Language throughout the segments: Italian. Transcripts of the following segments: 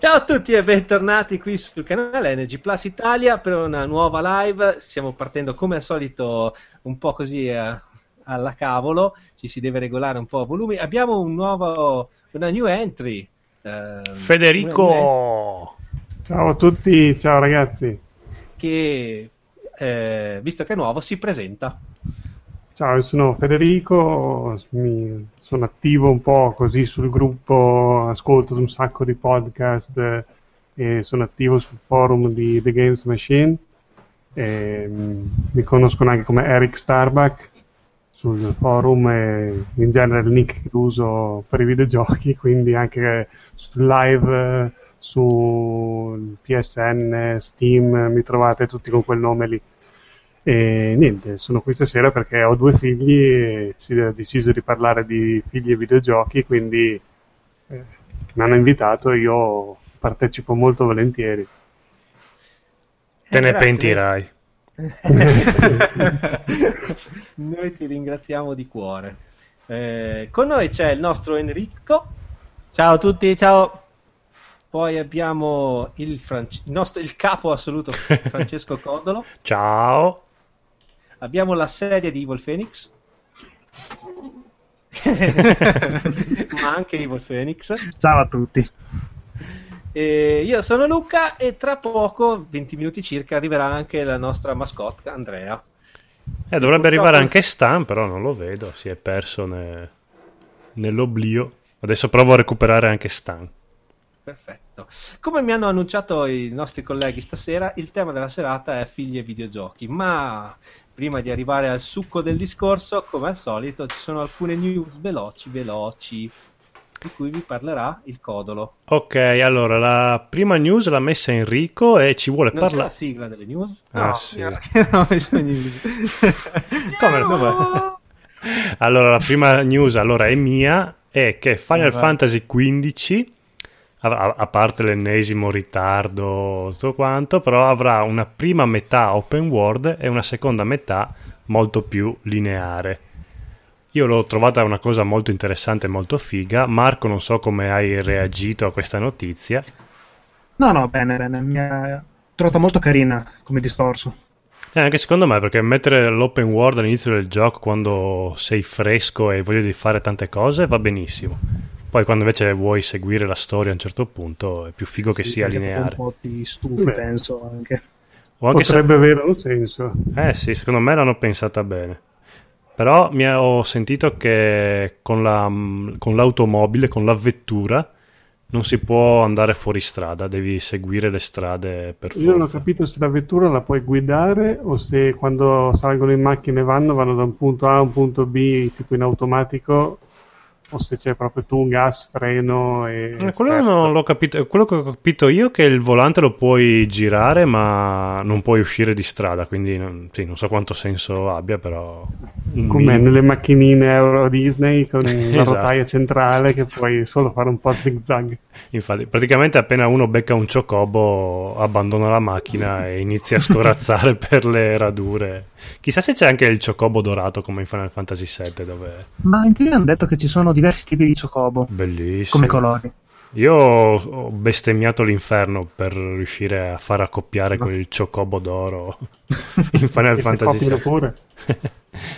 Ciao a tutti e bentornati qui sul canale Energy Plus Italia per una nuova live. Stiamo partendo come al solito un po' così eh, alla cavolo, ci si deve regolare un po' a volumi. Abbiamo un nuovo, una new entry. eh, Federico! Ciao a tutti, ciao ragazzi. Che, eh, visto che è nuovo, si presenta. Ciao, sono Federico, mi, sono attivo un po' così sul gruppo, ascolto un sacco di podcast e sono attivo sul forum di The Games Machine. E, um, mi conoscono anche come Eric Starbuck sul forum e in genere il nick che uso per i videogiochi, quindi anche sul live, su PSN, Steam, mi trovate tutti con quel nome lì. E niente, sono qui stasera perché ho due figli e si è deciso di parlare di figli e videogiochi, quindi eh, mi hanno invitato e io partecipo molto volentieri. Te ne pentirai. noi ti ringraziamo di cuore. Eh, con noi c'è il nostro Enrico. Ciao a tutti, ciao. Poi abbiamo il, France- il, nostro, il capo assoluto Francesco Codolo. Ciao abbiamo la serie di Evil Phoenix. ma anche Evil Phoenix. Ciao a tutti. E io sono Luca e tra poco, 20 minuti circa, arriverà anche la nostra mascotte Andrea. Eh, dovrebbe arrivare anche Stan, però non lo vedo, si è perso ne... nell'oblio. Adesso provo a recuperare anche Stan. Perfetto. Come mi hanno annunciato i nostri colleghi stasera, il tema della serata è figli e videogiochi, ma prima di arrivare al succo del discorso, come al solito, ci sono alcune news veloci, veloci, di cui vi parlerà il Codolo. Ok, allora la prima news l'ha messa Enrico e ci vuole parlare. la sigla delle news? Ah, no, sì. messo news. come no? allora, la prima news allora è mia, è che Final Fantasy XV a, a, parte l'ennesimo ritardo, tutto quanto, però avrà una prima metà open world e una seconda metà molto più lineare. Io l'ho trovata una cosa molto interessante e molto figa. Marco, non so come hai reagito a questa notizia. No, no, bene, bene. Mi ha trovata molto carina come discorso. Eh, anche secondo me, perché mettere l'open world all'inizio del gioco quando sei fresco e voglia di fare tante cose va benissimo. Poi quando invece vuoi seguire la storia a un certo punto è più figo sì, che sia lineare. Un po' ti stufi, Beh. penso anche. O anche Potrebbe se... avere un senso. Eh sì, secondo me l'hanno pensata bene. Però mi ho sentito che con, la, con l'automobile, con la vettura, non si può andare fuori strada, devi seguire le strade per forza. Io non ho capito se la vettura la puoi guidare o se quando salgono in macchina e vanno, vanno da un punto A a un punto B, tipo in automatico, o se c'è proprio tu un gas, freno e... Eh, quello non l'ho capito, quello che ho capito io è che il volante lo puoi girare ma non puoi uscire di strada, quindi non, sì, non so quanto senso abbia, però... Come minimo. nelle macchinine Euro Disney con esatto. la rotaia centrale che puoi solo fare un po' zig zag. Infatti, praticamente appena uno becca un ciocobo abbandona la macchina e inizia a scorazzare per le radure. Chissà se c'è anche il ciocobo dorato come in Final Fantasy VII dove... Ma in teoria hanno detto che ci sono diversi tipi di ciocobo. Bellissimo. Come colori. Io ho bestemmiato l'inferno per riuscire a far accoppiare no. quel ciocobo d'oro in Final Fantasy VII. pure.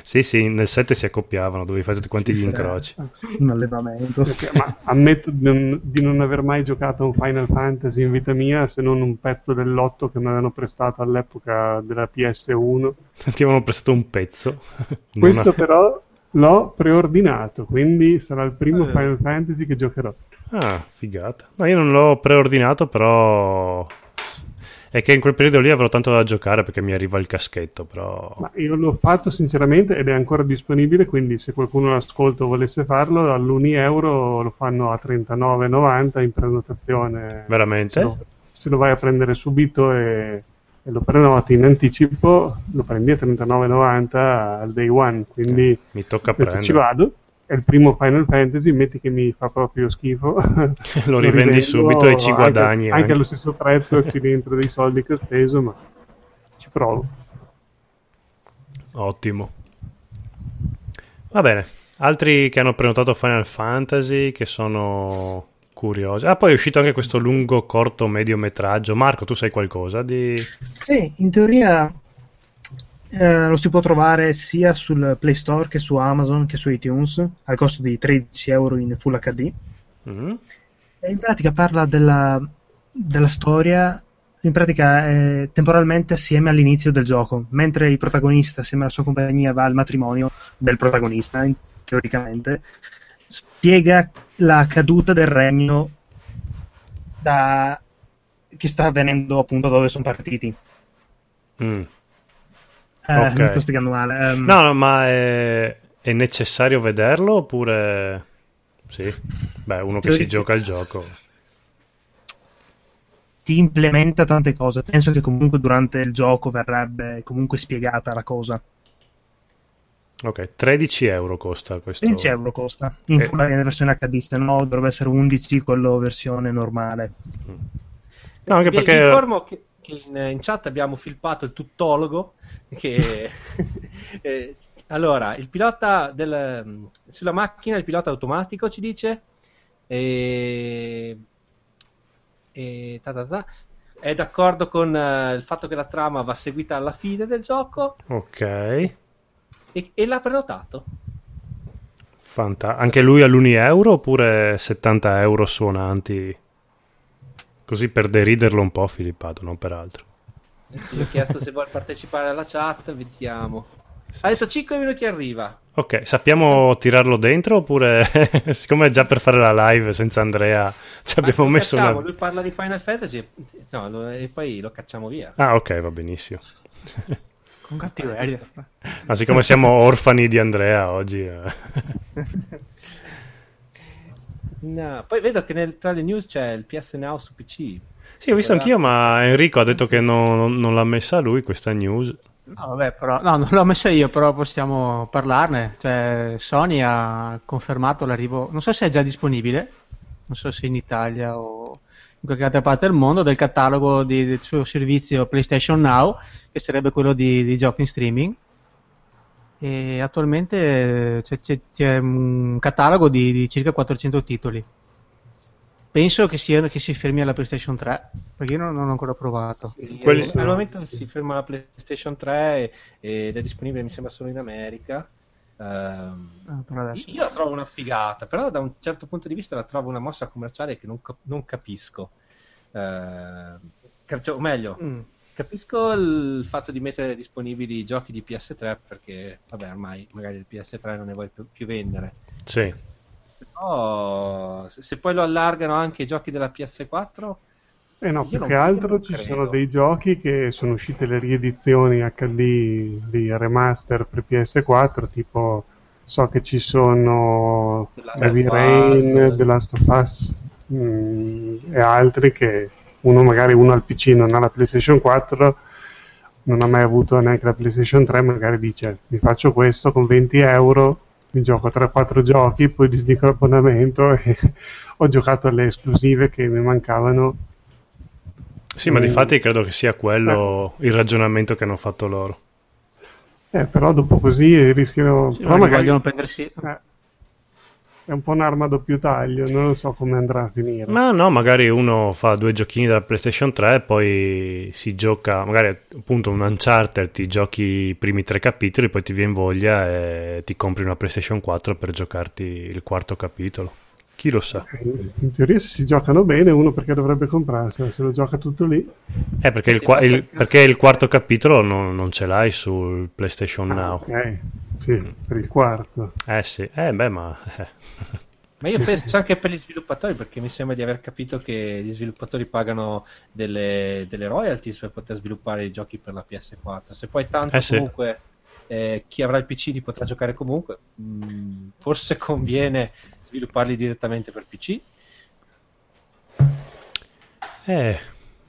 sì, sì, nel 7 si accoppiavano, dovevi fare tutti quanti sì, gli incroci. Un allevamento. Perché, ma ammetto di non, di non, aver mai giocato un Final Fantasy in vita mia, se non un pezzo dell'otto che mi avevano prestato all'epoca della PS1. Ti avevano prestato un pezzo. Questo però l'ho preordinato, quindi sarà il primo eh. Final Fantasy che giocherò. Ah, figata. No, io non l'ho preordinato, però è che in quel periodo lì avrò tanto da giocare perché mi arriva il caschetto, però... Ma io l'ho fatto sinceramente ed è ancora disponibile, quindi se qualcuno l'ascolta o volesse farlo, all'1 euro lo fanno a 39,90 in prenotazione. Veramente? Se lo, se lo vai a prendere subito e, e, lo prenoti in anticipo, lo prendi a 39,90 al day one, quindi... Eh, mi tocca prendere. Ci vado è il primo Final Fantasy, metti che mi fa proprio schifo. lo rivendi rivendo, subito e ci guadagni. Anche, anche allo stesso prezzo ci rientro dei soldi che ho speso, ma ci provo. Ottimo. Va bene. Altri che hanno prenotato Final Fantasy, che sono curioso. Ah, poi è uscito anche questo lungo, corto, mediometraggio. Marco, tu sai qualcosa di... Sì, in teoria eh, lo si può trovare sia sul Play Store che su Amazon che su iTunes al costo di 13 euro in Full HD. Mm. E in pratica parla della, della storia in pratica è temporalmente assieme all'inizio del gioco, mentre il protagonista, assieme alla sua compagnia, va al matrimonio del protagonista, teoricamente, spiega la caduta del regno da... che sta avvenendo appunto dove sono partiti. Mm. Eh, okay. Mi sto spiegando male. Um... No, no, ma è... è necessario vederlo oppure... Sì, beh, uno che si gioca il gioco ti implementa tante cose. Penso che comunque durante il gioco verrebbe comunque spiegata la cosa. Ok, 13 euro costa questo. 13 euro costa in, eh. versione HD, se no dovrebbe essere 11 quello versione normale. Mm. No, anche perché... Vi informo che, che in, in, chat abbiamo filpato il tuttologo che... eh, allora, il pilota del, sulla macchina, il pilota automatico ci dice... Eh, e ta ta ta, è d'accordo con uh, il fatto che la trama va seguita alla fine del gioco. Ok. E, e l'ha prenotato. Fanta- anche lui all'uni euro oppure 70 euro suonanti? Così per deriderlo un po', Filippato, non per altro. Gli ho chiesto se vuole partecipare alla chat, vediamo. Adesso 5 minuti arriva. Ok, sappiamo tirarlo dentro oppure siccome è già per fare la live senza Andrea ci abbiamo messo cacciamo, una... Lui parla di Final Fantasy no, lo, e poi lo cacciamo via. Ah ok, va benissimo. Con cattiveria. Ma siccome siamo orfani di Andrea oggi... Eh. no, poi vedo che nel, tra le news c'è il PS Now su PC. Sì, ho visto anch'io, ma Enrico ha detto che non, non l'ha messa lui questa news. No, vabbè, però, no, non l'ho messa io, però possiamo parlarne. Cioè, Sony ha confermato l'arrivo, non so se è già disponibile, non so se in Italia o in qualche altra parte del mondo, del catalogo di, del suo servizio PlayStation Now, che sarebbe quello di, di giochi in streaming. E attualmente c'è, c'è, c'è un catalogo di, di circa 400 titoli. Penso che, sia, che si fermi alla PlayStation 3 perché io non, non ho ancora provato. Sì, Quelli... al momento si ferma alla PlayStation 3 ed è disponibile mi sembra solo in America uh, ah, io la trovo una figata però da un certo punto di vista la trovo una mossa commerciale che non, non capisco. Uh, o meglio mm. capisco il fatto di mettere disponibili giochi di PS3 perché vabbè ormai magari il PS3 non ne vuoi più, più vendere. Sì. Però se poi lo allargano anche i giochi della PS4 eh no, più che altro ci sono dei giochi che sono uscite le riedizioni HD di remaster per PS4, tipo so che ci sono Heavy Rain, The Last of Us mh, mm, e altri che uno magari uno al PC non ha la PlayStation 4 non ha mai avuto neanche la PlayStation 3 magari dice mi faccio questo con 20 euro mi gioco 3-4 giochi, poi disdico l'abbonamento e ho giocato alle esclusive che mi mancavano. Sì, ma di fatti credo che sia quello eh. il ragionamento che hanno fatto loro. Eh, però dopo così rischiano... Sì, però magari vogliono prendersi... Eh, è un po' un'arma a doppio taglio, non so come andrà a finire. Ma no, magari uno fa due giochini della PlayStation 3 e poi si gioca, magari appunto un Uncharted, ti giochi i primi tre capitoli, poi ti viene voglia e ti compri una PlayStation 4 per giocarti il quarto capitolo. Chi lo sa? In teoria se si giocano bene uno perché dovrebbe comprarselo, se lo gioca tutto lì. Eh, perché, il, qua- il, perché il quarto capitolo non, non, ce l'hai sul PlayStation ah, Now. Ok, sì, per il quarto. Eh sì, eh beh ma... Ma io penso anche per gli sviluppatori, perché mi sembra di aver capito che gli sviluppatori pagano delle, delle royalties per poter sviluppare i giochi per la PS4. Se poi tanto eh comunque sì. eh, chi avrà il PC li potrà giocare comunque, mh, mm, forse conviene svilupparli direttamente per PC? Eh,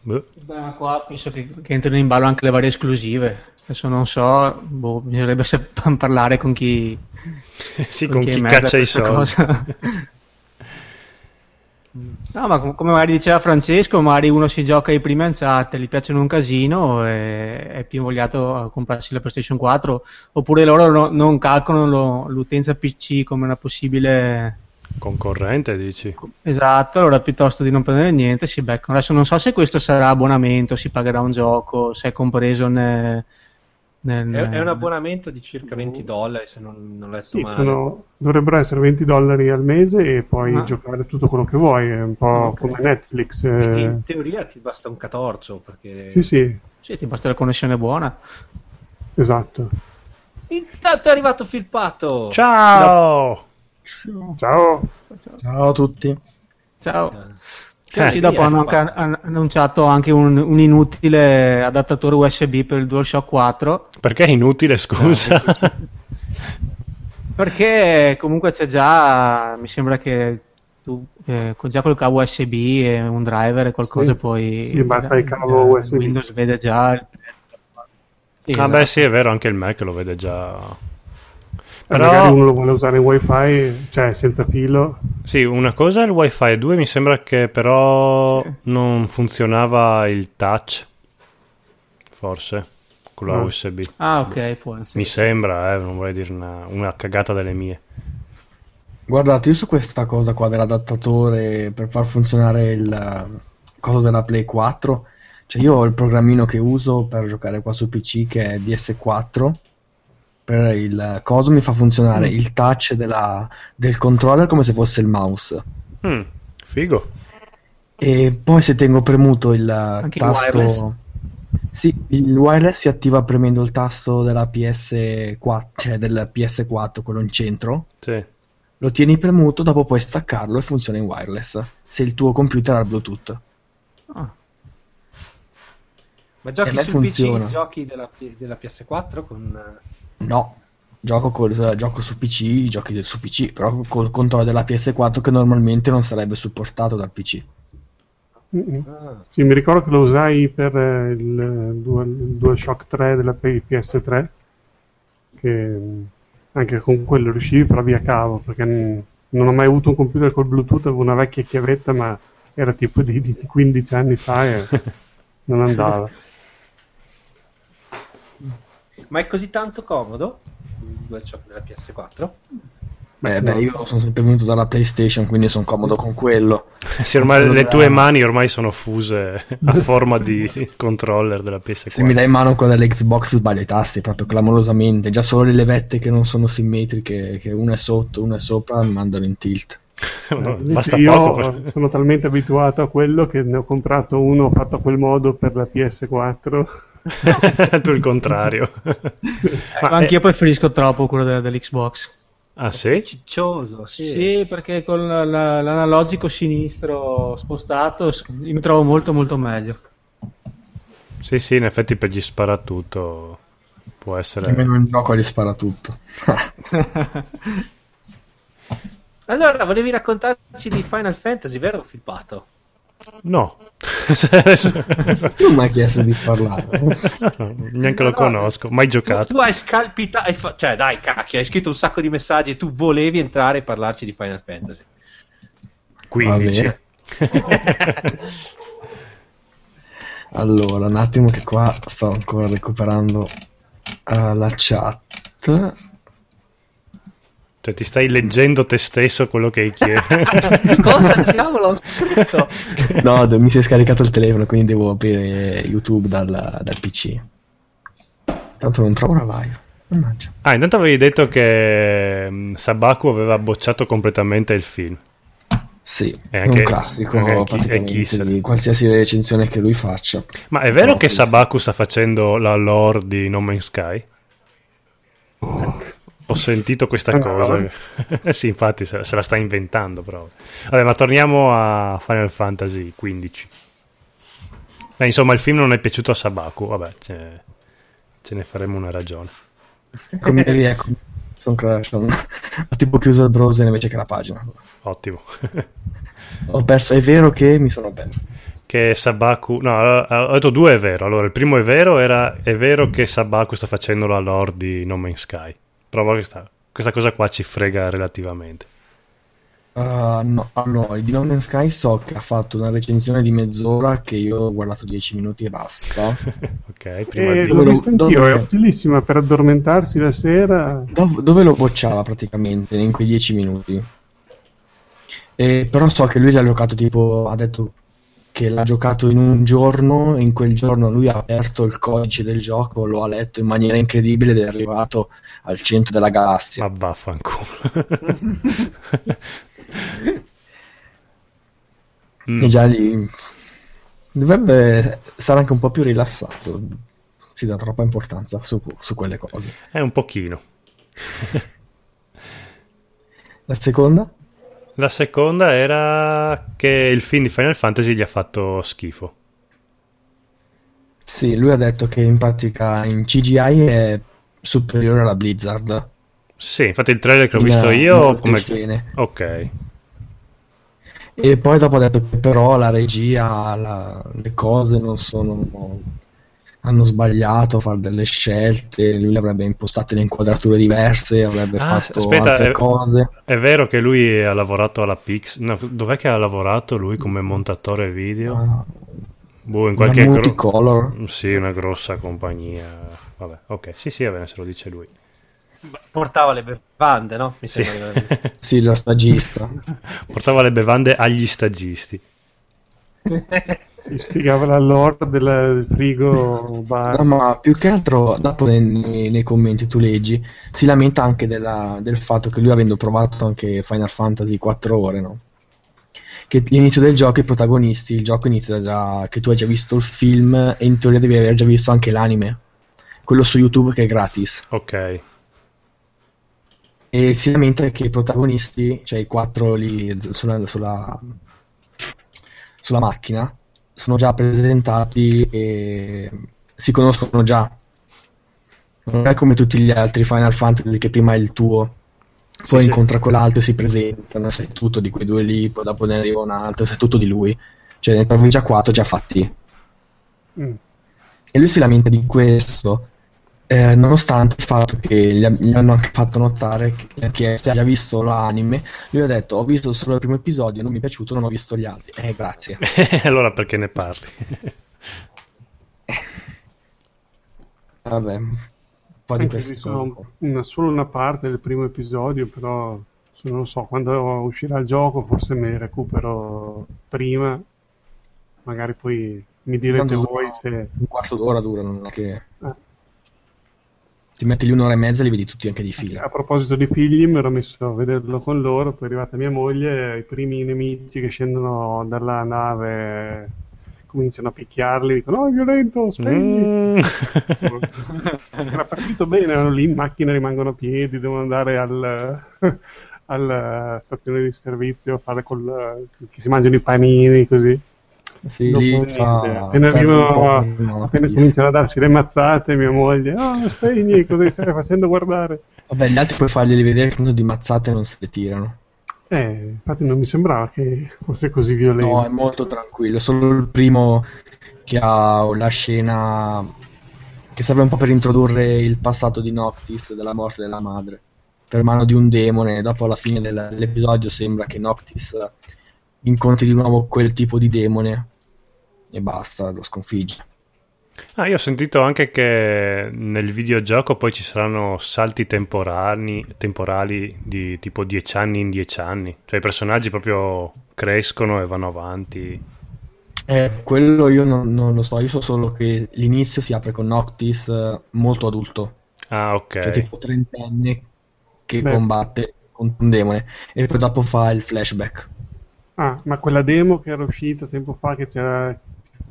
boh. Beh, qua penso che, che, entrino in ballo anche le varie esclusive. Adesso non so, boh, bisognerebbe parlare con chi... sì, con, con chi, chi caccia i soldi. No, ma come magari diceva Francesco, magari uno si gioca i primi Uncharted, gli piacciono un casino e è più invogliato a comprarsi la PlayStation 4, oppure loro no, non calcolano lo, l'utenza PC come una possibile concorrente, dici? Esatto, allora piuttosto di non prendere niente si beccano. Adesso non so se questo sarà abbonamento, si pagherà un gioco, se è compreso nel... nel è, è, un abbonamento di circa 20 dollari, se non, non letto sì, male. Sono, dovrebbero essere 20 dollari al mese e poi ah. giocare tutto quello che vuoi, è un po' okay. come Netflix. Eh... In teoria ti basta un catorcio, perché... Sì, sì. Sì, ti basta la connessione buona. Esatto. Intanto è arrivato Filpato. Ciao! Ciao! Ciao a tutti. Ciao. Eh, dopo hanno anche annunciato anche un, un, inutile adattatore USB per il DualShock 4. Perché è inutile, scusa? Perché comunque c'è già, mi sembra che tu eh, già col cavo USB e un driver e qualcosa sì. poi... Sì, basta il cavo USB. Windows vede già il Esatto. Ah beh sì, è vero, anche il Mac lo vede già. Però... Magari uno lo vuole usare in wifi, cioè senza filo. Sì, una cosa è il wifi, due mi sembra che però sì. non funzionava il touch, forse, con la no. USB. Ah ok, può essere. Mi sembra, eh, non vorrei dire una, una cagata delle mie. Guardate, io su questa cosa qua dell'adattatore per far funzionare il coso della Play 4 cioè io ho il programmino che uso per giocare qua su PC che è DS4 per il coso mi fa funzionare mm. il touch della, del controller come se fosse il mouse. Mm, figo. E poi se tengo premuto il Anche tasto... Il wireless? Sì, il wireless si attiva premendo il tasto della PS4, cioè del PS4, quello in centro. Sì. Lo tieni premuto, dopo puoi staccarlo e funziona in wireless. Se il tuo computer ha Bluetooth. Ah. Ma giochi su funziona. PC, giochi della, della PS4 con... No, gioco, col, gioco su PC, giochi su PC, però col controllo della PS4 che normalmente non sarebbe supportato dal PC. Ah. Sì, mi ricordo che lo usai per eh, il, Dual, il DualShock 3 della PS3, che anche con quello riuscivi però via cavo, perché non ho mai avuto un computer col Bluetooth, avevo una vecchia chiavetta, ma era tipo di, di 15 anni fa e non andava. Ma è così tanto comodo il DualShock della PS4? Beh, beh, io sono sempre venuto dalla PlayStation, quindi sono comodo con quello. sì, ormai le tue mani ormai sono fuse a forma di controller della PS4. Se mi dai in mano quella dell'Xbox sbaglio i tasti proprio clamorosamente. Già solo le levette che non sono simmetriche, che una è sotto, una è sopra, mi mandano in tilt. no, basta io poco per... sono talmente abituato a quello che ne ho comprato uno fatto a quel modo per la PS4 tu il contrario. Ma anch'io è... preferisco troppo quello de- dell'Xbox. Ah sì? Ciccioso, sì. Sì, perché con la, la, l'analogico sinistro spostato mi trovo molto molto meglio. Sì, sì, in effetti per gli tutto può essere... Almeno in gioco gli spara tutto. allora, volevi raccontarci di Final Fantasy, vero Filpato? No. non mi ha chiesto di parlare. neanche lo conosco, mai giocato. Tu, tu hai scalpitato, hai fa... cioè dai cacchio, hai scritto un sacco di messaggi e tu volevi entrare e parlarci di Final Fantasy. 15. allora, un attimo che qua sto ancora recuperando uh, la chat. Cioè, ti stai leggendo te stesso quello che hai chiesto. Cosa diavolo ho scritto? no, mi si è scaricato il telefono, quindi devo aprire YouTube dal, dal PC. Tanto non trovo la live. Mannaggia. Ah, intanto avevi detto che um, Sabaku aveva bocciato completamente il film. Sì, è anche, un classico è chi, di qualsiasi recensione che lui faccia. Ma è vero no, che Sabaku sta facendo la lore di No Man's Sky? Ho sentito questa cosa. sì, infatti se, se, la sta inventando proprio. Vabbè, ma torniamo a Final Fantasy XV. Beh, insomma, il film non è piaciuto a Sabaku. Vabbè, ce, ce ne faremo una ragione. Come vedi, ecco, sono crash. Ho tipo chiuso il browser invece che la pagina. Ottimo. ho perso, è vero che mi sono perso che Sabaku no, ho detto due è vero allora il primo è vero era è vero che Sabaku sta facendo la lore di No Man's Sky Provo questa, questa cosa qua ci frega relativamente. Uh, no, allora, di No Man's Sky so che ha fatto una recensione di mezz'ora che io ho guardato 10 minuti e basta. ok, prima eh, di... L'ho anch'io, dove... è utilissima per addormentarsi la sera. Dove, dove lo bocciava praticamente in quei 10 minuti? E, però so che lui l'ha giocato tipo, ha detto che l'ha giocato in un giorno, in quel giorno lui ha aperto il codice del gioco, lo ha letto in maniera incredibile ed è arrivato al centro della galassia. Ma vaffanculo. mm. E già lì dovrebbe stare anche un po' più rilassato. Si dà troppa importanza su, su quelle cose. È un pochino. La seconda? La seconda era che il film di Final Fantasy gli ha fatto schifo. Sì, lui ha detto che in pratica in CGI è superiore alla Blizzard. Sì, infatti il trailer che ho visto io come scene. Ok. E poi dopo ha detto che però la regia, la, le cose non sono hanno sbagliato a fare delle scelte, lui avrebbe impostato le inquadrature diverse, avrebbe ah, fatto aspetta, altre è, cose. È vero che lui ha lavorato alla Pix, no, dov'è che ha lavorato lui come montatore video? Ah, boh, in qualche multicolor. Gro- sì, una grossa compagnia. Vabbè, ok, sì, sì, bene, se lo dice lui. Portava le bevande, no? Mi sì. sì, lo stagista. Portava le bevande agli stagisti. Ti spiegava la lore del frigo bar. No, ma più che altro, dopo nei, nei commenti tu leggi, si lamenta anche della, del fatto che lui, avendo provato anche Final Fantasy 4 ore, no? Che l'inizio del gioco, i protagonisti, il gioco inizia già che tu hai già visto il film e in teoria devi aver già visto anche l'anime. Quello su YouTube che è gratis. Ok. E si lamenta che i protagonisti, cioè i quattro lì sulla, sulla, sulla macchina, sono già presentati e si conoscono già. Non è come tutti gli altri Final Fantasy che prima è il tuo, poi sì, incontra sì. quell'altro e si presentano, sai tutto di quei due lì, poi dopo ne arriva un altro, sai tutto di lui. Cioè ne trovi già quattro già fatti. Mm. E lui si lamenta di questo, eh, nonostante il fatto che gli, gli, hanno anche fatto notare che, che se ha già visto l'anime, lui ha detto ho visto solo il primo episodio, non mi è piaciuto, non ho visto gli altri. Eh, grazie. allora perché ne parli? Vabbè, un po' di queste cose. Una, solo una parte del primo episodio, però non lo so, quando uscirà il gioco forse me ne recupero prima, magari poi mi direte voi se... Un quarto d'ora dura, non è che... Eh ti metti lì un'ora e mezza e li vedi tutti anche di fila. A proposito di figli, mi ero messo a vederlo con loro, poi è arrivata mia moglie, i primi nemici che scendono dalla nave cominciano a picchiarli, dicono no è violento, spegni. Mm. Era partito bene, erano lì in macchina, rimangono a piedi, devono andare al, alla stazione di servizio a fare col, che si mangiano i panini così. Sì, lì fa, appena arrivano, appena cominciano a darsi le mazzate, mia moglie, oh, spegni, cosa stai facendo guardare? Vabbè, gli altri puoi farglieli vedere che tanto di mazzate non se le tirano. Eh, infatti non mi sembrava che fosse così violento. No, è molto tranquillo, solo il primo che ha la scena che serve un po' per introdurre il passato di Noctis della morte della madre per mano di un demone. Dopo alla fine dell'episodio sembra che Noctis incontri di nuovo quel tipo di demone e basta, lo sconfigge. Ah, io ho sentito anche che nel videogioco poi ci saranno salti temporali, temporali di tipo 10 anni in 10 anni, cioè i personaggi proprio crescono e vanno avanti. Eh, quello io non, non, lo so, io so solo che l'inizio si apre con Noctis eh, molto adulto. Ah, ok. Cioè tipo 30 anni che Beh. combatte contro un demone e poi dopo fa il flashback. Ah, ma quella demo che era uscita tempo fa che c'era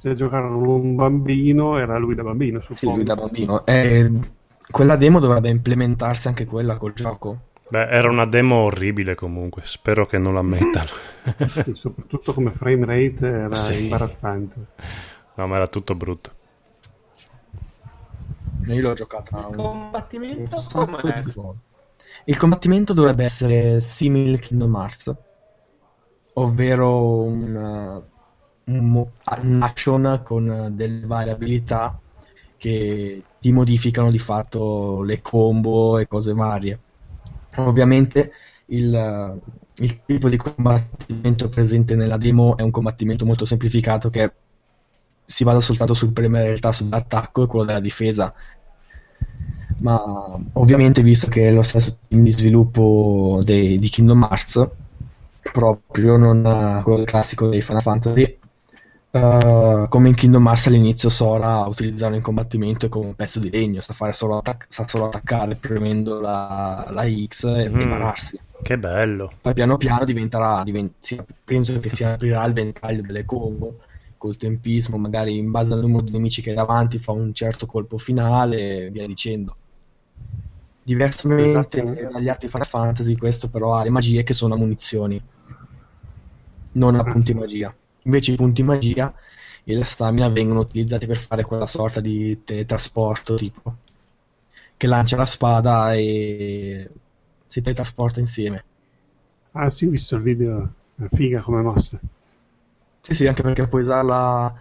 se giocare con un bambino era lui da bambino suppongo. sì lui da bambino. Eh, quella demo dovrebbe implementarsi anche quella col gioco. Beh era una demo orribile comunque spero che non la mettano. Sì, soprattutto come frame rate era sì. imbarazzante. No ma era tutto brutto. Io l'ho giocata il combattimento com'è? il combattimento dovrebbe essere simile a Kingdom Hearts ovvero un action con delle variabilità che ti modificano di fatto le combo e cose varie. Ovviamente il, il, tipo di combattimento presente nella demo è un combattimento molto semplificato che si basa soltanto sul premere il tasto dell'attacco e quello della difesa. Ma ovviamente, visto che è lo stesso team di sviluppo dei, di Kingdom Hearts, proprio, non quello classico dei Final Fantasy. Uh, come in Kingdom Hearts all'inizio Sora utilizzarlo in combattimento come un pezzo di legno, sa, fare solo, attac- sa solo attaccare premendo la, la X e mm, prepararsi. Che bello. Poi piano piano diventerà, divent- si, penso che si aprirà il ventaglio delle combo col tempismo, magari in base al numero di nemici che hai davanti fa un certo colpo finale e via dicendo. Diversamente esatto. dagli altri Final Fantasy, questo però ha le magie che sono a munizioni, non a punti magia. Invece i punti magia e la stamina vengono utilizzati per fare quella sorta di teletrasporto tipo che lancia la spada e si teletrasporta insieme. Ah sì, ho visto il video, è figa come mossa. Sì, sì, anche perché puoi usarla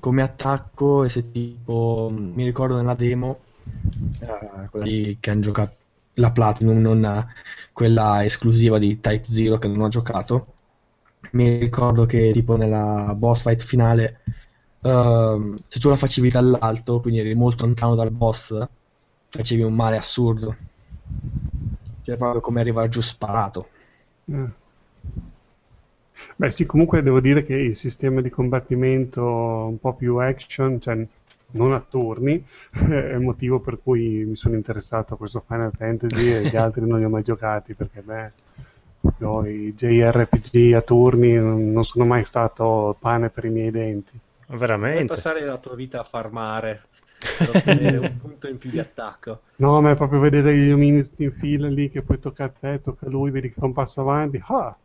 come attacco e se tipo, mi ricordo nella demo, eh, quella lì che hanno giocato la Platinum, non quella esclusiva di Type Zero che non ho giocato, mi ricordo che tipo nella boss fight finale, uh, se tu la facevi dall'alto, quindi eri molto lontano dal boss, facevi un male assurdo. Cioè proprio come arrivare giù sparato. Eh. Beh sì, comunque devo dire che il sistema di combattimento un po' più action, cioè non a turni, è il motivo per cui mi sono interessato a questo Final Fantasy e gli altri non li ho mai giocati perché beh, proprio i JRPG a turni non sono mai stato pane per i miei denti. Veramente? Puoi passare la tua vita a farmare per ottenere un punto in più di attacco. No, ma è proprio vedere gli omini tutti in fila lì che poi tocca a te, tocca a lui, vedi che fa un passo avanti, ah,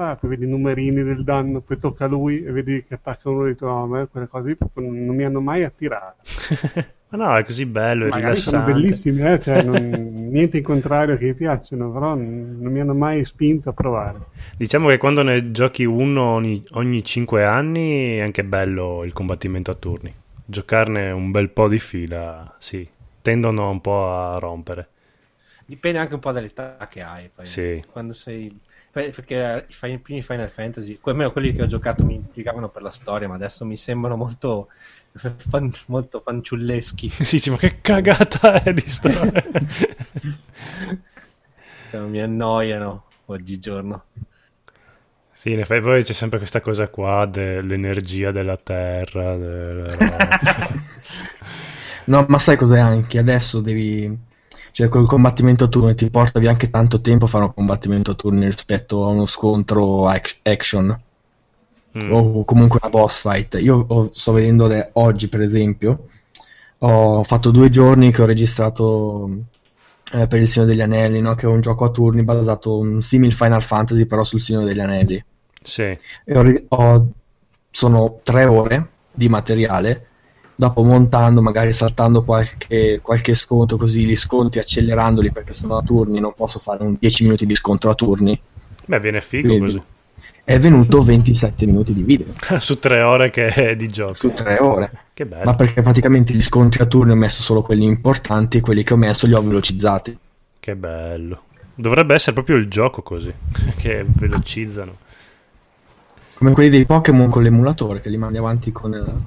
Ah, poi vedi i numerini del danno, poi tocca a lui e vedi che attaccano uno dietro a me, quelle cose proprio non mi hanno mai attirato. Ma no, è così bello, è Magari rilassante. sono bellissimi, eh? cioè, non, niente in contrario che mi piacciono, però non, non, mi hanno mai spinto a provare. Diciamo che quando ne giochi uno ogni, ogni 5 anni è anche bello il combattimento a turni. Giocarne un bel po' di fila, sì, tendono un po' a rompere. Dipende anche un po' dall'età che hai. Poi. Sì. Quando sei perché i primi Final Fantasy, almeno quelli che ho giocato mi intrigavano per la storia, ma adesso mi sembrano molto, fan, molto fanciulleschi. sì, ma che cagata è di storia! cioè, mi annoiano oggigiorno. Sì, in effetti poi c'è sempre questa cosa qua dell'energia della terra. Della... no, ma sai cos'è anche? Adesso devi cioè col combattimento a turni ti porta via anche tanto tempo fare un combattimento a turni rispetto a uno scontro action mm. o comunque una boss fight. Io ho, sto vedendo le, oggi, per esempio, ho fatto due giorni che ho registrato eh, per il Signore degli Anelli, no? che è un gioco a turni basato un simile Final Fantasy, però sul Signore degli Anelli. Sì. E ho, ho, sono tre ore di materiale dopo montando, magari saltando qualche, qualche sconto, così gli sconti accelerandoli perché sono a turni, non posso fare un 10 minuti di scontro a turni. Beh, viene figo Quindi, così. È venuto 27 minuti di video. Su tre ore che è di gioco. Su tre ore. Che bello. Ma perché praticamente gli scontri a turni ho messo solo quelli importanti e quelli che ho messo li ho velocizzati. Che bello. Dovrebbe essere proprio il gioco così, che velocizzano. Come quelli dei Pokémon con l'emulatore che li mandi avanti con...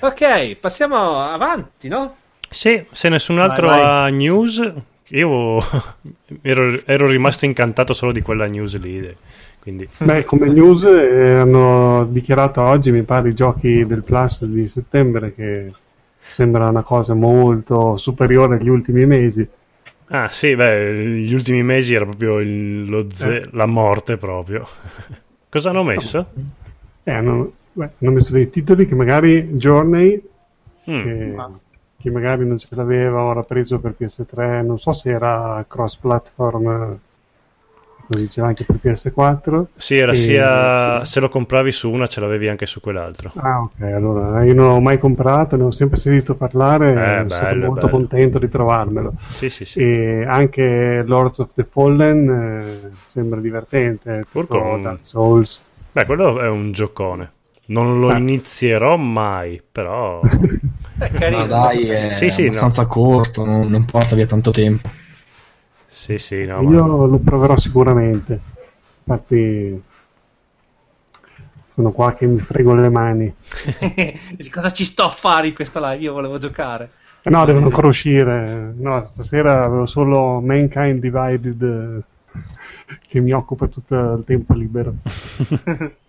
ok, passiamo avanti, no? Sì, se nessun altro vai, vai. ha news, io ero, ero, rimasto incantato solo di quella news lì. Quindi... Beh, come news eh, hanno dichiarato oggi, mi pare, i giochi del Plus di settembre che sembra una cosa molto superiore agli ultimi mesi. Ah sì, beh, gli ultimi mesi era proprio il, ze- eh. la morte proprio. Cosa hanno messo? Eh, hanno, beh, hanno, messo dei titoli che magari Journey, mm. che, che, magari non ce l'aveva, ora preso per PS3, non so se era cross platform lo diceva anche per PS4. Sì, era e, sia sì. se lo compravi su una ce l'avevi anche su quell'altro. Ah, ok, allora io non l'ho mai comprato, ne ho sempre sentito parlare, eh, sono bello, molto bello. contento di trovarmelo. Sì, sì, sì. E anche Lords of the Fallen eh, sembra divertente, con... Dark Souls. Beh, quello è un giocone. Non lo ah. inizierò mai, però... è carino. Ma dai, è sì, sì, abbastanza no. corto, non, non porta via tanto tempo. Sì, sì, no, Io ma... lo proverò sicuramente. Infatti sono qua che mi frego le mani. Cosa ci sto a fare in questa live? Io volevo giocare. no, devono ancora uscire. No, stasera avevo solo Mankind Divided che mi occupa tutto il tempo libero.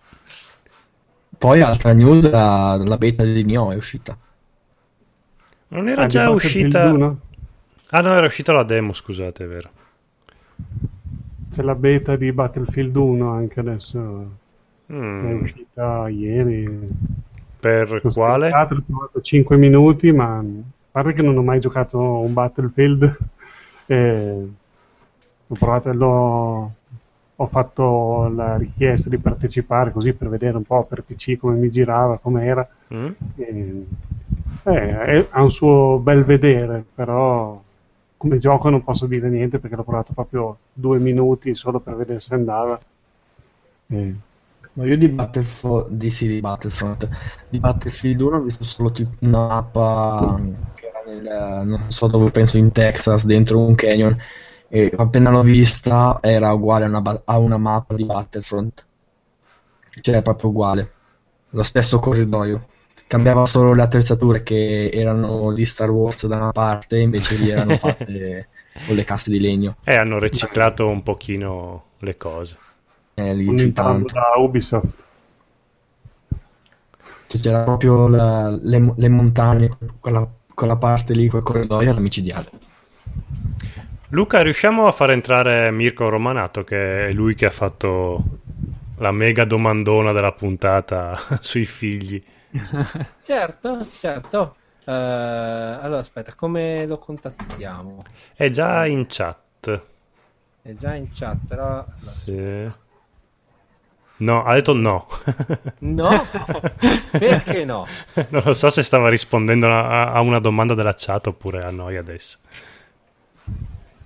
Poi altra news, la, la beta di Nioh è uscita. Non era ah, già uscita... Ah no, era uscita la demo, scusate, è vero. C'è la beta di Battlefield 1 anche adesso. Mm. È uscita ieri. Per L'ho quale? Ho provato 5 minuti, ma a parte che non ho mai giocato un Battlefield. E ho provato, l'ho, ho fatto la richiesta di partecipare così per vedere un po' per PC come mi girava, come era. Mm. E, eh, ha un suo bel vedere, però come gioco non posso dire niente perché l'ho provato proprio due minuti solo per vedere se andava. E... Ma io di Battlefront, di, sì, di Battlefront, di Battlefield 1 ho visto solo tipo una mappa che era nel, non so dove, penso in Texas, dentro un canyon, e appena l'ho vista era uguale a una, a una mappa di Battlefront. Cioè, proprio uguale. Lo stesso corridoio. Cambiava solo le attrezzature che erano di Star Wars da una parte invece lì erano fatte con le casse di legno. E hanno riciclato un pochino le cose. Eh, lì tanto. da Ubisoft. Cioè, c'era proprio la, le, le, montagne quella, quella parte lì quel corridoio era micidiale Luca riusciamo a far entrare Mirko Romanato che è lui che ha fatto la mega domandona della puntata sui figli certo, certo. Uh, allora aspetta, come lo contattiamo? È già in chat. È già in chat, però... Sì. No, ha detto no. No? Perché no? Non lo so se stava rispondendo a, a una domanda della chat oppure a noi adesso.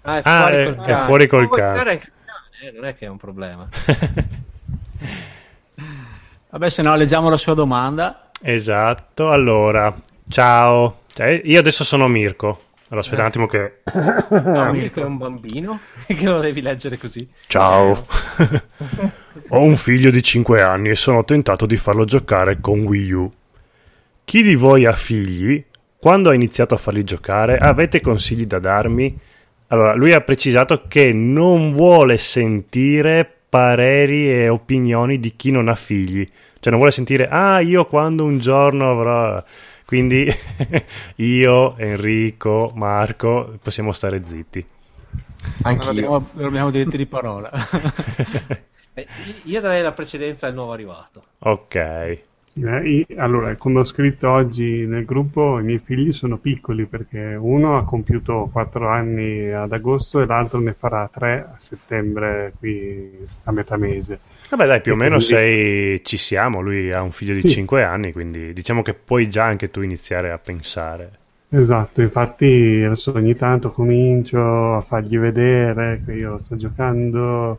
Ah, è ah, fuori ah, col è, è fuori col cane. cane eh, non è che è un problema. Vabbè, se no leggiamo la sua domanda. Esatto, allora, ciao. Cioè, io adesso sono Mirko. Allora, aspetta un attimo che... No, Mirko è un bambino che lo devi leggere così. Ciao. Ho un figlio di 5 anni e sono tentato di farlo giocare con Wii U. Chi di voi ha figli? Quando ha iniziato a farli giocare, avete consigli da darmi? Allora, lui ha precisato che non vuole sentire pareri e opinioni di chi non ha figli cioè non vuole sentire, ah io quando un giorno avrò... Quindi io, Enrico, Marco, possiamo stare zitti. Anche abbiamo, non abbiamo diritto di parola. io darei la precedenza al nuovo arrivato. Ok. Eh, allora, come ho scritto oggi nel gruppo, i miei figli sono piccoli perché uno ha compiuto 4 anni ad agosto e l'altro ne farà 3 a settembre, qui a metà mese. Vabbè, dai, più o meno sei, ci siamo. Lui ha un figlio di sì. 5 anni, quindi diciamo che puoi già anche tu iniziare a pensare. Esatto, infatti adesso ogni tanto comincio a fargli vedere che io sto giocando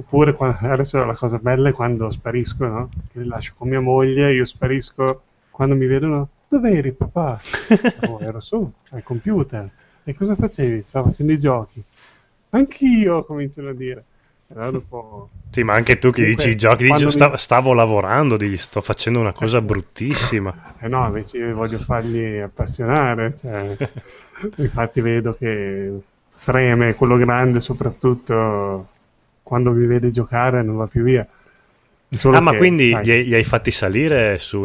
Oppure adesso la cosa bella è quando sparisco, no? Che li lascio con mia moglie, io sparisco, quando mi vedono, dove eri papà? oh, ero su, al computer. E cosa facevi? Stavo facendo i giochi. Anch'io, cominciano a dire. Dopo... Sì, ma anche tu che dici i giochi, dici mi... stavo, stavo lavorando, dici sto facendo una cosa bruttissima. Eh no, invece io voglio fargli appassionare. Cioè, infatti vedo che Freme, quello grande soprattutto, quando vi vede giocare non va più via. Solo ah, che, ma quindi gli, gli, hai fatti salire su,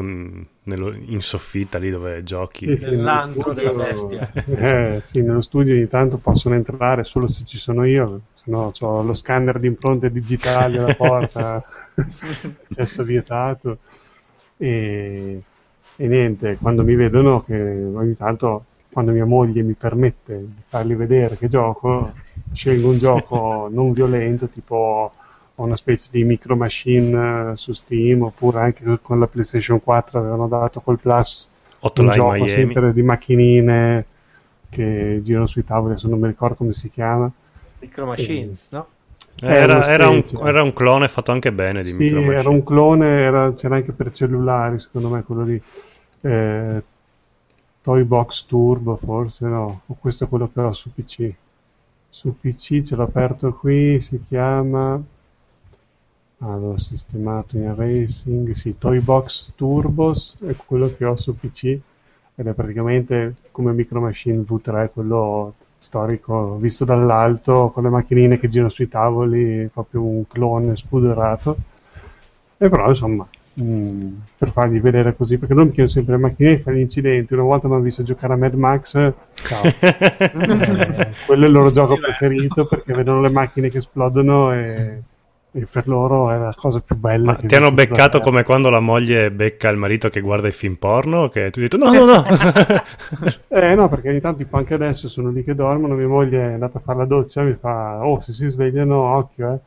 nello, in soffitta lì dove giochi? Sì, sì, Nell'antro della bestia. Eh, sì, nello studio ogni tanto possono entrare solo se ci sono io, se no ho lo scanner di impronte digitali alla porta, accesso vietato. E, e niente, quando mi vedono che ogni tanto quando mia moglie mi permette di fargli vedere che gioco, scelgo un gioco non violento, tipo una specie di micro machine eh, su Steam, oppure anche con la PlayStation 4 avevano dato col Plus Hotline un gioco Miami. sempre di macchinine che girano sui tavoli, adesso non mi ricordo come si chiama. Micro Machines, e... no? Era, era, un, era, un, clone fatto anche bene di sì, Micro Machines. era un clone, era, c'era anche per cellulari, secondo me quello lì. Eh, Toy Box Turbo forse no, o questo è quello che ho su PC. Su PC ce l'ho aperto qui, si chiama... Ah, l'ho sistemato in racing, sì, Toy Box Turbos è quello che ho su PC ed è praticamente come Micro Machine V3, quello storico visto dall'alto con le macchinine che girano sui tavoli, proprio un clone spudorato. E però insomma, mh, mm, per fargli vedere così, perché loro mi chiedono sempre le macchine che fanno gli incidenti. Una volta mi hanno visto giocare a Mad Max, ciao. eh, quello è il loro gioco preferito perché vedono le macchine che esplodono e e per loro è la cosa più bella. Ma ti hanno beccato come quando la moglie becca il marito che guarda i film porno? Che tu hai detto no, no, no. eh no, perché ogni tanto, tipo anche adesso sono lì che dormono, mia moglie è andata a fare la doccia mi fa, oh, se si svegliano, occhio, eh.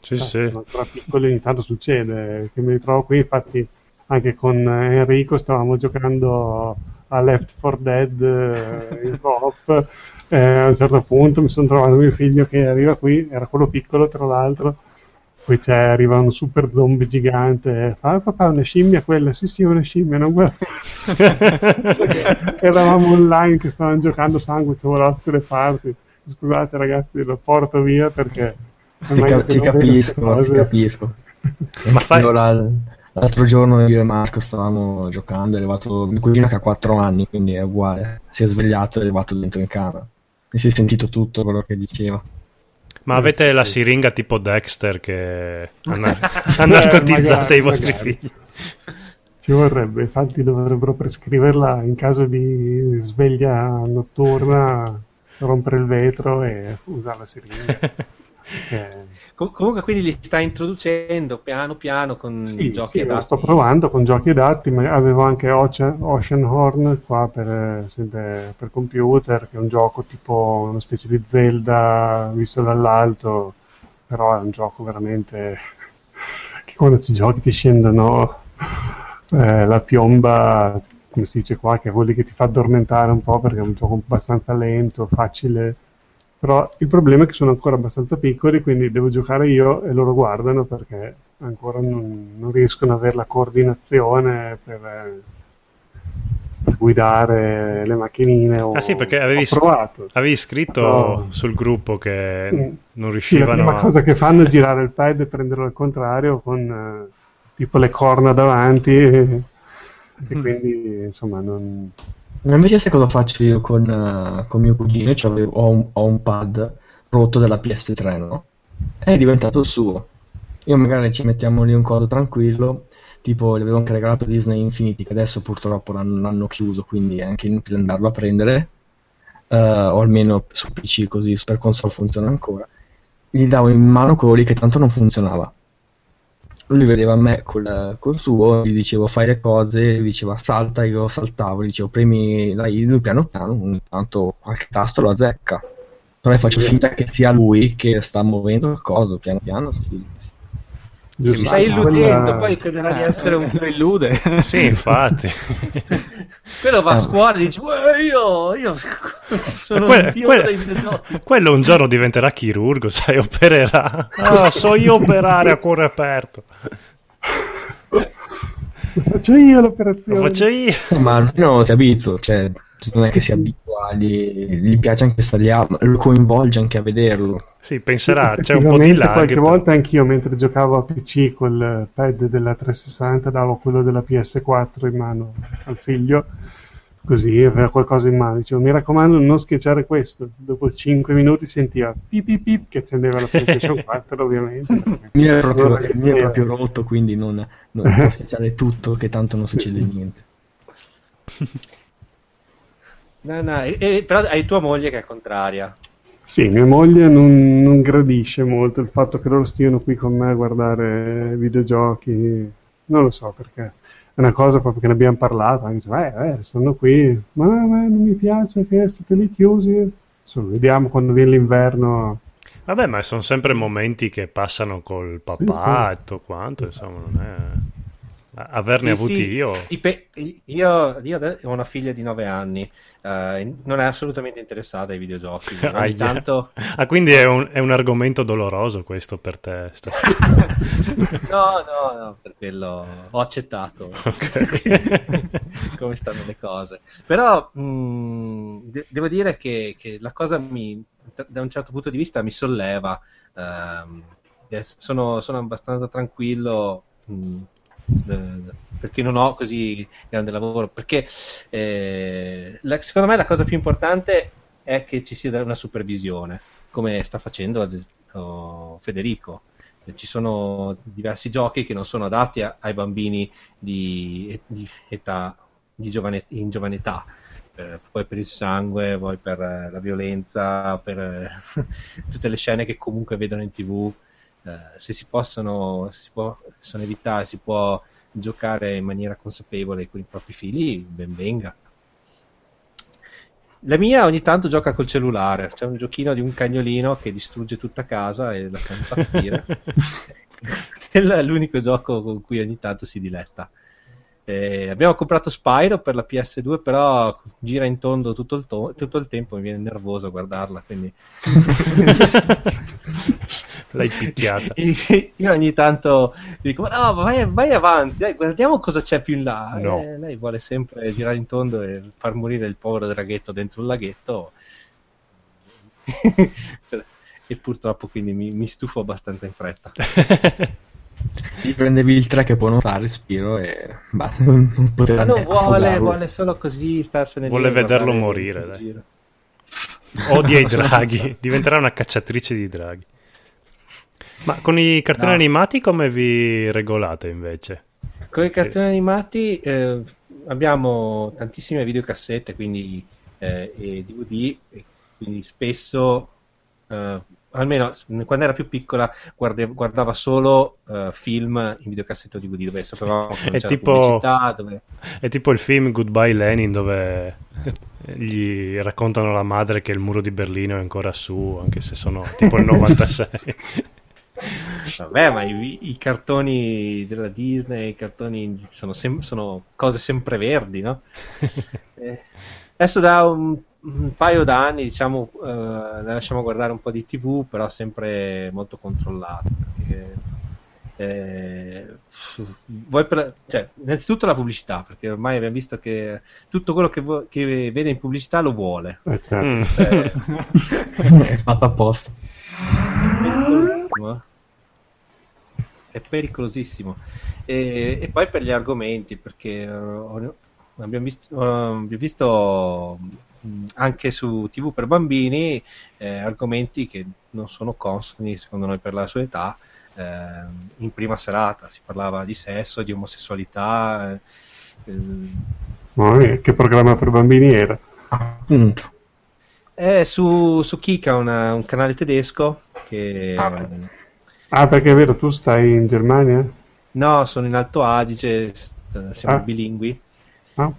Sì, cioè, sì. Sono ancora piccoli, ogni tanto succede. Che mi ritrovo qui, infatti anche con Enrico stavamo giocando a Left 4 Dead eh, in coop. Eh, a un certo punto mi sono trovato mio figlio che arriva qui, era quello piccolo tra l'altro, poi c'è, arriva un super zombie gigante fa ah, papà una scimmia quella. Sì sì una scimmia non guarda eravamo online che stavano giocando sangue che volava da tutte le parti. Scusate ragazzi lo porto via perché ti, cap- ti capisco ti capisco ma fai... l'altro giorno io e Marco stavamo giocando è arrivato mio cugino che ha 4 anni quindi è uguale si è svegliato e è arrivato dentro in camera e si è sentito tutto quello che diceva ma avete la siringa tipo Dexter che ha narcotizzate i vostri magari. figli? Ci vorrebbe, infatti dovrebbero prescriverla in caso di sveglia notturna, rompere il vetro e usare la siringa. Eh. Com- comunque quindi li sta introducendo piano piano con sì, giochi sì, adatti. sto provando con giochi adatti, ma avevo anche Ocean, Ocean Horn qua per, sempre, per computer, che è un gioco tipo una specie di Zelda visto dall'alto, però è un gioco veramente che quando ci giochi ti scendono eh, la piomba, come si dice qua, che è quello che ti fa addormentare un po' perché è un gioco abbastanza lento, facile però il problema è che sono ancora abbastanza piccoli, quindi devo giocare io e loro guardano perché ancora non, non riescono ad avere la coordinazione per, per, guidare le macchinine. Ho, ah sì, perché avevi, avevi scritto Però, sul gruppo che mm, non riuscivano... Sì, la prima a... cosa che fanno è girare il pad e prenderlo al contrario con eh, tipo le corna davanti e, mm. e quindi insomma non Invece sai cosa faccio io con, uh, con mio cugino? Cioè, ho, un, ho, un, pad rotto della PS3, no? È diventato suo. Io magari ci mettiamo lì un coso tranquillo, tipo gli avevo anche regalato Disney Infinity, che adesso purtroppo l'hanno, l'hanno chiuso, quindi è anche inutile andarlo a prendere, uh, o almeno su PC così, per console funziona ancora. Gli davo in mano quello lì che tanto non funzionava lui vedeva me col, col suo, gli dicevo fai le cose, lui diceva salta, io saltavo, gli dicevo premi la I, piano piano, ogni tanto qualche tasto lo azzecca. Però faccio finta che sia lui che sta muovendo il coso, piano piano si, Giusto. Stai illudendo, quella... poi crederà di essere un che illude. sì, infatti. quello va a scuola e dice, io, io sono que- un dio que- dei. Quello un giorno diventerà chirurgo, sai, opererà. Oh, so io operare a cuore aperto. Lo faccio io l'operazione. Lo faccio io. Ma almeno si abitua, cioè non è che si abitua, gli, piace anche stare lì, lo coinvolge anche a vederlo. Sì, penserà, c'è un po' di lag. Qualche per... volta anch'io mentre giocavo a PC col pad della 360 davo quello della PS4 in mano al figlio, così aveva qualcosa in mano. Dicevo, mi raccomando non schiacciare questo. Dopo 5 minuti sentiva pip pip pip che accendeva la PlayStation 4 ovviamente. mi è proprio, mi è proprio rotto, quindi non, non può schiacciare tutto che tanto non succede sì. niente. No, no, e, e, però hai tua moglie che è contraria. Sì, mia moglie non, non, gradisce molto il fatto che loro stiano qui con me a guardare videogiochi. Non lo so perché. È una cosa proprio che ne abbiamo parlato. Anche, eh, eh, stanno qui, ma, ma non mi piace che state lì chiusi. Insomma, vediamo quando viene l'inverno. Vabbè, ma sono sempre momenti che passano col papà sì, sì. e tutto quanto, insomma, non è averne sì, avuti sì. io. io. Io ho una figlia di 9 anni, uh, non è assolutamente interessata ai videogiochi. Ogni tanto... Ah, quindi è un, è un, argomento doloroso questo per te no, no, no, per quello ho accettato okay. come stanno le cose. Però mh, mm, de- devo dire che, che, la cosa mi, da un certo punto di vista mi solleva. Uh, sono, sono abbastanza tranquillo. Mh, perché non ho così grande lavoro. Perché eh, la, secondo me la cosa più importante è che ci sia una supervisione, come sta facendo oh, Federico. Ci sono diversi giochi che non sono adatti a, ai bambini di, di età di giovane, in giovane età. Per, poi per il sangue, poi per la violenza, per tutte le scene che comunque vedono in tv. Eh, se si possono, se si possono evitare, si può giocare in maniera consapevole con i propri figli, ben venga. La mia ogni tanto gioca col cellulare, c'è un giochino di un cagnolino che distrugge tutta casa e la fa impazzire. è l'unico gioco con cui ogni tanto si diletta. Eh, abbiamo comprato Spyro per la PS2, però gira in tondo tutto il, to- tutto il tempo, mi viene nervoso a guardarla, quindi... L'hai picchiata. Io ogni tanto dico, no, vai, vai avanti, dai, guardiamo cosa c'è più in là. No. Eh, lei vuole sempre girare in tondo e far morire il povero draghetto dentro un laghetto. Cioè, e purtroppo quindi mi, mi stufo abbastanza in fretta. Ti prendevi il 3 che può nuotare, Spiro, e bah, non poteva non vuole, vuole solo così starsene Vuole vederlo morire, dai. Odia i draghi, diventerà una cacciatrice di draghi. Ma con i cartoni no. animati come vi regolate invece? Con i cartoni animati eh, abbiamo tantissime videocassette, quindi eh, e DVD, e quindi spesso eh, almeno quando era più piccola guarde, guardava solo uh, film in videocassetta DVD dove sapevamo che è tipo, dove... è tipo il film Goodbye Lenin dove gli raccontano la madre che il muro di Berlino è ancora su anche se sono tipo il 96 Vabbè, ma i, i, cartoni della Disney, i cartoni sono, sem- sono cose sempreverdi, no? eh, adesso da un un paio d'anni, diciamo, ne lasciamo guardare un po' di TV, però sempre molto controllato. Perché, eh, per, cioè, innanzitutto la pubblicità, perché ormai abbiamo visto che tutto quello che, vo- che vede in pubblicità lo vuole. Eh, certo. mm. eh, è fatto apposta. È pericolosissimo. E, e, poi per gli argomenti, perché uh, abbiamo visto, uh, abbiamo visto anche su TV per bambini eh, argomenti che non sono consoni secondo noi per la sua età eh, in prima serata si parlava di sesso, di omosessualità eh, oh, che programma per bambini era? appunto è su, su Kika una, un canale tedesco che ah, ah, perché è vero tu stai in Germania? no sono in Alto Adige siamo ah. bilingui ah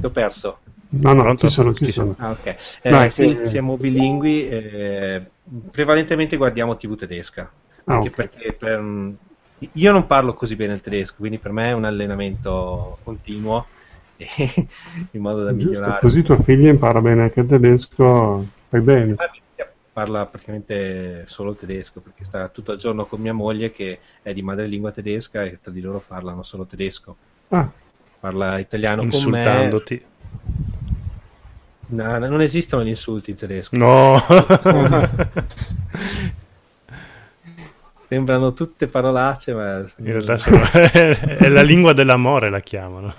Ti ho perso. No, no, Pronto? ci sono, ci sono. Ah, ok. Eh, no, sì, che... siamo bilingui, eh, prevalentemente guardiamo TV tedesca. Ah, anche okay. perché per, io non parlo così bene il tedesco, quindi per me è un allenamento continuo in modo da Giusto, migliorare. Così tua figlia impara bene anche il tedesco, fai bene. Parla praticamente solo tedesco perché sta tutto il giorno con mia moglie che è di madrelingua tedesca e tra di loro parlano solo tedesco. Ah, parla italiano Insultandoti. No, non esistono gli insulti in tedesco. No. Sembrano tutte parolacce, ma... In realtà sono... è la lingua dell'amore, la chiamano.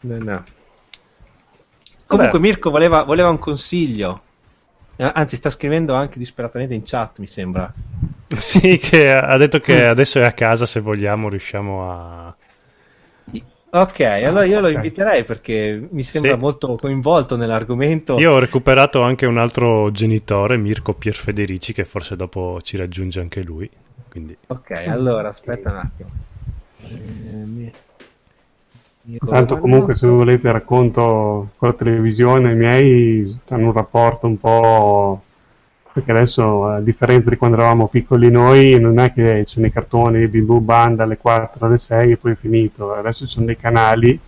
No, no. Comunque Vabbè. Mirko voleva, voleva un consiglio. Eh, anzi, sta scrivendo anche disperatamente in chat, mi sembra. Sì, che ha detto che adesso è a casa, se vogliamo riusciamo a... Ok, allora io lo inviterei perché mi sembra sì. molto coinvolto nell'argomento. Io ho recuperato anche un altro genitore, Mirko Pierfederici, che forse dopo ci raggiunge anche lui. Quindi... Ok, allora aspetta un attimo. Tanto comunque se volete racconto con la televisione, i miei hanno un rapporto un po' perché adesso a differenza di quando eravamo piccoli noi non è che ci sono i cartoni di Blue Band alle 4 alle 6 e poi è finito. Adesso ci sono dei canali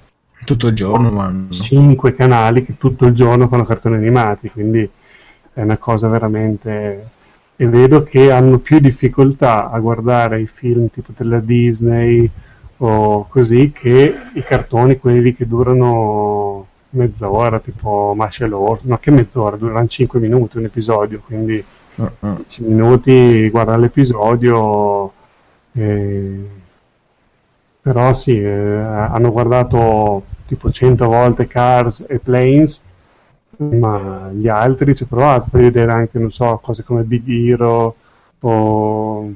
tutto il giorno vanno. 5 canali che tutto il giorno fanno cartoni animati quindi è una cosa veramente e vedo che hanno più difficoltà a guardare i film tipo della Disney o così che i cartoni quelli che durano mezz'ora, tipo Martial Law, no che mezz'ora, durano 5 minuti un episodio, quindi uh-uh. 10 minuti, guarda l'episodio. Eh, però sì, eh, hanno guardato tipo 100 volte Cars e Planes, ma gli altri ci ho provato per vedere anche, non so, cose come Big Hero, o...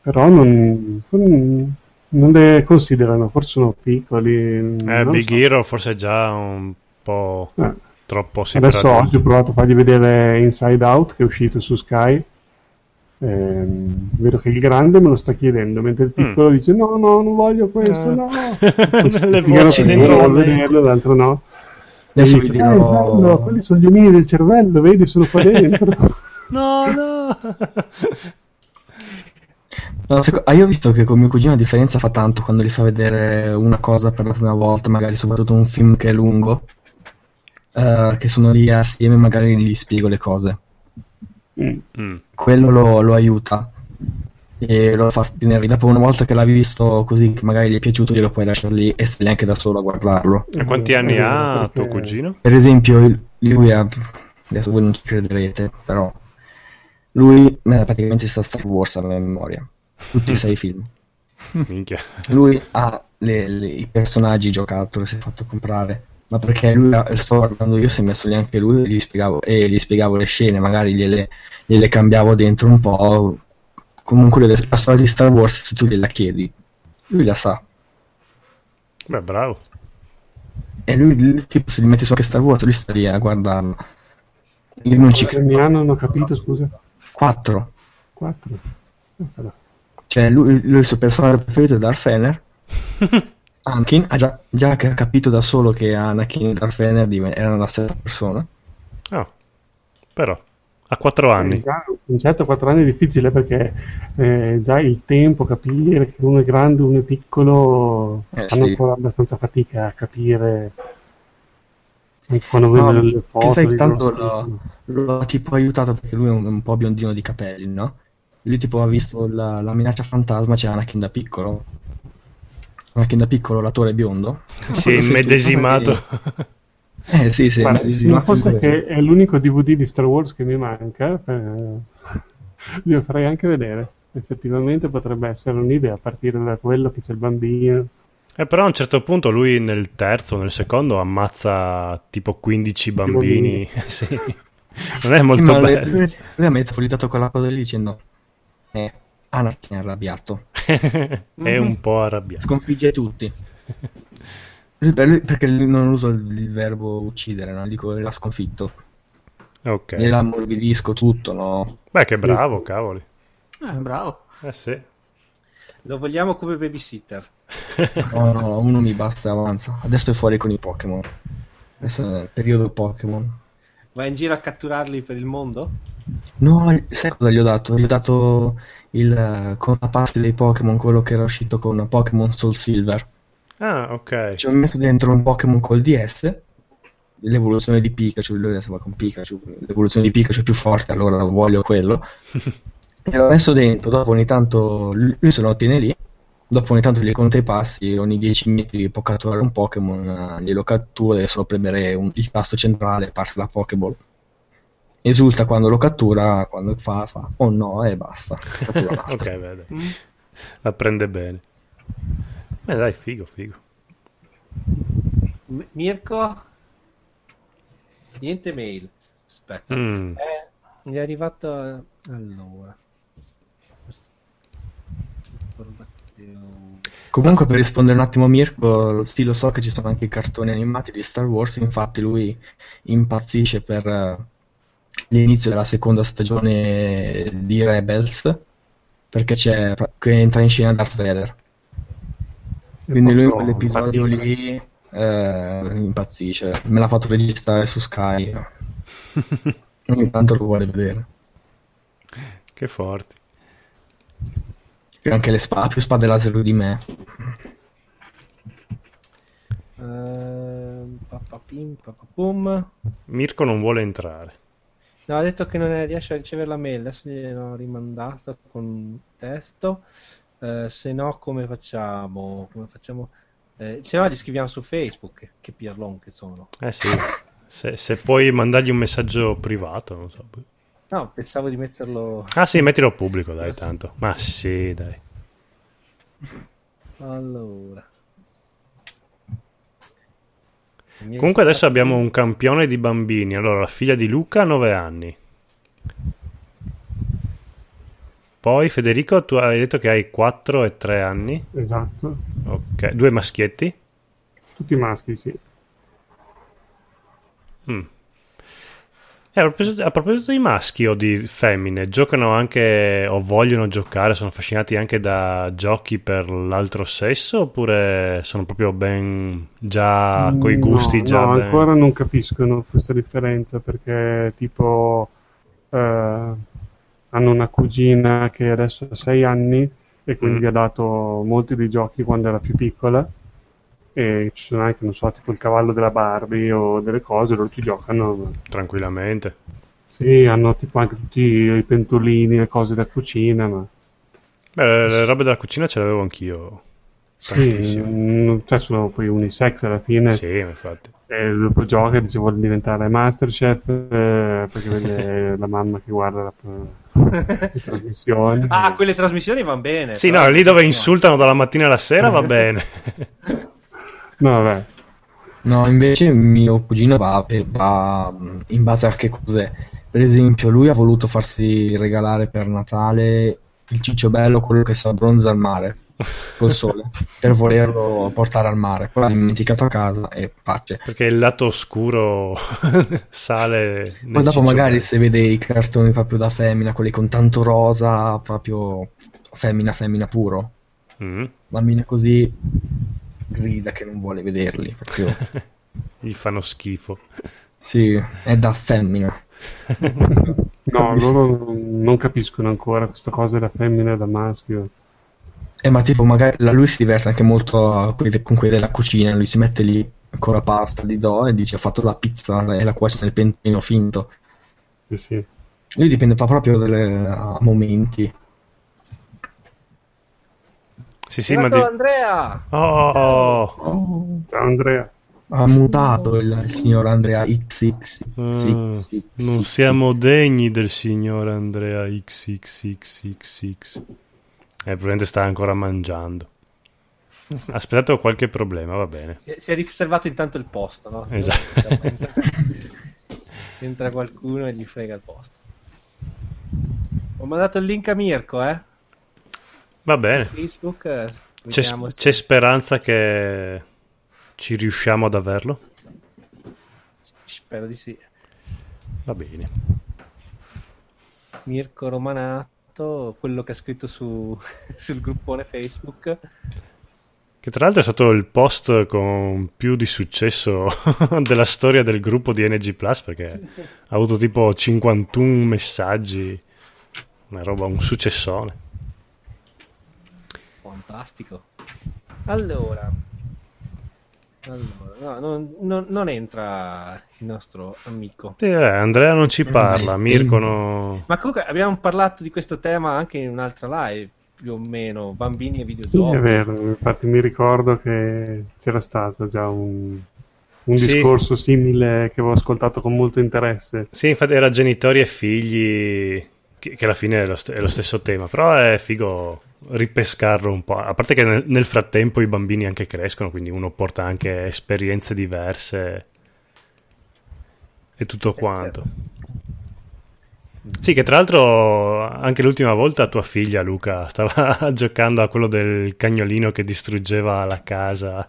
però non, non le considerano, forse sono piccoli. Eh, Big so. Hero forse è già un po' eh. troppo Adesso oggi ho provato a fargli vedere Inside Out che è uscito su Sky eh, vedo che il grande me lo sta chiedendo, mentre il piccolo mm. dice no, no, non voglio questo, no. Le voci dentro vederlo, l'altro no. Adesso dico, dirò... eh, bello, quelli sono gli omini del cervello, vedi, sono qua dentro. no, no. No, seco- ah, io ho visto che con mio cugino la differenza fa tanto quando gli fa vedere una cosa per la prima volta, magari soprattutto un film che è lungo, uh, che sono lì assieme, magari gli spiego le cose. Mm. Quello lo, lo, aiuta e lo fa tenere dopo una volta che l'hai visto così che magari gli è piaciuto glielo puoi lasciare lì e stai anche da solo a guardarlo e quanti anni eh, ha tuo cugino? per esempio lui ha adesso voi non ci crederete però lui praticamente sta Star Wars a memoria tutti i sei film Minchia. lui ha le, le, i personaggi giocattoli si è fatto comprare ma perché lui sto guardando io si è messo lì anche lui e gli spiegavo, e gli spiegavo le scene, magari gliele, gliele cambiavo dentro un po'. Comunque la storia di Star Wars, se tu gliela chiedi, lui la sa. Beh, bravo. E lui, lui tipo, se gli metti su anche Star Wars, lui sta lì a guardarlo. Io non ci credo. anno non ho capito, scusa? Quattro. Quattro? Cioè, lui, lui il suo personaggio preferito è Darth Fener. Anakin ha già, già capito da solo che Anakin e Darth Vader erano la stessa persona. Oh, però a 4 anni. Eh, già, un certo 4 anni è difficile perché eh, già il tempo capire che uno è grande, uno è piccolo, eh, fanno sì. ancora abbastanza fatica a capire anche quando no, vedo le foto. Sai, tanto l'ho, l'ho, tipo aiutato perché lui è un, un, po' biondino di capelli, no? Lui tipo ha visto la, la minaccia fantasma, c'è Anakin da piccolo anche da piccolo l'attore biondo. Si è immedesimato. Eh sì, sì. Guarda, ma forse che è l'unico DVD di Star Wars che mi manca, eh, lo farei anche vedere. Effettivamente potrebbe essere un'idea a partire da quello che c'è il bambino. Eh, però a un certo punto lui nel terzo, nel secondo ammazza tipo 15 bambini. sì. Non è molto sì, bello. Lui, ha metropolizzato quella cosa lì dicendo eh, Anakin è arrabbiato. è un po' arrabbiato. Sconfigge tutti. perché non uso il, verbo uccidere, no? dico l'ha sconfitto. Ok. Gliela ammorbidisco tutto, no? Beh, che bravo, cavoli. Eh, bravo. Eh sì. Lo vogliamo come babysitter. no, no, uno mi basta e avanza. Adesso è fuori con i Pokémon. Adesso è il periodo Pokémon. Vai in giro a catturarli per il mondo? No, sai cosa gli ho dato? Gli ho dato il contapaste dei Pokémon, quello che era uscito con Pokémon Soul Silver. Ah, ok. Ci ho messo dentro un Pokémon col DS, l'evoluzione di Pikachu, lui va con Pikachu, l'evoluzione di Pikachu è più forte, allora voglio quello. e l'ho messo dentro, dopo ogni tanto lui se lo ottiene lì, dopo ogni tanto gli conta i passi, ogni 10 metri può catturare un Pokémon, glielo cattura, deve solo premere un, il tasto centrale, parte la Pokéball esulta quando lo cattura, quando fa, fa oh no e basta. ok, vede. Mm. La prende bene. Beh, dai, figo, figo. M- Mirko? Niente mail. Aspetta. Mm. Eh, è arrivato... Allora. Comunque per rispondere un attimo a Mirko, sì lo so che ci sono anche i cartoni animati di Star Wars, infatti lui impazzisce per l'inizio della seconda stagione di Rebels perché c'è che entra in scena Darth Vader. Quindi lui in quell'episodio lì eh, impazzisce. Me l'ha fatto registrare su Sky. Ogni tanto lo vuole vedere. Che forti e anche le spade più spade laser di me. Uh, Mirko non vuole entrare No, ha detto che non riesce a ricevere la mail, adesso gliel'ho rimandata con testo. Eh, se no, come facciamo? Come facciamo? Eh, se no, gli scriviamo su Facebook, che, che pirlon che sono. Eh sì, se, se puoi mandargli un messaggio privato, non so. No, pensavo di metterlo... Ah sì, mettilo pubblico, dai, tanto. Ma sì, dai. Allora... Comunque adesso abbiamo un campione di bambini. Allora, la figlia di Luca ha 9 anni. Poi Federico, tu hai detto che hai 4 e 3 anni. Esatto. Ok, due maschietti? Tutti maschi, sì. Mm. Eh, a, proposito, a, proposito, di maschi o di femmine, giocano anche o vogliono giocare, sono affascinati anche da giochi per l'altro sesso oppure sono proprio ben già coi gusti no, già no, ben... ancora non capiscono questa differenza perché tipo eh, hanno una cugina che adesso ha 6 anni e quindi mm. ha dato molti dei giochi quando era più piccola e ci sono anche, non so, tipo il cavallo della Barbie o delle cose, loro ci giocano. Tranquillamente. Sì, hanno tipo anche tutti i pentolini, le cose da cucina, ma... Beh, le robe della cucina ce l'avevo anch'io. Sì, mh, cioè sono poi unisex alla fine. Sì, infatti. E dopo gioca e dice vuole diventare Masterchef eh, perché vede la mamma che guarda la, le trasmissioni. Ah, quelle trasmissioni vanno bene. Sì, no, lì dove insultano dalla mattina alla sera va bene. No, vabbè. No, invece mio cugino va, va, in base a che cos'è. Per esempio, lui ha voluto farsi regalare per Natale il ciccio bello, quello che si abbronza al mare col sole, per volerlo portare al mare. Poi l'ha dimenticato a casa e pace. Perché il lato oscuro sale. Poi dopo magari se vede i cartoni proprio da femmina, quelli con tanto rosa, proprio femmina, femmina puro. Mm. Bambine così grida che non vuole vederli. Proprio. Gli fanno schifo. Sì, è da femmina. no, loro non capiscono ancora questa cosa della femmina e da maschio. Eh, ma tipo, magari la lui si diverte anche molto con quelli della cucina. Lui si mette lì con la pasta di do e dice: Ho fatto la pizza e la cuoce nel pentino finto. Sì, sì. Lui dipende fa proprio delle, a momenti. Sì, sì, ma di... Andrea! Oh. oh. Ciao Andrea. Ha mutato il, signor Andrea XX. Uh, non siamo degni del signor Andrea XXXXX. Eh, probabilmente sta ancora mangiando. Ha aspettato qualche problema, va bene. Si è, si è riservato intanto il posto, no? Esatto. Entra qualcuno e gli frega il posto. Ho mandato il link a Mirko, eh? Va bene. Facebook, eh, c'è, c'è, speranza che ci riusciamo ad averlo? Spero di sì. Va bene. Mirko Romanato, quello che ha scritto su, sul gruppone Facebook. Che tra l'altro è stato il post con più di successo della storia del gruppo di NG Plus perché ha avuto tipo 51 messaggi, una roba, un successone fantastico. Allora, allora no, non, non, non, entra il nostro amico. Eh, Andrea non ci parla, Mirko no... Ma comunque abbiamo parlato di questo tema anche in un'altra live, più o meno, bambini e videogiochi. Sì, è vero, infatti mi ricordo che c'era stato già un, un sì. discorso simile che avevo ascoltato con molto interesse. Sì, infatti era genitori e figli, che, che alla fine è lo, st- è lo stesso tema, però è figo ripescarlo un po'. A parte che nel, nel, frattempo i bambini anche crescono, quindi uno porta anche esperienze diverse e tutto quanto. Sì, che tra l'altro anche l'ultima volta tua figlia Luca stava giocando a quello del cagnolino che distruggeva la casa.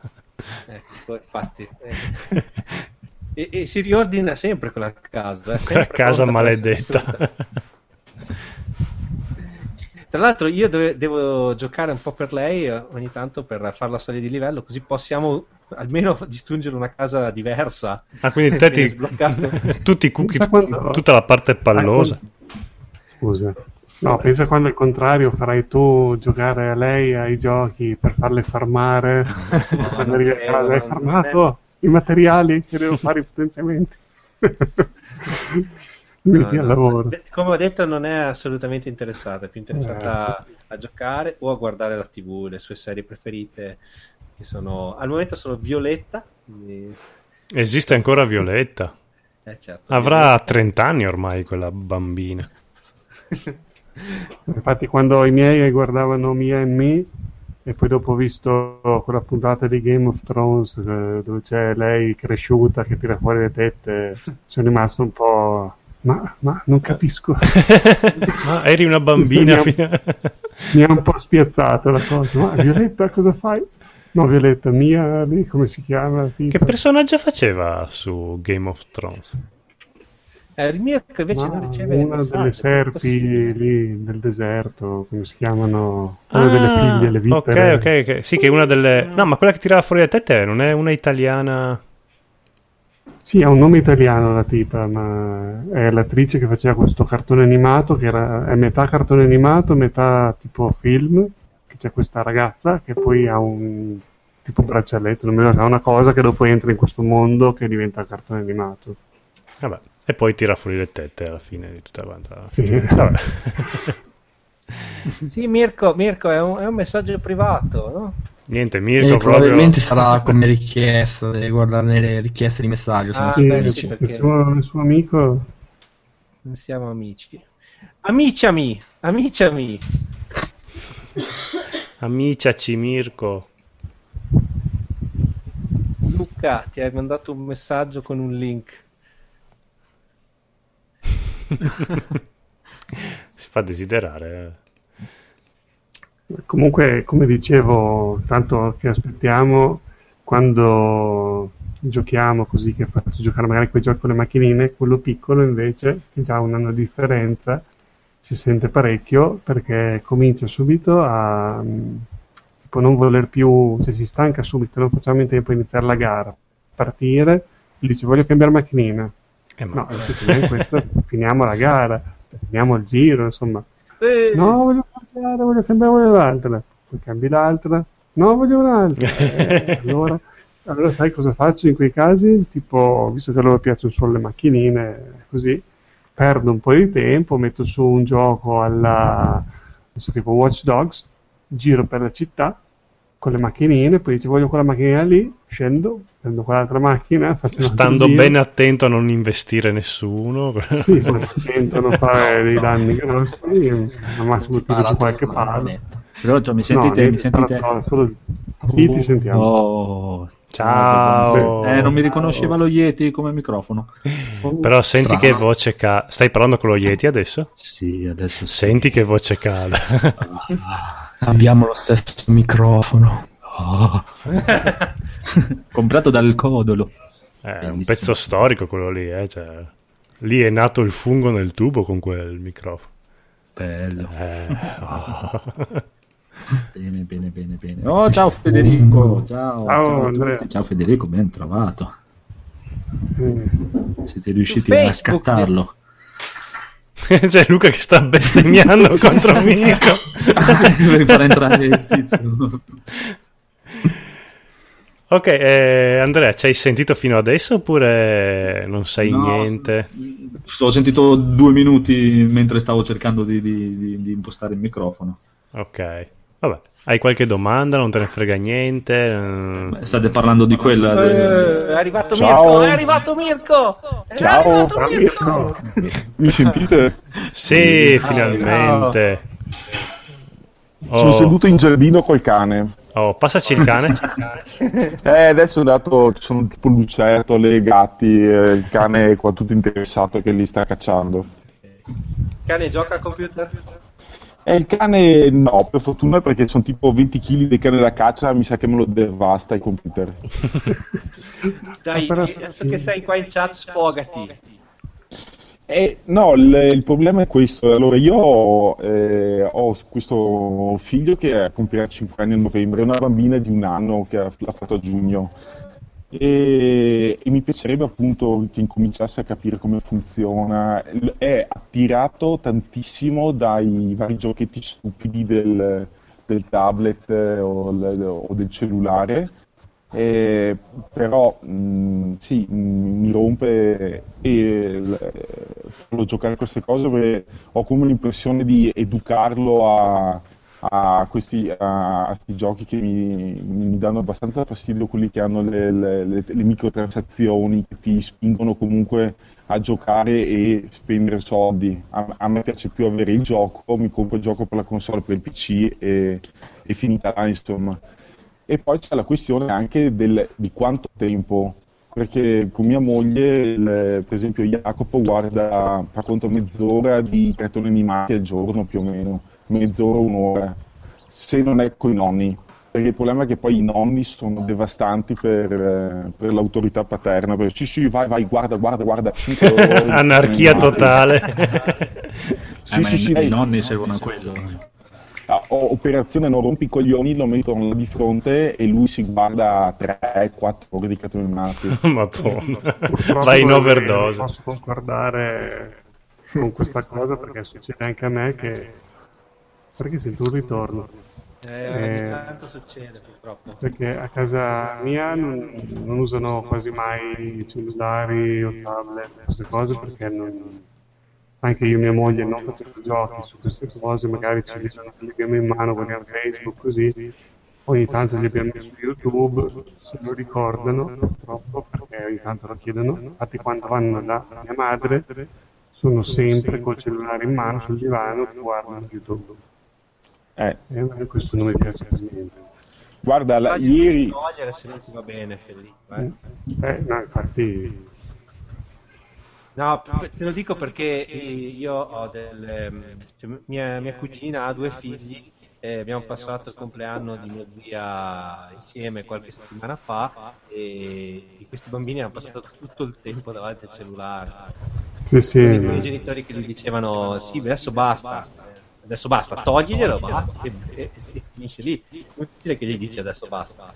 Ecco, infatti. Eh. e, e, si riordina sempre quella casa. Eh, quella casa maledetta. Tra l'altro io dove, devo giocare un po' per lei eh, ogni tanto per farla salire di livello, così possiamo almeno distruggere una casa diversa. Ah, quindi te ti... tutti i cookie, quando... tutta la parte pallosa. Scusa. No, pensa quando al contrario farai tu giocare a lei ai giochi per farle farmare. No, quando arrivi a casa hai farmato i materiali che devo fare i potenziamenti. No, no, come ho detto, non è assolutamente interessata, è più interessata eh. a, giocare o a guardare la TV, le sue serie preferite, che sono al momento sono Violetta. Esiste ancora Violetta? Eh, certo, Avrà 30 anni ormai quella bambina. Infatti quando i miei guardavano Mia e Me e poi dopo ho visto quella puntata di Game of Thrones eh, dove c'è lei cresciuta che tira fuori le tette, sono rimasto un po'... Ma, ma non capisco. ma eri una bambina. mi, ha, mi ha un po' spiazzato la cosa. Ma Violetta cosa fai? No, Violetta, Mia, lì come si chiama? Che personaggio faceva su Game of Thrones? Eh, Mirk invece Ma non riceve una delle serpi lì nel deserto, come si chiamano? Una ah, delle figlie, le vipere. Ok, ok, ok. Sì, che è una delle... No, ma quella che tirava fuori le tette non è una italiana... Sì, ha un nome italiano la tipa, ma è l'attrice che faceva questo cartone animato, che era, è metà cartone animato, metà tipo film, che c'è questa ragazza che poi ha un tipo braccialetto, non mi ricordo, ha una cosa che dopo entra in questo mondo che diventa cartone animato. Vabbè. E poi tira fuori le tette alla fine di tutta quanta. Sì, sì Mirko, Mirko è, un, è, un, messaggio privato, no? Niente, Mirko eh, probabilmente sarà come richiesta, deve guardare le richieste di messaggio. Ah, sì, perché... il, suo, il suo amico. Non siamo amici. Amiciami, amiciami. Amiciaci Mirko. Luca, ti hai mandato un messaggio con un link. si fa desiderare. Comunque, come dicevo, tanto che aspettiamo quando giochiamo così che faccio giocare magari quei giochi con le macchinine, quello piccolo invece, che già ha un anno di differenza, si sente parecchio perché comincia subito a tipo, non voler più, cioè si stanca subito, non facciamo in tempo a iniziare la gara, partire, dice voglio cambiare macchinina, eh, ma... No, in questo finiamo la gara, finiamo il giro, insomma. Eh. No, voglio cambiare, voglio cambiare l'altra. Poi cambi l'altra. No, voglio un'altra. Eh, allora, allora sai cosa faccio in quei casi? Tipo, visto che a loro piacciono solo le macchinine, così, perdo un po' di tempo, metto su un gioco alla, tipo Watch Dogs, giro per la città, con le macchinine, poi dice voglio quella macchinina lì, scendo, prendo quell'altra macchina. Stando bene attento a non investire nessuno. Sì, stando attento a non fare dei danni grossi, al massimo tiro qualche palla. Però mi sentite? No, mi sentite? Solo... Sì, ti sentiamo. Oh, ciao. Eh, non mi riconosceva lo Yeti come microfono. Però senti Strano. che voce cade. Stai parlando con lo Yeti adesso? Sì, adesso sì. Senti che voce cade. Abbiamo lo stesso microfono. Oh. Comprato dal Codolo. È un pezzo storico quello lì, eh? cioè, lì è nato il fungo nel tubo con quel microfono. Bello. Eh, oh. bene, bene, bene, bene. Oh, ciao Federico. Ciao, ciao, ciao, ciao Federico, ben trovato. Siete riusciti a scattarlo. C'è Luca che sta bestemmiando contro Mirko per far entrare il tizio. Ok, eh, Andrea, ci hai sentito fino adesso oppure non sai no, niente? Ho sentito due minuti mentre stavo cercando di, di, di, di impostare il microfono. Ok, vabbè. Hai qualche domanda? Non te ne frega niente? Beh, state parlando di quella. Del... Eh, è arrivato Ciao. Mirko! È arrivato Mirko! È Ciao, arrivato Mirko! Mi sentite? Sì, finalmente. Oh. Sono seduto in giardino col cane. Oh, passaci il cane. eh, adesso ho dato, sono tipo lucertole, gatti, eh, il cane è qua tutto interessato che li sta cacciando. Il cane gioca al computer? Eh, il cane no, per fortuna perché sono tipo 20 kg di cane da caccia, mi sa che me lo devasta il computer. Dai, adesso che sei qua in chat, sfogati. Eh, no, il, il, problema è questo. Allora, io eh, ho questo figlio che compirà 5 anni a novembre, una bambina di un anno che l'ha fatto a giugno. E, e, mi piacerebbe appunto che incominciasse a capire come funziona. È attirato tantissimo dai vari giochetti stupidi del, del tablet o, o, del cellulare. Eh, però mh, sì, mh, mi rompe e farlo giocare queste cose perché ho come l'impressione di educarlo a, a questi, a, a questi giochi che mi, mi, danno abbastanza fastidio, quelli che hanno le, le, le, le microtransazioni che ti spingono comunque a giocare e spendere soldi. A, a, me piace più avere il gioco, mi compro il gioco per la console, per il PC e, e finita là, insomma. E poi c'è la questione anche del, di quanto tempo, perché con mia moglie, il, per esempio Jacopo guarda, fa conto mezz'ora di cartoni animati al giorno più o meno mezz'ora, un'ora, se non è con i nonni. Perché il problema è che poi i nonni sono devastanti per, eh, per l'autorità paterna. Perché sì, sì, vai, vai, guarda, guarda, guarda. Anarchia totale. sì, eh, sì, sì, i nonni servono a quello. Ah, operazione non rompi i coglioni, lo mettono là di fronte e lui si guarda 3-4 ore di cartoni animati. Madonna, vai in overdose. Posso concordare con questa cosa perché succede anche a me che perché sento un ritorno. Eh, ogni eh, tanto succede purtroppo. Perché a casa mia non, non usano quasi mai cellulari o tablet, queste cose, perché non, anche io e mia moglie non facciamo giochi su queste cose, magari ce li abbiamo in mano, guardiamo Facebook così, ogni tanto li abbiamo su YouTube, se lo ricordano purtroppo, perché ogni tanto lo chiedono, infatti quando vanno da mia madre sono sempre col cellulare in mano sul divano e guardano YouTube. Eh. E questo non mi piace per niente. Guarda, la, ieri... Togliere se non ti va bene, Federico. Eh. eh, no, infatti... No, te lo dico perché io ho del... Cioè, mia, mia cugina ha due figli e abbiamo passato il compleanno di mia zia insieme qualche settimana fa e questi bambini hanno passato tutto il tempo davanti al cellulare. Sì, sì. I miei genitori che gli dicevano sì, adesso basta adesso basta, togliglielo va, e, e, e, finisce lì. Inutile che gli dici adesso basta.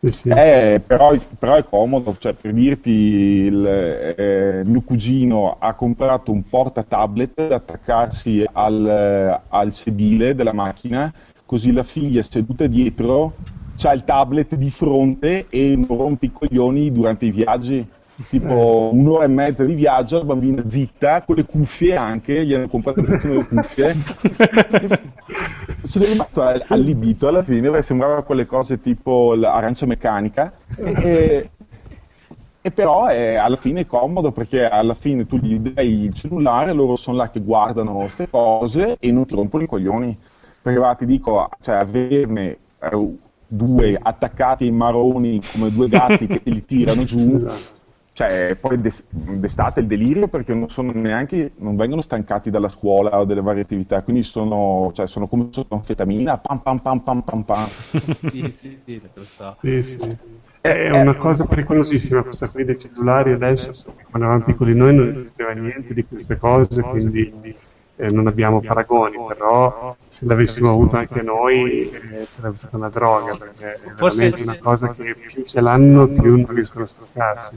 Sì, sì. Eh, però, però, è comodo, cioè per dirti il eh, mio cugino ha comprato un porta tablet da attaccarsi al, al sedile della macchina, così la figlia seduta dietro ha il tablet di fronte e non rompe i coglioni durante i viaggi tipo un'ora e mezza di viaggio, la bambina zitta, con le cuffie anche, gli hanno comprato tutte le cuffie. Sono rimasto allibito alla fine sembrava quelle cose tipo l'arancia meccanica. E, e però è, alla fine è comodo perché alla fine tu gli dai il cellulare, loro sono là che guardano queste cose e non ti rompono i coglioni. Perché va, ti dico, cioè averne eh, due attaccati ai maroni come due gatti che li tirano giù esatto cioè, poi d'estate il delirio perché non, sono neanche, non vengono stancati dalla scuola o delle varie attività, quindi sono, cioè, sono come sotto anfetamina, pam pam pam pam pam pam. sì, sì, sì, lo so. Sì, sì. È una cosa pericolosissima questa qui dei cellulari adesso, quando eravamo piccoli noi non esisteva niente di queste cose, quindi eh, non abbiamo paragoni, però se l'avessimo avuto anche noi eh, sarebbe stata una droga, perché è veramente una cosa che più ce l'hanno più non riescono a staccarsi.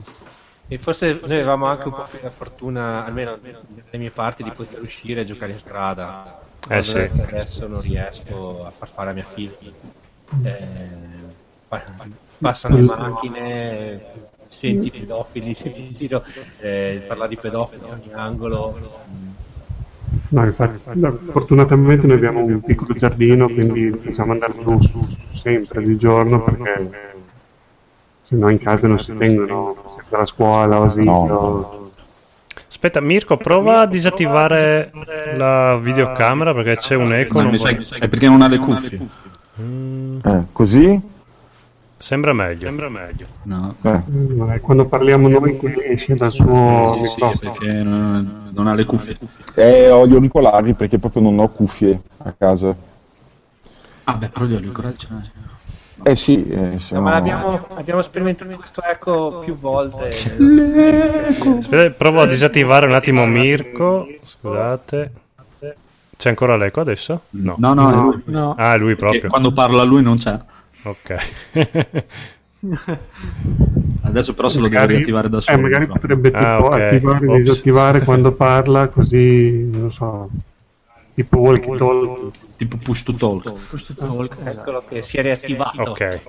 E forse noi avevamo anche un po' più la fortuna, almeno dalle mie parti, di poter uscire e giocare in strada. Eh sì. Adesso non riesco a far fare a mia figlia. Eh, passano le macchine, senti pedofili, senti eh, parlare di pedofili a ogni angolo. No, infatti, fortunatamente noi abbiamo un piccolo giardino, quindi possiamo andare giù sempre di giorno perché se no in casa non si tengono dalla scuola o no. Aspetta, Mirko, prova a disattivare la videocamera perché c'è un eco. Non sai, è perché non ha le cuffie. Mm. Eh, così? Sembra meglio. Sembra meglio. No. Eh. Quando parliamo noi esce dal suo sì, sì, perché non, non, ha le cuffie. Eh, ho gli auricolari perché proprio non ho cuffie a casa. Ah beh, però gli auricolari ce l'hai. Eh sì, eh, siamo... no, ma abbiamo, abbiamo, sperimentato questo eco più volte. Aspetta, provo a disattivare un attimo Mirko. Scusate. C'è ancora l'eco adesso? No, no, no, no. Lui. no. Ah, lui proprio. Perché quando parla lui non c'è. Ok. Adesso però se lo devo riattivare da solo. Eh, magari potrebbe tipo ah, okay. attivare e disattivare quando parla, così non so. Tipo walkie talkie. Tipo push to talk. Push to talk. Eccolo che si è riattivato. Ok.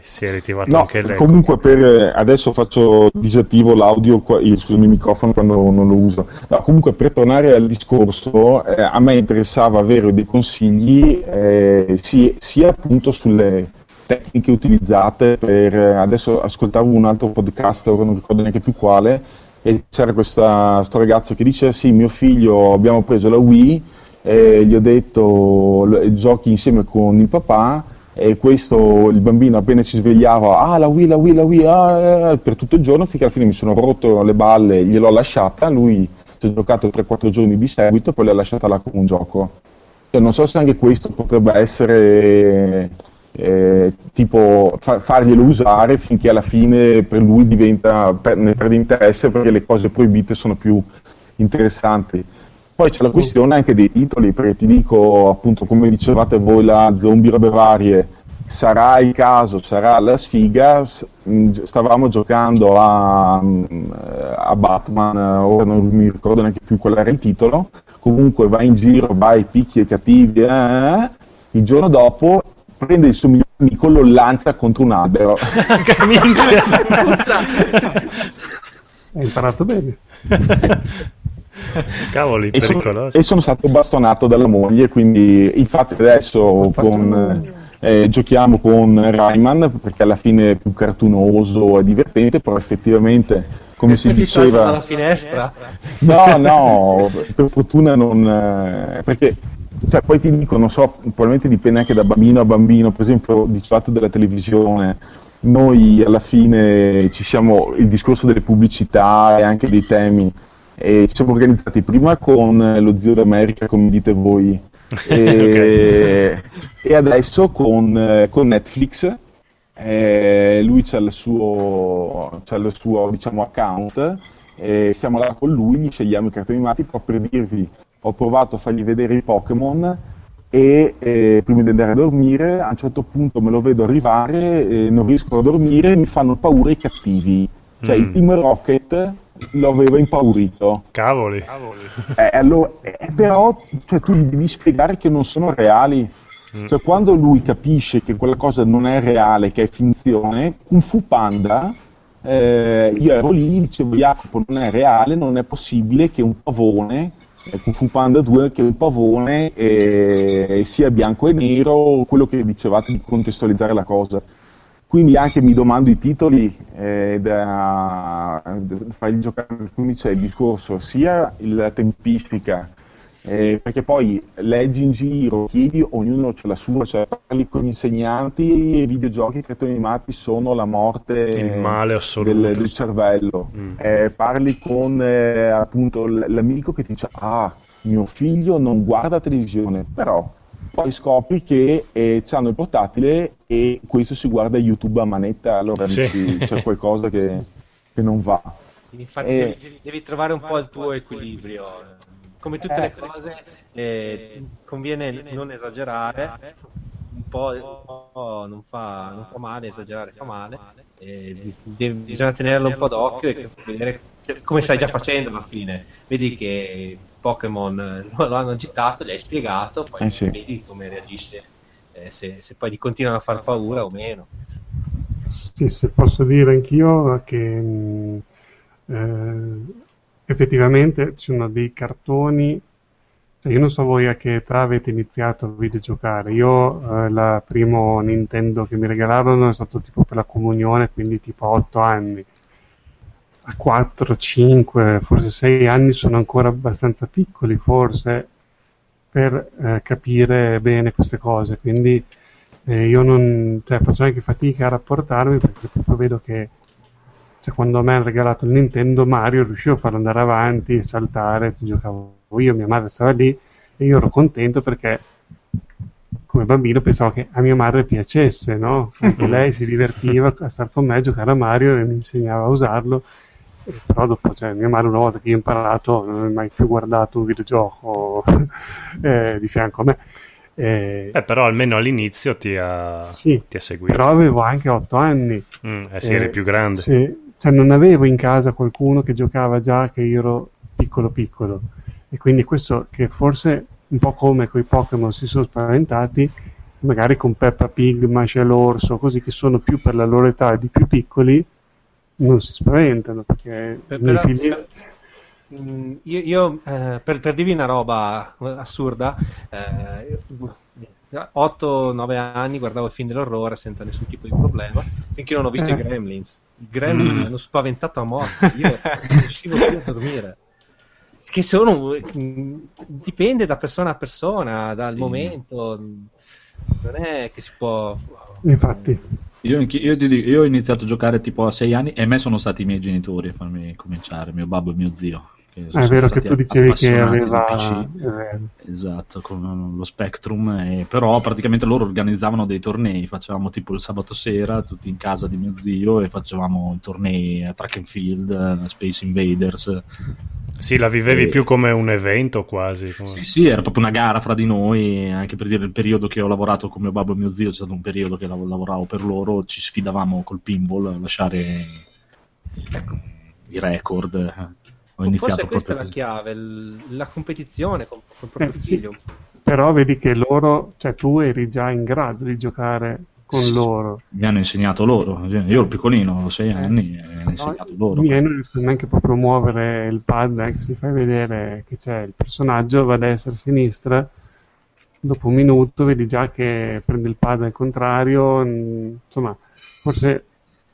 Si è ritirato no, anche lei. Comunque per, eh, adesso faccio disattivo l'audio, il, sul mio microfono quando non lo uso. No, comunque per tornare al discorso, eh, a me interessava avere dei consigli eh, sia, sia appunto sulle tecniche utilizzate per... Eh, adesso ascoltavo un altro podcast, ora non ricordo neanche più quale, e c'era questo ragazzo che dice sì, mio figlio abbiamo preso la Wii, eh, gli ho detto giochi insieme con il papà e questo il bambino appena si svegliava ah la Wii la Wii la Wii ah, per tutto il giorno finché alla fine mi sono rotto le balle gliel'ho lasciata lui ci ha giocato 3-4 giorni di seguito poi l'ha lasciata là come un gioco. Cioè, non so se anche questo potrebbe essere eh, tipo fa- farglielo usare finché alla fine per lui diventa per- ne perde interesse perché le cose proibite sono più interessanti poi c'è la questione anche dei titoli, perché ti dico, appunto, come dicevate voi, la zombie robe varie, sarà il caso, sarà la sfiga, mm, stavamo giocando a, mm, a Batman, ora non mi ricordo neanche più qual era il titolo, comunque vai in giro, vai picchi e cattivi, eh, eh, il giorno dopo prende il suo migliore amico, lo lancia contro un albero. Hai imparato bene. Cavoli, e sono, e sono, stato bastonato dalla moglie, quindi infatti adesso con, eh, giochiamo con Rayman perché alla fine è più cartunoso e divertente, però effettivamente come si diceva dalla finestra. No no per fortuna non eh, perché cioè, poi ti dico non so probabilmente dipende anche da bambino a bambino per esempio dicevate della televisione noi alla fine ci siamo il discorso delle pubblicità e anche dei temi e ci siamo organizzati prima con lo zio d'America, come dite voi, e, e adesso con, con Netflix. Eh, lui c'ha il suo, c'ha il suo diciamo, account, e siamo là con lui, gli scegliamo i cartoni animati proprio per dirvi ho provato a fargli vedere i Pokémon e eh, prima di andare a dormire a un certo punto me lo vedo arrivare, eh, non riesco a dormire, mi fanno paura i cattivi. Cioè mm. il Team Rocket lo aveva impaurito. Cavoli. Eh, allora, eh, però cioè, tu gli devi spiegare che non sono reali. Mm. Cioè, quando lui capisce che quella cosa non è reale, che è finzione, Kung Fu Panda, eh, io ero lì, dicevo Jacopo non è reale, non è possibile che un pavone, Kung Fu Panda 2, che un pavone eh, sia bianco e nero, quello che dicevate di contestualizzare la cosa. Quindi anche mi domando i titoli eh, da, fargli giocare, quindi c'è il discorso sia la tempistica, eh, perché poi leggi in giro, chiedi, ognuno ha la sua, cioè parli con gli insegnanti, i videogiochi, i cartoni animati sono la morte il male assoluto. Del, del cervello. Mm. Eh, parli con eh, appunto l'amico che ti dice, ah, mio figlio non guarda televisione, però poi scopri che eh, hanno il portatile e questo si guarda YouTube a manetta, allora sì. dici, c'è qualcosa che, che, non va. Infatti. Eh, devi, devi, trovare un po' il tuo equilibrio. Come tutte le cose eh, conviene non esagerare, un po' non fa, non fa male, esagerare fa male, eh, bisogna tenerlo un po' d'occhio e vedere come stai già facendo alla fine. Vedi che Pokémon eh, lo hanno agitato, gli hai spiegato, poi eh sì. vedi come reagisce, eh, se, se, poi gli continuano a far paura o meno. Sì, se posso dire anch'io che mm, eh, effettivamente ci sono dei cartoni, cioè io non so voi a che età avete iniziato a videgiocare, io eh, il primo Nintendo che mi regalarono è stato tipo per la comunione, quindi tipo 8 anni a 4, 5, forse 6 anni sono ancora abbastanza piccoli, forse, per eh, capire bene queste cose. Quindi eh, io non cioè, faccio anche fatica a rapportarmi perché proprio vedo che cioè, quando a me hanno regalato il Nintendo Mario riuscivo a farlo andare avanti e saltare, giocavo io, mia madre stava lì e io ero contento perché come bambino pensavo che a mia madre piacesse, no? Anche lei si divertiva a stare con me a giocare a Mario e mi insegnava a usarlo però dopo, cioè, mia madre una volta che ho imparato non ha mai più guardato un videogioco eh, di fianco a me. Eh, eh, però almeno all'inizio ti ha, sì, ti ha seguito. Però avevo anche otto anni. Mm, eh sì, eri più grande. Sì, cioè non avevo in casa qualcuno che giocava già che io ero piccolo piccolo. E quindi questo che forse un po' come con i Pokémon si sono spaventati, magari con Peppa Pig, Masha l'orso, così che sono più per la loro età di più piccoli, non si spaventano perché per, però, figli... Mm, io, io eh, per, per, dirvi una roba assurda, eh, 8-9 anni guardavo il film dell'orrore senza nessun tipo di problema finché non ho visto eh. i Gremlins. I Gremlins mm. mi hanno spaventato a morte. Io non riuscivo più a dormire. Che sono. Mm, dipende da persona a persona, dal sì. momento. Non è che si può. Infatti. Io, io, io, ho iniziato a giocare tipo a 6 anni e a me sono stati i miei genitori a farmi cominciare, mio babbo e mio zio. È vero che tu dicevi che aveva esatto con lo Spectrum e, però praticamente loro organizzavano dei tornei facevamo tipo il sabato sera tutti in casa di mio zio e facevamo tornei a track and field Space Invaders sì, la vivevi e... più come un evento quasi. Come... Sì, sì, era proprio una gara fra di noi, anche per dire il periodo che ho lavorato con mio babbo e mio zio, c'è stato un periodo che lavoravo per loro, ci sfidavamo col pinball a lasciare ecco, i record ho iniziato Forse questa è la chiave, la competizione con, con il proprio eh, figlio. Sì. Però vedi che loro, cioè tu eri già in grado di giocare con sì, loro. Mi hanno insegnato loro, io ero piccolino, ho sei eh. anni, e hanno insegnato loro. Io non riesco neanche proprio a muovere il pad, eh, si fai vedere che c'è il personaggio, va a destra, a sinistra, dopo un minuto vedi già che prende il pad al contrario, insomma, forse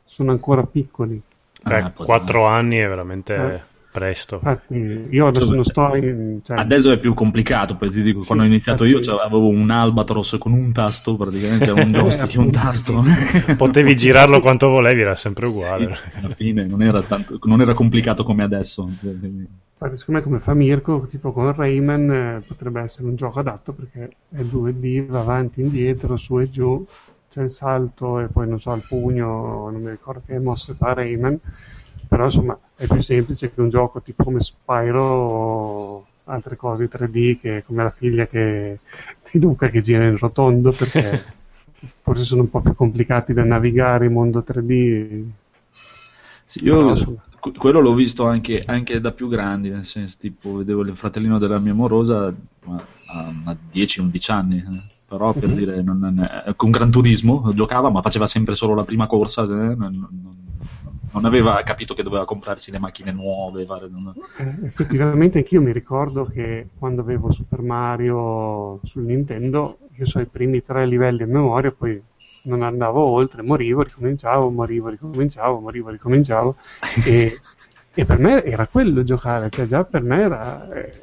sono ancora piccoli. Beh, ah, 4 anni è veramente... Eh presto. Ah, io adesso cioè, non sto in, cioè... Adesso è più complicato, poi ti dico, sì, quando ho iniziato io cioè, avevo un Albatros con un tasto, praticamente un joystick un tasto. Potevi girarlo quanto volevi, era sempre uguale. Sì, alla fine non era, tanto, non era complicato come adesso. Cioè, secondo me come fa Mirko, tipo con Rayman, eh, potrebbe essere un gioco adatto perché è 2D, va avanti e indietro, su e giù, c'è il salto e poi non so, il pugno, non mi ricordo che mosse fa Rayman però insomma è più semplice che un gioco tipo come Spyro o altre cose 3D che come la figlia che di Luca che gira in rotondo perché forse sono un po' più complicati da navigare in mondo 3D sì, io Però, insomma, quello l'ho visto anche, anche, da più grandi nel senso tipo vedevo il fratellino della mia morosa a 10-11 anni eh. però per mm-hmm. dire non, non, con Gran Turismo giocava ma faceva sempre solo la prima corsa eh, non, non aveva capito che doveva comprarsi le macchine nuove. Fare... Eh, effettivamente anch'io mi ricordo che quando avevo Super Mario sul Nintendo, io so i primi tre livelli a memoria, poi non andavo oltre, morivo, ricominciavo, morivo, ricominciavo, morivo, ricominciavo. e, e, per me era quello giocare, cioè già per me era... Eh,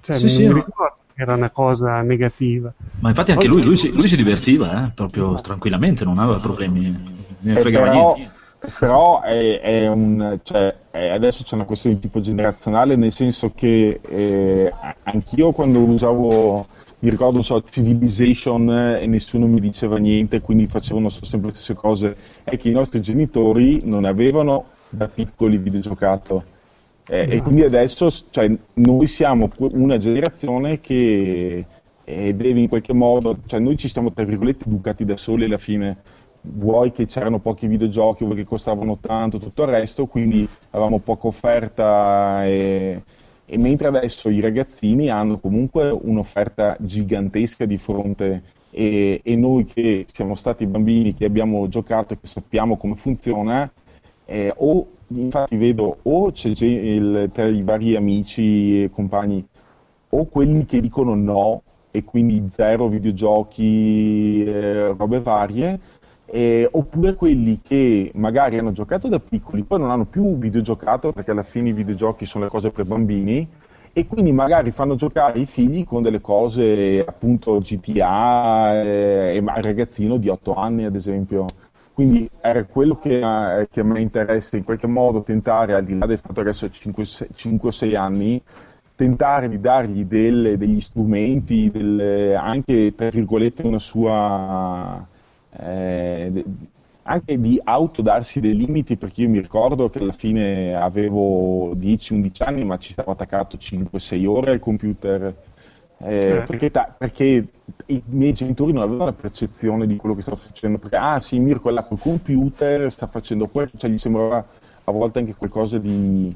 cioè, sì, sì, mi ricordo che era una cosa negativa. Ma infatti anche lui, lui, si, lui si divertiva, eh, proprio tranquillamente, non aveva problemi, non ne fregava però... niente però è, è un, cioè, è, adesso c'è una questione di tipo generazionale, nel senso che eh, anch'io quando usavo, mi ricordo, so, Civilization eh, e nessuno mi diceva niente, quindi facevano sempre le stesse cose, è che i nostri genitori non avevano da piccoli videogiocato. Eh, esatto. E quindi adesso cioè, noi siamo una generazione che eh, deve in qualche modo, cioè noi ci siamo tra virgolette educati da soli alla fine vuoi che c'erano pochi videogiochi, vuoi che costavano tanto, tutto il resto, quindi avevamo poca offerta e, e mentre adesso i ragazzini hanno comunque un'offerta gigantesca di fronte e, e, noi che siamo stati bambini, che abbiamo giocato e che sappiamo come funziona, eh, o infatti vedo o c'è il, tra i vari amici e compagni o quelli che dicono no e quindi zero videogiochi, eh, robe varie, eh, oppure quelli che magari hanno giocato da piccoli, poi non hanno più videogiocato perché alla fine i videogiochi sono le cose per bambini e quindi magari fanno giocare i figli con delle cose appunto GTA eh, e al ragazzino di 8 anni ad esempio. Quindi era quello che, eh, che me interessa in qualche modo tentare, al di là del fatto che adesso è 5 o 6 anni, tentare di dargli delle, degli strumenti, delle, anche tra virgolette una sua eh, anche di autodarsi dei limiti, perché io mi ricordo che alla fine avevo 10-11 anni, ma ci stavo attaccato 5-6 ore al computer. Eh, perché, ta- perché, i miei genitori non avevano la percezione di quello che stavo facendo, perché ah sì, Mirko è là col computer, sta facendo questo, cioè gli sembrava a volte anche qualcosa di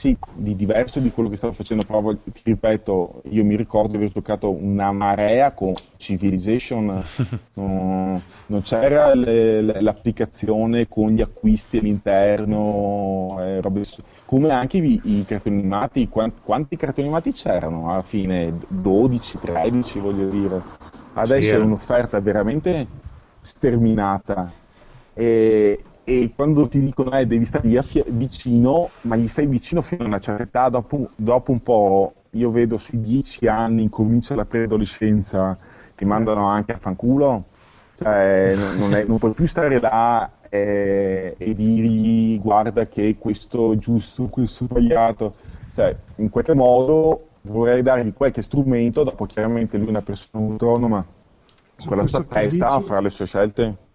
sì, di diverso di quello che stavo facendo, però ti ripeto, io mi ricordo di aver giocato una marea con Civilization, no, non c'era le, le, l'applicazione con gli acquisti all'interno, eh, robe, come anche i, i cartoni animati, quanti, quanti, cartoni animati c'erano alla fine? 12, 13 voglio dire. Adesso sì, è un'offerta veramente sterminata. E, e quando ti dicono eh, devi stare vicino, ma gli stai vicino fino a una certa età, dopo, dopo un po', io vedo sui dieci anni, incomincia la preadolescenza, ti mandano anche a fanculo, cioè non, è, non puoi più stare là eh, e dirgli guarda che questo è giusto, questo è sbagliato, cioè in qualche modo vorrei dargli qualche strumento, dopo chiaramente lui è una persona autonoma, con la sua testa a fare le sue scelte.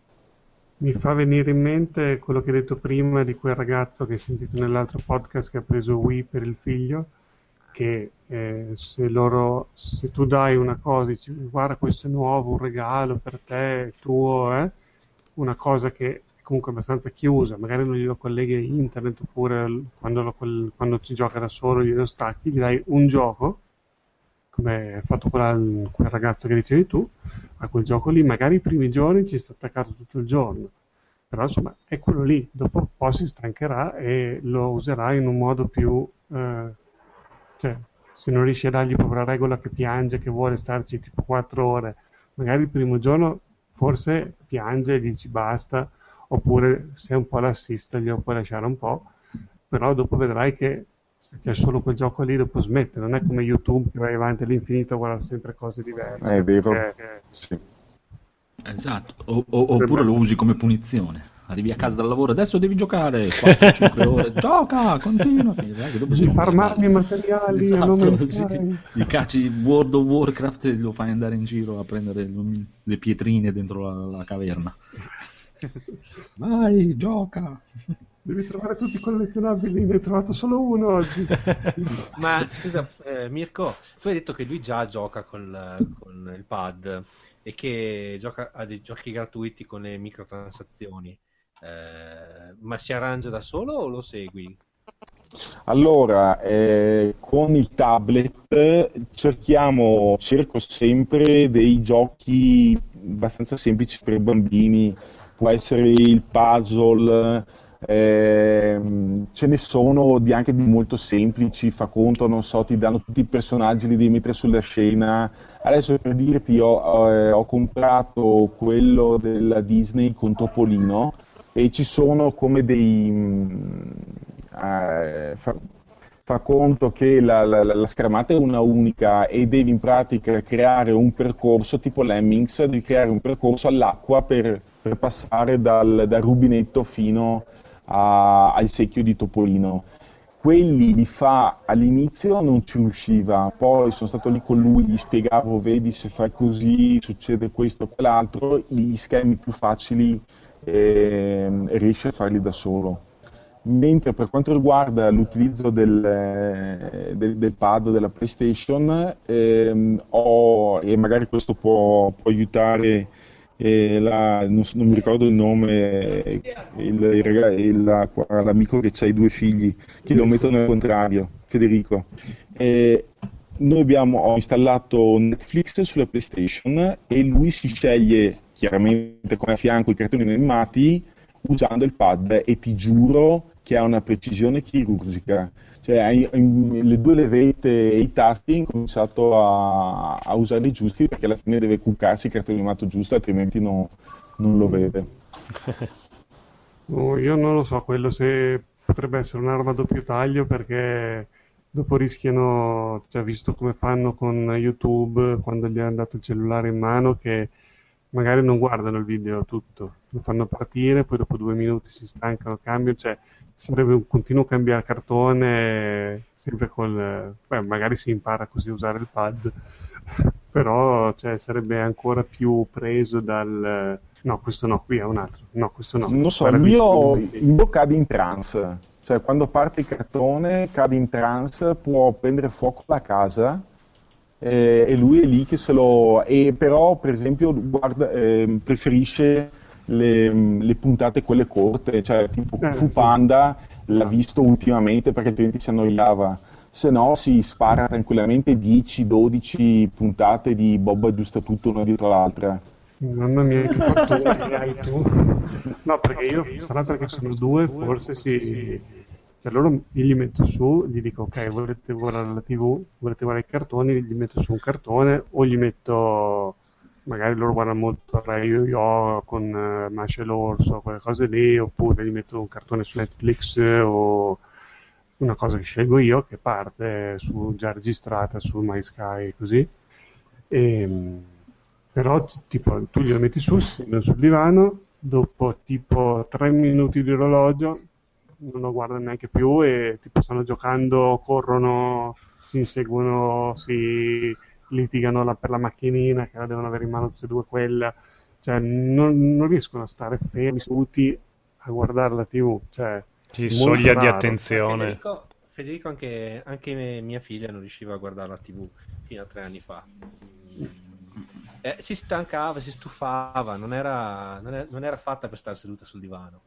Mi fa venire in mente quello che hai detto prima di quel ragazzo che hai sentito nell'altro podcast che ha preso Wii per il figlio, che eh, se, loro, se tu dai una cosa, dici guarda questo è nuovo, un regalo per te, tuo, eh? una cosa che è comunque abbastanza chiusa, magari non glielo colleghi a internet oppure quando, lo, quando ci gioca da solo glielo stacchi, gli dai un gioco come fatto quel, quel ragazzo che dicevi tu, a quel gioco lì, magari i primi giorni ci sta attaccato tutto il giorno, però insomma è quello lì, dopo un po' si stancherà e lo userà in un modo più... Eh, cioè, se non riesci a dargli proprio la regola che piange, che vuole starci tipo 4 ore, magari il primo giorno forse piange e dici basta, oppure se è un po' l'assista glielo puoi lasciare un po', però dopo vedrai che c'è solo quel gioco lì dopo smette, non è come YouTube che vai avanti all'infinito a guardare sempre cose diverse. È vero. Perché... Sì. Esatto, o, o, oppure lo usi come punizione. Arrivi a casa dal lavoro, adesso devi giocare 4-5 ore, gioca, continua. Devi farmarmi i materiali esatto, sì. Gli cacci World of Warcraft e lo fai andare in giro a prendere le pietrine dentro la, la caverna. Vai, gioca. Devi trovare tutti i collezionabili, ne hai trovato solo uno oggi. Ma scusa, eh, Mirko, tu hai detto che lui già gioca con, con, il pad e che gioca a dei giochi gratuiti con le microtransazioni. Eh, ma si arrangia da solo o lo segui? Allora, eh, con il tablet cerchiamo, cerco sempre dei giochi abbastanza semplici per i bambini, può essere il puzzle eh, ce ne sono di anche di molto semplici, fa conto, non so, ti danno tutti i personaggi, li devi mettere sulla scena. Adesso per dirti, ho, eh, ho comprato quello della Disney con Topolino e ci sono come dei... Mm, eh, fa, fa, conto che la, la, la, schermata è una unica e devi in pratica creare un percorso tipo Lemmings, devi creare un percorso all'acqua per, per passare dal, dal rubinetto fino a, al secchio di Topolino. Quelli li fa all'inizio non ci riusciva, poi sono stato lì con lui, gli spiegavo, vedi se fai così succede questo o quell'altro, gli schemi più facili eh, riesce a farli da solo. Mentre per quanto riguarda l'utilizzo del, del, del pad della PlayStation, ehm, ho, e magari questo può, può aiutare la, non, non, mi ricordo il nome, il, il, la, l'amico che ha i due figli, che lo mettono al contrario, Federico. E noi abbiamo, ho installato Netflix sulla PlayStation e lui si sceglie chiaramente come a fianco i cartoni animati usando il pad e ti giuro che ha una precisione chirurgica. Cioè le due levette e i tasti hai incominciato a, a, usarli giusti perché alla fine deve cuccarsi il cartone animato giusto altrimenti no, non lo vede. Oh, io non lo so quello se potrebbe essere un'arma a doppio taglio perché dopo rischiano cioè visto come fanno con YouTube quando gli hanno dato il cellulare in mano che magari non guardano il video tutto lo fanno partire poi dopo due minuti si stancano cambiano cioè sarebbe un continuo cambiare cartone sempre col beh, magari si impara così a usare il pad però cioè, sarebbe ancora più preso dal no questo no qui è un altro no questo no. Non so il mio, mio cade in trance cioè quando parte il cartone cade in trance può prendere fuoco la casa eh, e lui è lì che se lo e però per esempio guarda, eh, preferisce le, le, puntate quelle corte, cioè tipo eh, Fu Panda l'ha visto ultimamente perché altrimenti si annoiava se no si spara tranquillamente 10-12 puntate di Bob aggiusta tutto una dietro l'altra. Mamma mia, che fortuna che hai tu. No, perché io, sarà perché sono due, forse si... Cioè loro io gli metto su, gli dico ok, volete guardare la tv, volete guardare i cartoni, gli metto su un cartone o gli metto magari loro guardano molto Ray Yo con uh, Masha l'orso, quelle cose lì, oppure gli metto un cartone su Netflix o una cosa che scelgo io che parte su, già registrata su MySky così. E, ehm, però tipo, tu glielo metti su, sul divano, dopo tipo tre minuti di orologio non lo guardano neanche più e tipo stanno giocando, corrono, si inseguono, si litigano la, per la macchinina che la devono avere in mano tutte e due quella. Cioè, non, non riescono a stare fermi, seduti a guardare la tv. Cioè, sì, soglia raro. di attenzione. Federico, Federico anche, anche, mia figlia non riusciva a guardare la tv fino a tre anni fa. Eh, si stancava, si stufava, non era, non, era, non era, fatta per stare seduta sul divano.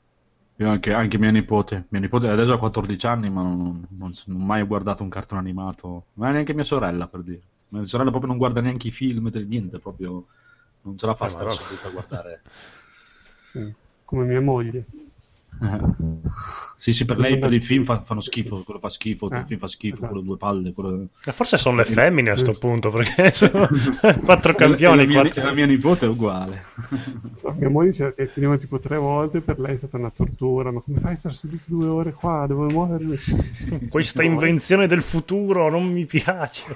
Io anche, anche mia nipote, mia nipote adesso ha 14 anni, ma non, non, non ho mai guardato un cartone animato, ma neanche mia sorella per dire. Mia sorella proprio non guarda neanche i film, niente, proprio non ce la fa eh, stare a guardare. Come mia moglie. Sì, sì, per lei per il film fa, fanno schifo, quello fa schifo, eh, il film fa schifo, esatto. quello due palle. Quello... Forse sono le femmine a questo punto, perché sono quattro campioni. La, quattro... la mia nipote è uguale. So, mia moglie si è cinema tipo tre volte, per lei è stata una tortura, ma come fai a stare seduto due ore qua, devo muovermi? Questa invenzione del futuro non mi piace.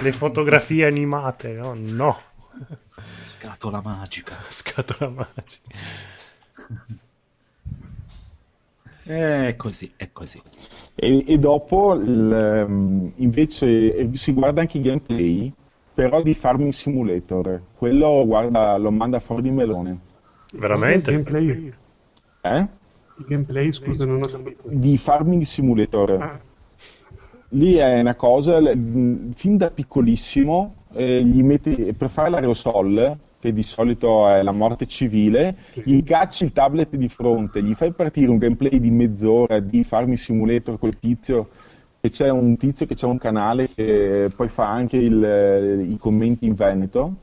le fotografie animate, oh, no. Scatola magica. Scatola magica. È così, è così. E, e dopo il, ehm, invece si guarda anche i gameplay, però di Farming Simulator. Quello guarda, lo manda fuori di melone. Veramente? Il gameplay? Eh? Il gameplay, scusa, non ho capito. Di Farming Simulator. Ah. Lì è una cosa, fin da piccolissimo, eh, gli metti, per fare l'aerosol, che di solito è la morte civile, gli cacci il tablet di fronte, gli fai partire un gameplay di mezz'ora di Farming Simulator col tizio e c'è un tizio che c'è un canale che poi fa anche il, i commenti in veneto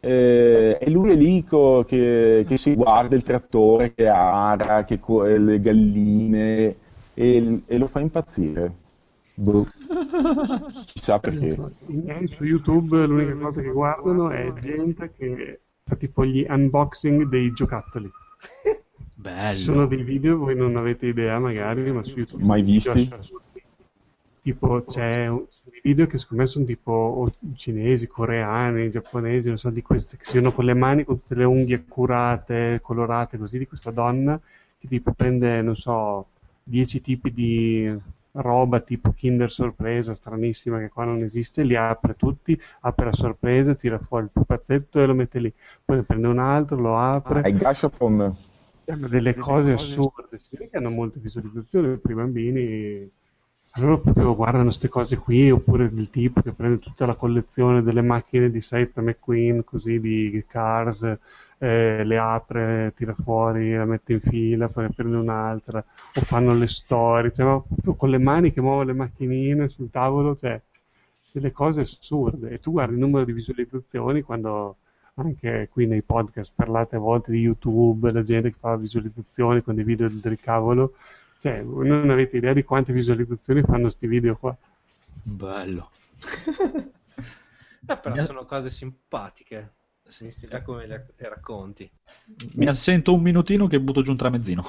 eh, e lui è lì co, che, che, si guarda il trattore che ara, che co, le galline e, e, lo fa impazzire. Boh. Chissà perché. Su YouTube l'unica cosa che guardano è gente che fa tipo gli unboxing dei giocattoli. Bello. Ci sono dei video, voi non avete idea magari, ma su YouTube... Mai visti? Tipo c'è un, dei video che secondo me sono tipo cinesi, coreani, giapponesi, non so, di queste che si vedono con le mani, con tutte le unghie curate, colorate così, di questa donna che tipo prende, non so, dieci tipi di roba tipo Kinder sorpresa stranissima che qua non esiste, li apre tutti, apre la sorpresa, tira fuori il pupazzetto e lo mette lì, poi ne prende un altro, lo apre. Ah, il gashapon. Hanno delle cose assurde, si vede che hanno molte visualizzazioni per i bambini. Allora proprio guardano queste cose qui, oppure del tipo che prende tutta la collezione delle macchine di Seth McQueen, così di Cars, eh, le apre, tira fuori, la mette in fila, poi ne prende un'altra, o fanno le storie, cioè, proprio con le mani che muovono le macchinine sul tavolo, cioè delle cose assurde. E tu guardi il numero di visualizzazioni quando anche qui nei podcast parlate a volte di YouTube, la gente che fa visualizzazioni con dei video del cavolo, cioè non avete idea di quante visualizzazioni fanno questi video qua. Bello. eh, però sono cose simpatiche. Sì, sì, da come le, le racconti. Mi assento un minutino che butto giù un tramezzino.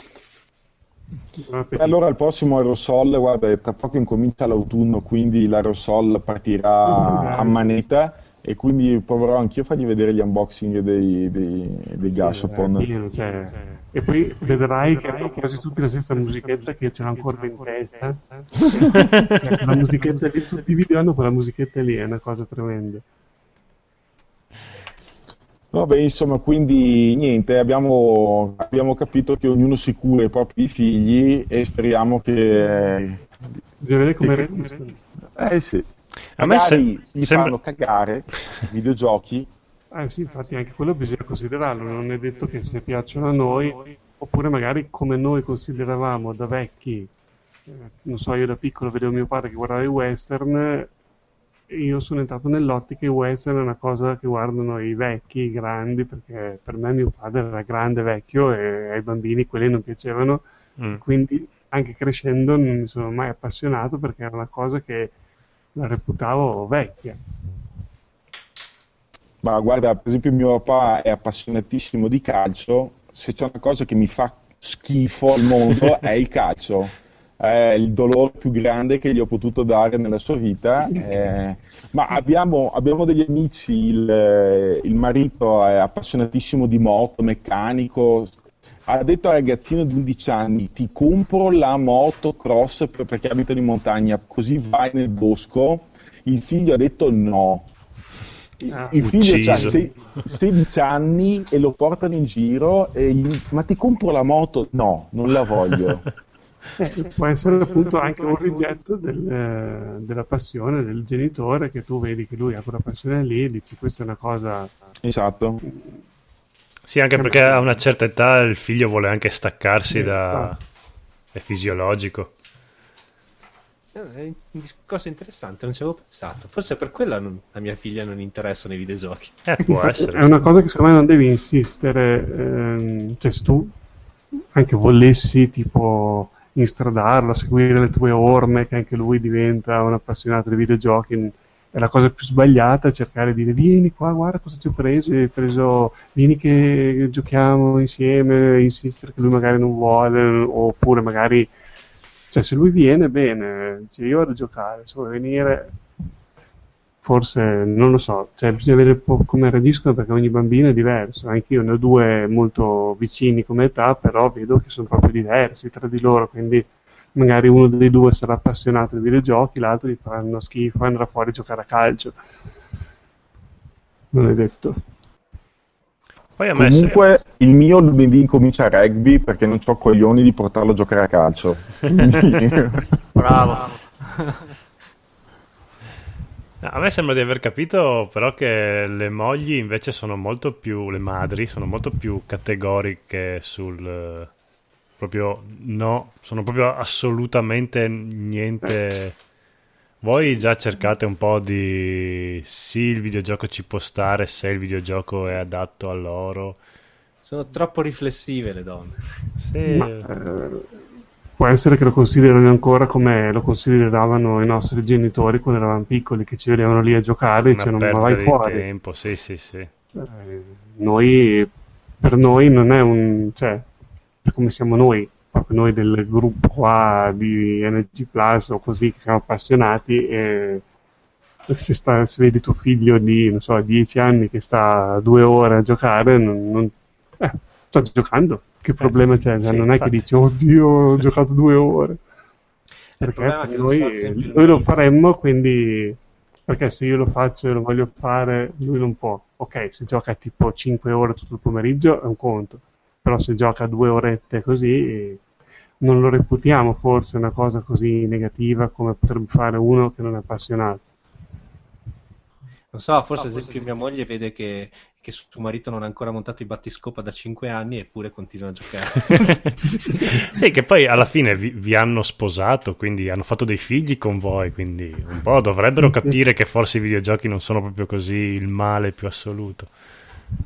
Allora il prossimo aerosol, guarda, tra poco incomincia l'autunno, quindi l'aerosol partirà a manetta e quindi proverò anch'io a fargli vedere gli unboxing dei, dei, dei Gashapon. Cioè, e poi vedrai che hanno quasi tutti la stessa musichetta che ce l'ho ancora in testa. cioè, la musichetta lì, tutti i video hanno quella musichetta lì, è una cosa tremenda. Vabbè, insomma, quindi niente, abbiamo, abbiamo, capito che ognuno si cura i propri figli e speriamo che... Bisogna vedere come che... Eh sì. A me se... mi sembra... fanno cagare videogiochi. Eh sì, infatti anche quello bisogna considerarlo, non è detto che se piacciono a noi oppure magari come noi consideravamo da vecchi, eh, non so, io da piccolo vedevo mio padre che guardava i western, io sono entrato nell'ottica i western è una cosa che guardano i vecchi, i grandi, perché per me mio padre era grande, vecchio e ai bambini quelli non piacevano, mm. quindi anche crescendo non mi sono mai appassionato perché era una cosa che la reputavo vecchia. Ma guarda, per esempio mio papà è appassionatissimo di calcio, se c'è una cosa che mi fa schifo al mondo è il calcio. È il dolore più grande che gli ho potuto dare nella sua vita. Eh, ma abbiamo, abbiamo, degli amici, il, il, marito è appassionatissimo di moto, meccanico. Ha detto al ragazzino di 11 anni: Ti compro la moto cross perché abitano in montagna, così vai nel bosco. Il figlio ha detto no Ah, il figlio ha 16 anni e lo portano in giro e gli... ma ti compro la moto? No, non la voglio. Eh, può essere appunto anche un rigetto del, eh, della passione del genitore che tu vedi che lui ha quella passione lì e dici questa è una cosa esatto sì anche perché a una certa età il figlio vuole anche staccarsi da è fisiologico è un discorso interessante, non ci avevo pensato. Forse per quello non, a mia figlia non interessano i videogiochi. Eh, può essere. È una cosa che secondo me non devi insistere. Ehm, cioè, se tu anche volessi tipo instradarlo, seguire le tue orme, che anche lui diventa un appassionato di videogiochi, è la cosa più sbagliata cercare di dire vieni qua, guarda cosa ti ho preso, hai preso, vieni che giochiamo insieme, insistere che lui magari non vuole, oppure magari cioè, se lui viene, bene, dice io vado a giocare, se vuole venire, forse non lo so, cioè, bisogna vedere come reagiscono perché ogni bambino è diverso. Anch'io ne ho due molto vicini come età, però vedo che sono proprio diversi tra di loro, quindi magari uno dei due sarà appassionato di videogiochi, l'altro gli faranno schifo e andrà fuori a giocare a calcio. Non è detto. Poi Comunque se... il mio lunedì incomincia rugby perché non ho coglioni di portarlo a giocare a calcio. Bravo. A me sembra di aver capito però che le mogli invece sono molto più, le madri sono molto più categoriche sul proprio no, sono proprio assolutamente niente voi già cercate un po' di sì, il videogioco ci può stare se il videogioco è adatto a loro. Sono troppo riflessive le donne. Sì. Ma, eh, può essere che lo considerano ancora come lo consideravano i nostri genitori quando eravamo piccoli, che ci vedevano lì a giocare e dicevano ma vai fuori. Tempo. Sì, sì, sì. Eh, noi, per noi non è un... cioè, come siamo noi, proprio noi del gruppo qua di NG Plus o così che siamo appassionati e se, sta, se vedi tuo figlio di non so 10 anni che sta due ore a giocare non, non eh, sta giocando che problema c'è? Sì, non è infatti. che dici oddio ho giocato due ore perché noi, noi lo faremmo quindi perché se io lo faccio e lo voglio fare lui non può ok se gioca tipo 5 ore tutto il pomeriggio è un conto però se gioca due orette così non lo reputiamo forse una cosa così negativa come potrebbe fare uno che non è appassionato. Non so, forse ad esempio mia moglie vede che, che, suo marito non ha ancora montato i battiscopa da 5 anni eppure continua a giocare. sì, che poi alla fine vi, vi, hanno sposato, quindi hanno fatto dei figli con voi, quindi un po' dovrebbero capire che forse i videogiochi non sono proprio così il male più assoluto.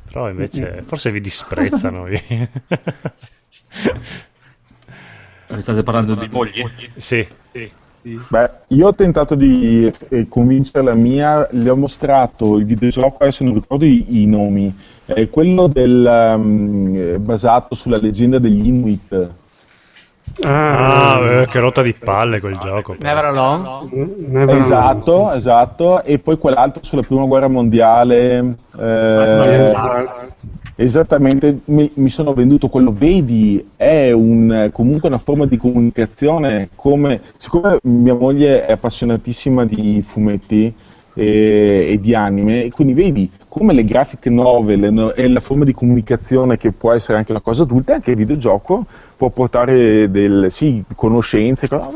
Però invece forse vi disprezzano. State parlando di mogli? Sì. sì. Beh, io ho tentato di eh, convincere la mia, le ho mostrato il videogioco, adesso non ricordo i, i nomi, è quello del, um, basato sulla leggenda degli Inuit. Ah, eh, che rotta di palle quel gioco. Never Alone. Never esatto, esatto. E poi quell'altro sulla prima guerra mondiale. Eh, Esattamente, mi, mi, sono venduto quello, vedi, è un, comunque una forma di comunicazione, come, siccome mia moglie è appassionatissima di fumetti e, e di anime, e quindi vedi come le graphic novel è la forma di comunicazione che può essere anche una cosa adulta, anche il videogioco può portare delle sì, conoscenze, ma,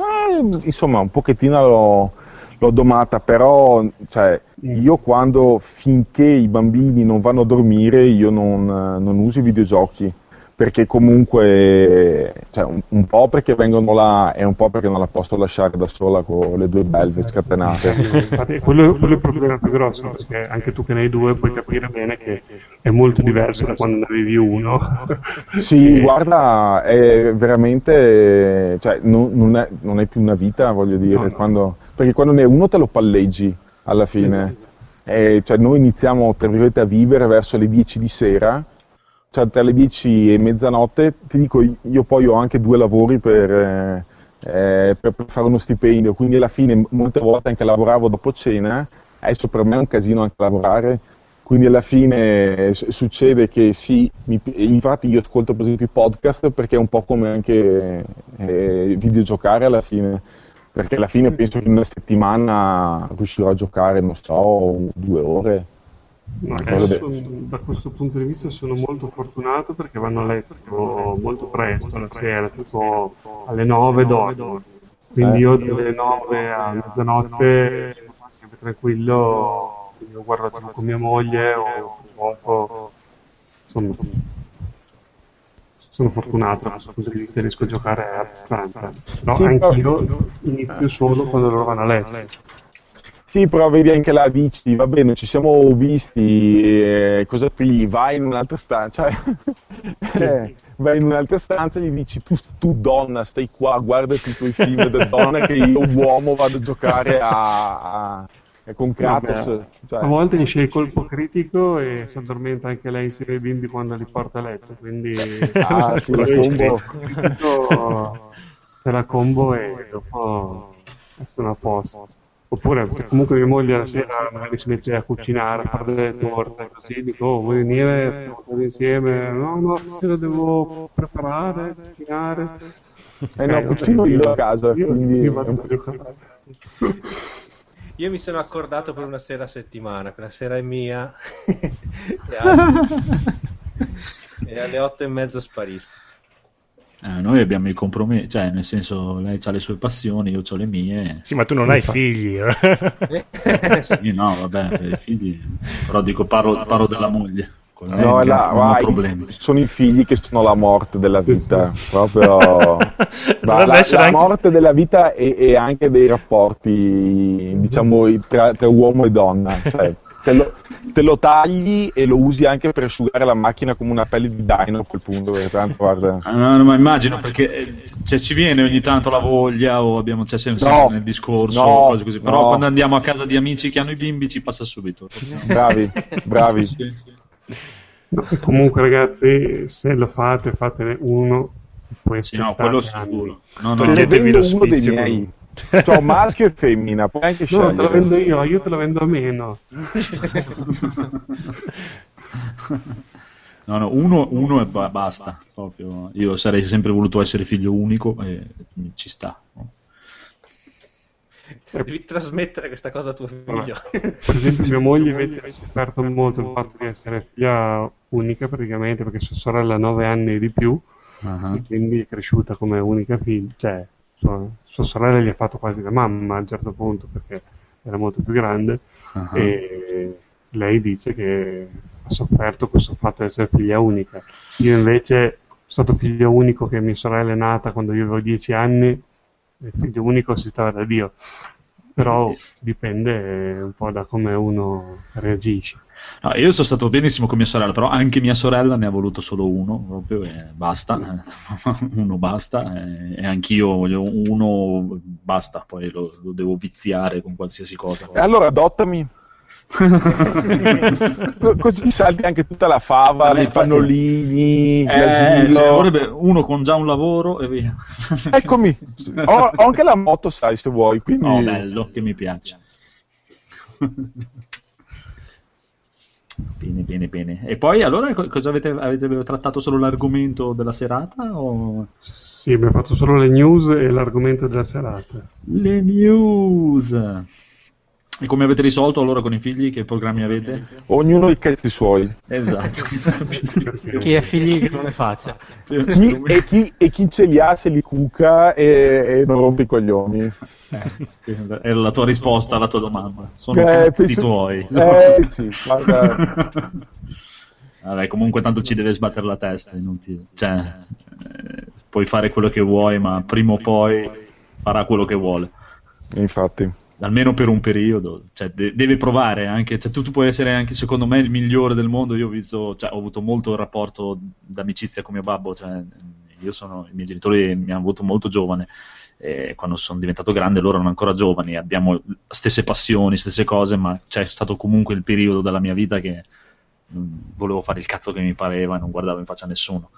insomma un pochettino lo, l'ho domata, però cioè, mm. io quando finché i bambini non vanno a dormire io non, non uso i videogiochi perché comunque cioè, un, un, po' perché vengono là e un po' perché non la posso lasciare da sola con le due belve scatenate. Infatti, quello, quello, è il problema più grosso, perché anche tu che ne hai due puoi capire bene che è molto diverso da quando ne avevi uno. Sì, e... guarda, è veramente, cioè, non, non, è, non, è, più una vita, voglio dire, no, no. Quando, perché quando ne hai uno te lo palleggi alla fine. E, cioè, noi iniziamo, a vivere verso le 10 di sera. Cioè tra le 10 e mezzanotte, ti dico, io poi ho anche due lavori per, eh, eh, per, per, fare uno stipendio, quindi alla fine molte volte anche lavoravo dopo cena, adesso per me è un casino anche lavorare, quindi alla fine succede che sì, mi, infatti io ascolto per esempio i podcast perché è un po' come anche eh, videgiocare alla fine, perché alla fine penso che in una settimana riuscirò a giocare, non so, due ore. Adesso, da questo punto di vista sono molto fortunato perché vanno a letto molto presto la sera, tipo alle 9 dormo. Quindi io dalle 9 a mezzanotte sono sempre tranquillo, quindi ho guardato con mia moglie o poco. Insomma, sono fortunato da questo punto di vista riesco a giocare abbastanza. Però sì, anch'io inizio solo quando loro vanno a letto. Sì, però vedi anche là, dici, va bene, ci siamo visti, eh, cosa pigli? Vai in un'altra stanza, cioè, eh, vai in un'altra stanza e gli dici, tu, tu, donna stai qua, guardati i tuoi film da donna che io uomo vado a giocare a, a, a con Kratos. Cioè. A volte gli sceglie il colpo critico e si addormenta anche lei insieme ai bimbi quando li porta a letto, quindi... Ah, sì, la combo. Te la combo e dopo sono a posto. Oppure cioè, comunque mia moglie la sera magari si mette a cucinare, a fare delle torte, così dico, oh, vuoi venire? Facciamo cose insieme. No, no, stasera devo preparare, cucinare. Eh no, cucino io a casa, io, quindi... Io, vado a io mi sono accordato per una sera a settimana, quella sera è mia e, alle... otto e mezzo sparisco. Eh, noi abbiamo i compromessi, cioè nel senso lei ha le sue passioni, io ho le mie. Sì, ma tu non hai figli. Eh? sì, no, vabbè, figli, però dico parlo, parlo della moglie. No, là, vai, sono i figli che sono la morte della vita, sì, sì. proprio la, la, anche... morte della vita e, e, anche dei rapporti, diciamo, tra, tra uomo e donna. Cioè, te lo, te lo, tagli e lo usi anche per asciugare la macchina come una pelle di dino a quel punto. Tanto, guarda. Ah, no, no, ma immagino perché eh, cioè, ci viene ogni tanto la voglia o abbiamo c'è sempre no, nel discorso, no, cose così. però no. quando andiamo a casa di amici che hanno i bimbi ci passa subito. Bravi, bravi. No, comunque ragazzi, se lo fate, fatene uno. Poi sì, no, quello sicuro. No, no, Toglietevi lo sfizio. Cioè, maschio e femmina, puoi anche scegliere. No, te lo vendo io, io te lo vendo a meno. No, no, uno, uno e ba- basta. Proprio. Io sarei sempre voluto essere figlio unico e ci sta. No? Devi trasmettere questa cosa a tuo figlio. Per esempio, mia moglie invece ha sofferto molto il fatto di essere figlia unica praticamente perché sua sorella ha 9 anni e di più, uh-huh. quindi è cresciuta come unica figlia, cioè sua, sua, sorella gli ha fatto quasi da mamma a un certo punto perché era molto più grande uh-huh. e lei dice che ha sofferto questo fatto di essere figlia unica. Io invece sono stato figlio unico che mia sorella è nata quando io avevo 10 anni figlio unico si stava da Dio però dipende un po' da come uno reagisce. No, io sono stato benissimo con mia sorella, però anche mia sorella ne ha voluto solo uno, proprio, e basta, uno basta, e, e anch'io voglio uno, basta, poi lo, lo devo viziare con qualsiasi cosa. E allora adottami. Così salvi anche tutta la fava, dei pannolini, eh, cioè, vorrebbe uno con già un lavoro e via. Eccomi, ho, ho, anche la moto, sai, se vuoi. Quindi... Oh, bello, che mi piace. Bene, bene, bene. E poi allora cosa avete, avete trattato solo l'argomento della serata? O... Sì, abbiamo fatto solo le news e l'argomento della serata. Le news! E come avete risolto allora con i figli? Che programmi avete? Ognuno i cazzi suoi. Esatto. chi ha figli che non ne faccia. Chi, e, chi, e, chi, ce li ha se li cuca e, e non rompe i coglioni. Eh, è la tua risposta alla tua domanda. Sono eh, cazzi penso... tuoi. Eh sì, guarda... Vabbè, comunque tanto ci deve sbattere la testa, inutile. Cioè, eh, puoi fare quello che vuoi, ma prima o poi farà quello che vuole. Infatti. Almeno per un periodo, cioè, de- deve provare anche. Cioè, tu, tu, puoi essere anche, secondo me, il migliore del mondo. Io ho, visto, cioè, ho avuto molto rapporto d'amicizia con mio babbo. Cioè, io sono, i miei genitori mi hanno avuto molto giovane. E quando sono diventato grande, loro erano ancora giovani. Abbiamo stesse passioni, stesse cose, ma c'è stato comunque il periodo della mia vita che volevo fare il cazzo che mi pareva e non guardavo in faccia a nessuno.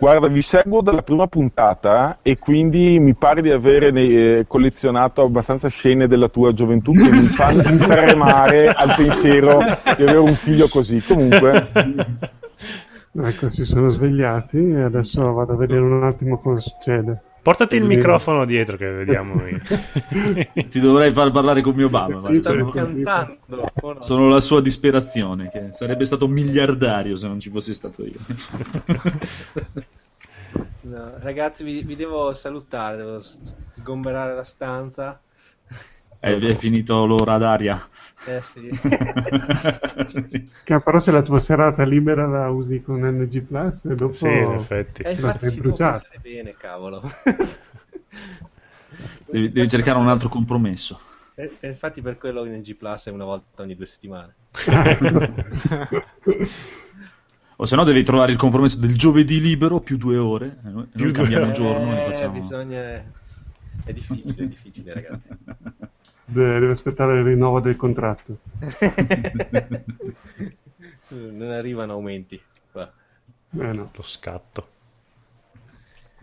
Guarda, vi seguo dalla prima puntata e quindi mi pare di avere eh, collezionato abbastanza scene della tua gioventù che mi fanno tremare al pensiero di avere un figlio così. Comunque. Ecco, si sono svegliati e adesso vado a vedere un attimo cosa succede. Portati il microfono dietro che vediamo. Ti dovrei far parlare con mio babbo. Sto cantando. Sono la sua disperazione, che sarebbe stato miliardario se non ci fossi stato io. No, ragazzi, vi, vi, devo salutare, devo sgomberare la stanza. È, è finito l'ora d'aria. Eh sì. che però se la tua serata libera la usi con NG Plus e dopo sì, in effetti. Eh, la stai bruciando. bene, cavolo. devi, devi, cercare un altro compromesso. E, e infatti per quello NG Plus è una volta ogni due settimane. o se no devi trovare il compromesso del giovedì libero più due ore. Eh, noi, più noi cambiamo giorno. Eh, facciamo... bisogna... È difficile, è difficile ragazzi deve aspettare il rinnovo del contratto. non arrivano aumenti qua. Eh no. Lo scatto.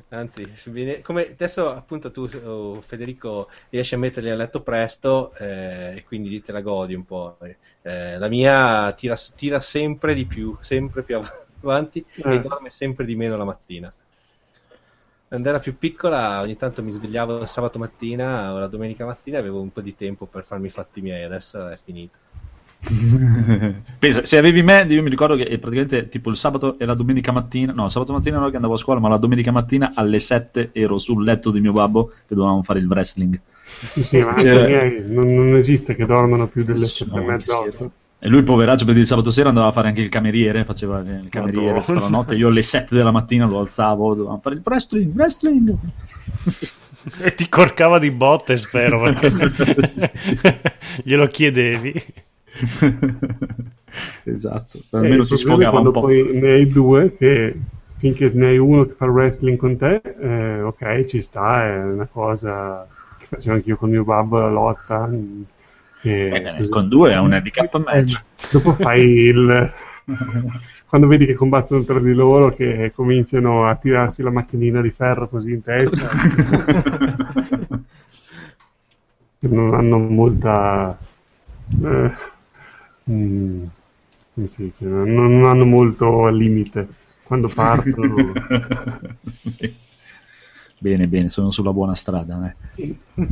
Anzi, viene, come adesso appunto tu oh, Federico riesci a metterli a letto presto eh, e quindi te la godi un po'. Eh, la mia tira, tira, sempre di più, sempre più avanti eh. e dorme sempre di meno la mattina quando era più piccola ogni tanto mi svegliavo il sabato mattina o la domenica mattina e avevo un po' di tempo per farmi i fatti miei, adesso è finito. Pensa, se avevi me, io mi ricordo che praticamente tipo il sabato e la domenica mattina, no, sabato mattina non che andavo a scuola, ma la domenica mattina alle 7 ero sul letto di mio babbo che dovevamo fare il wrestling. Sì, ma cioè, non, non, esiste che dormono più delle 7 e mezza, 8. E lui, poveraccio, per il sabato sera andava a fare anche il cameriere, faceva il cameriere tutta la notte. Io alle 7 della mattina lo alzavo, dovevamo fare il wrestling, wrestling. E ti corcava di botte, spero, perché glielo chiedevi. esatto, almeno si sfogava un po'. Poi ne hai due che finché ne hai uno che fa il wrestling con te, eh, ok, ci sta, è una cosa che facevo anch'io con mio babbo, la lotta che, eh, con due è un handicap match. Dopo fai il... quando vedi che combattono tra di loro che cominciano a tirarsi la macchinina di ferro così in testa. Non hanno molta eh, si dice? Non, non hanno molto limite. Quando partono Bene, bene, sono sulla buona strada. Eh.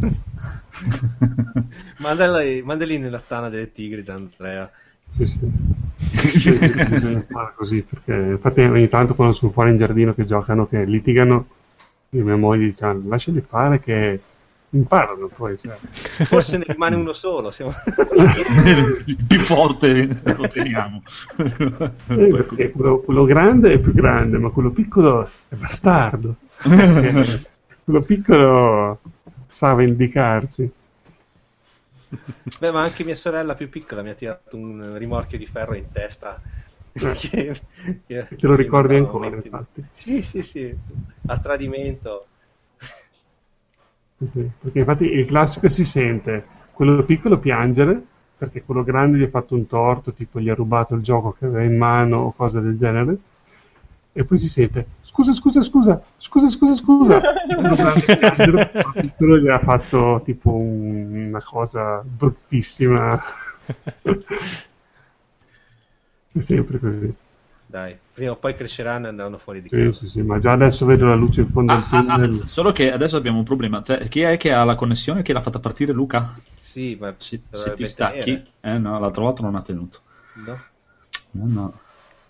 mandali, mandali nella tana delle tigri Andrea. Sì, sì. così, perché infatti ogni tanto quando sono fuori in giardino che giocano, che litigano, mia moglie dice, lasciali fare che imparano poi. Cioè. Forse ne rimane uno solo. Siamo... il più forte lo teniamo. Eh, quello, quello, grande è più grande, ma quello piccolo è bastardo. quello piccolo sa vendicarsi. Beh, ma anche mia sorella più piccola mi ha tirato un rimorchio di ferro in testa. Eh. che, che Te lo ricordi ancora, infatti. Sì, sì, sì. A tradimento. Sì, perché infatti il classico si sente quello piccolo piangere perché quello grande gli ha fatto un torto, tipo gli ha rubato il gioco che aveva in mano o cose del genere, e poi si sente scusa, scusa, scusa, scusa, scusa, scusa. piccolo gli ha fatto tipo un, una cosa bruttissima. È sempre così. Dai, prima o poi cresceranno e andranno fuori di sì, casa. Sì, sì, ma già adesso vedo la luce in fondo ah, al tunnel. Ah, solo che adesso abbiamo un problema. Te, chi è che ha la connessione che l'ha fatta partire Luca? Sì, ma se, se ti stacchi, eh no, l'altra volta non ha tenuto. No. No, no.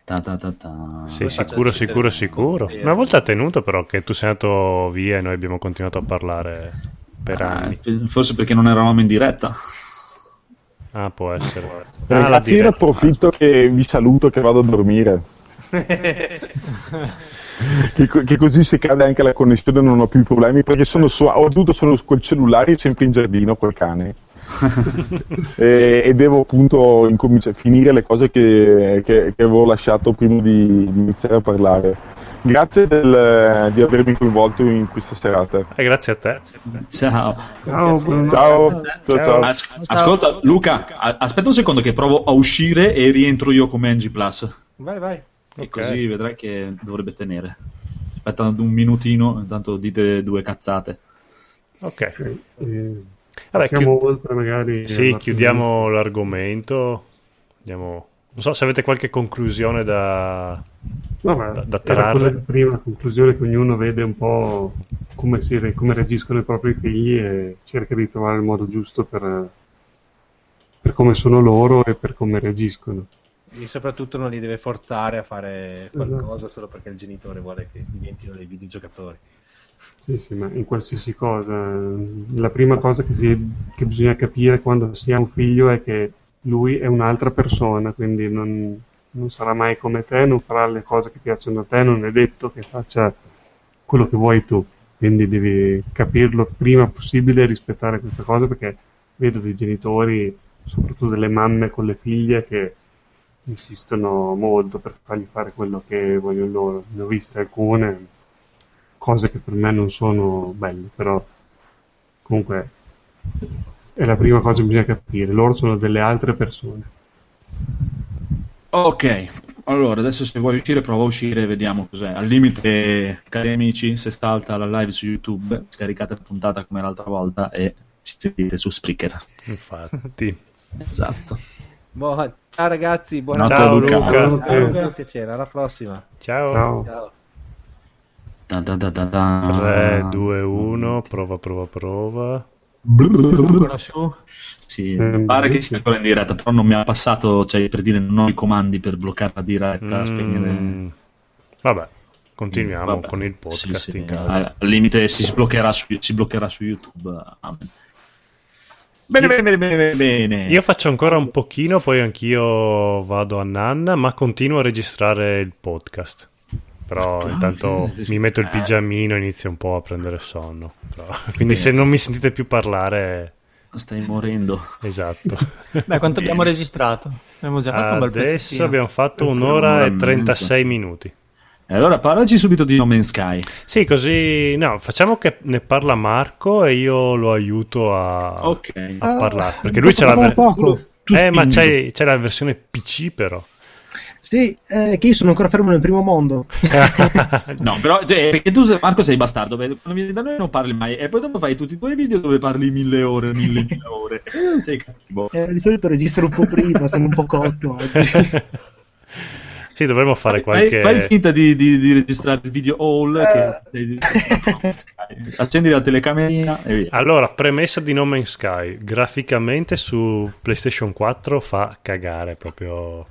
Ta, ta, ta, ta. Sì, sicuro, sicuro, sicuro. Una volta ha tenuto però che tu sei andato via e noi abbiamo continuato a parlare per ah, anni. Forse perché non eravamo in diretta. Ah, può essere. Ah, Ragazzi, io approfitto che vi saluto che vado a dormire. che, che, così se cade anche la connessione non ho più problemi perché sono su, ho avuto solo col cellulare sempre in giardino col cane e, e, devo appunto finire le cose che, che, che avevo lasciato prima di, di iniziare a parlare grazie del, di avermi coinvolto in questa serata. Eh, grazie a te. Ciao. Ciao. Ciao. ciao. ciao. ciao. As- ascolta, Luca, a- aspetta un secondo che provo a uscire e rientro io come Angie Plus. Vai, vai. E okay. così vedrai che dovrebbe tenere. Aspetta un minutino, intanto dite due cazzate. Ok. Eh, Vabbè, chiud- oltre magari. Sì, chiudiamo l'argomento. Andiamo non so se avete qualche conclusione da, no, da, da trarre. La prima conclusione che ognuno vede un po' come, si, come, reagiscono i propri figli e cerca di trovare il modo giusto per, per come sono loro e per come reagiscono. E soprattutto non li deve forzare a fare qualcosa esatto. solo perché il genitore vuole che diventino dei videogiocatori. Sì, sì, ma in qualsiasi cosa. La prima cosa che, si, che bisogna capire quando si ha un figlio è che lui è un'altra persona, quindi non, non, sarà mai come te, non farà le cose che piacciono a te, non è detto che faccia quello che vuoi tu, quindi devi capirlo prima possibile e rispettare questa cosa perché vedo dei genitori, soprattutto delle mamme con le figlie che insistono molto per fargli fare quello che vogliono loro. Ne ho viste alcune cose che per me non sono belle, però comunque è la prima cosa che bisogna capire. Loro sono delle altre persone. Ok, allora adesso se vuoi uscire prova a uscire e vediamo cos'è. Al limite, cari amici, se salta la live su YouTube, scaricate la puntata come l'altra volta e ci sentite su Spreaker. Infatti. esatto. Boh, ciao ragazzi, buona ciao Luca. Luca. Ciao, Luca. Un piacere, alla prossima. Ciao. Ciao. ciao. Da, da, da, da, da. 3, 2, 1, prova, prova, prova. Sì, pare che sia ancora in diretta, però non mi ha passato, cioè, per dire, non ho i comandi per bloccare la diretta, mm. spegnere... Vabbè, continuiamo Vabbè. con il podcast sì, sì. Al limite si sbloccherà su, si bloccherà su YouTube. Amen. Bene, bene, bene, bene, bene. Io faccio ancora un pochino, poi anch'io vado a Nanna, ma continuo a registrare il podcast. Però ah, intanto mi metto il pigiamino e inizio un po' a prendere sonno. Però, quindi se non mi sentite più parlare... Stai morendo. Esatto. Beh, quanto abbiamo registrato? Abbiamo già fatto un bel Adesso abbiamo fatto un'ora e 36 minuti. Allora parlaci subito di No Man's Sky. Sì, così... No, facciamo che ne parla Marco e io lo aiuto a, okay. a parlare. Perché lui c'è la... Ver- eh, ma c'è, c'è la versione PC però. Sì, eh, che io sono ancora fermo nel primo mondo. no, però cioè, perché tu, Marco, sei bastardo. Quando vieni da noi non parli mai, e poi dopo fai tutti i tuoi video dove parli mille ore, mille, mille ore. Sei cattivo. Eh, di solito registro un po' prima, sono un po' cotto Sì, dovremmo fare qualche. Fai, fai finta di, di, di, registrare il video all. Uh... Che... Accendi la telecamerina e via. Allora, premessa di No Man's Sky. Graficamente su PlayStation 4 fa cagare proprio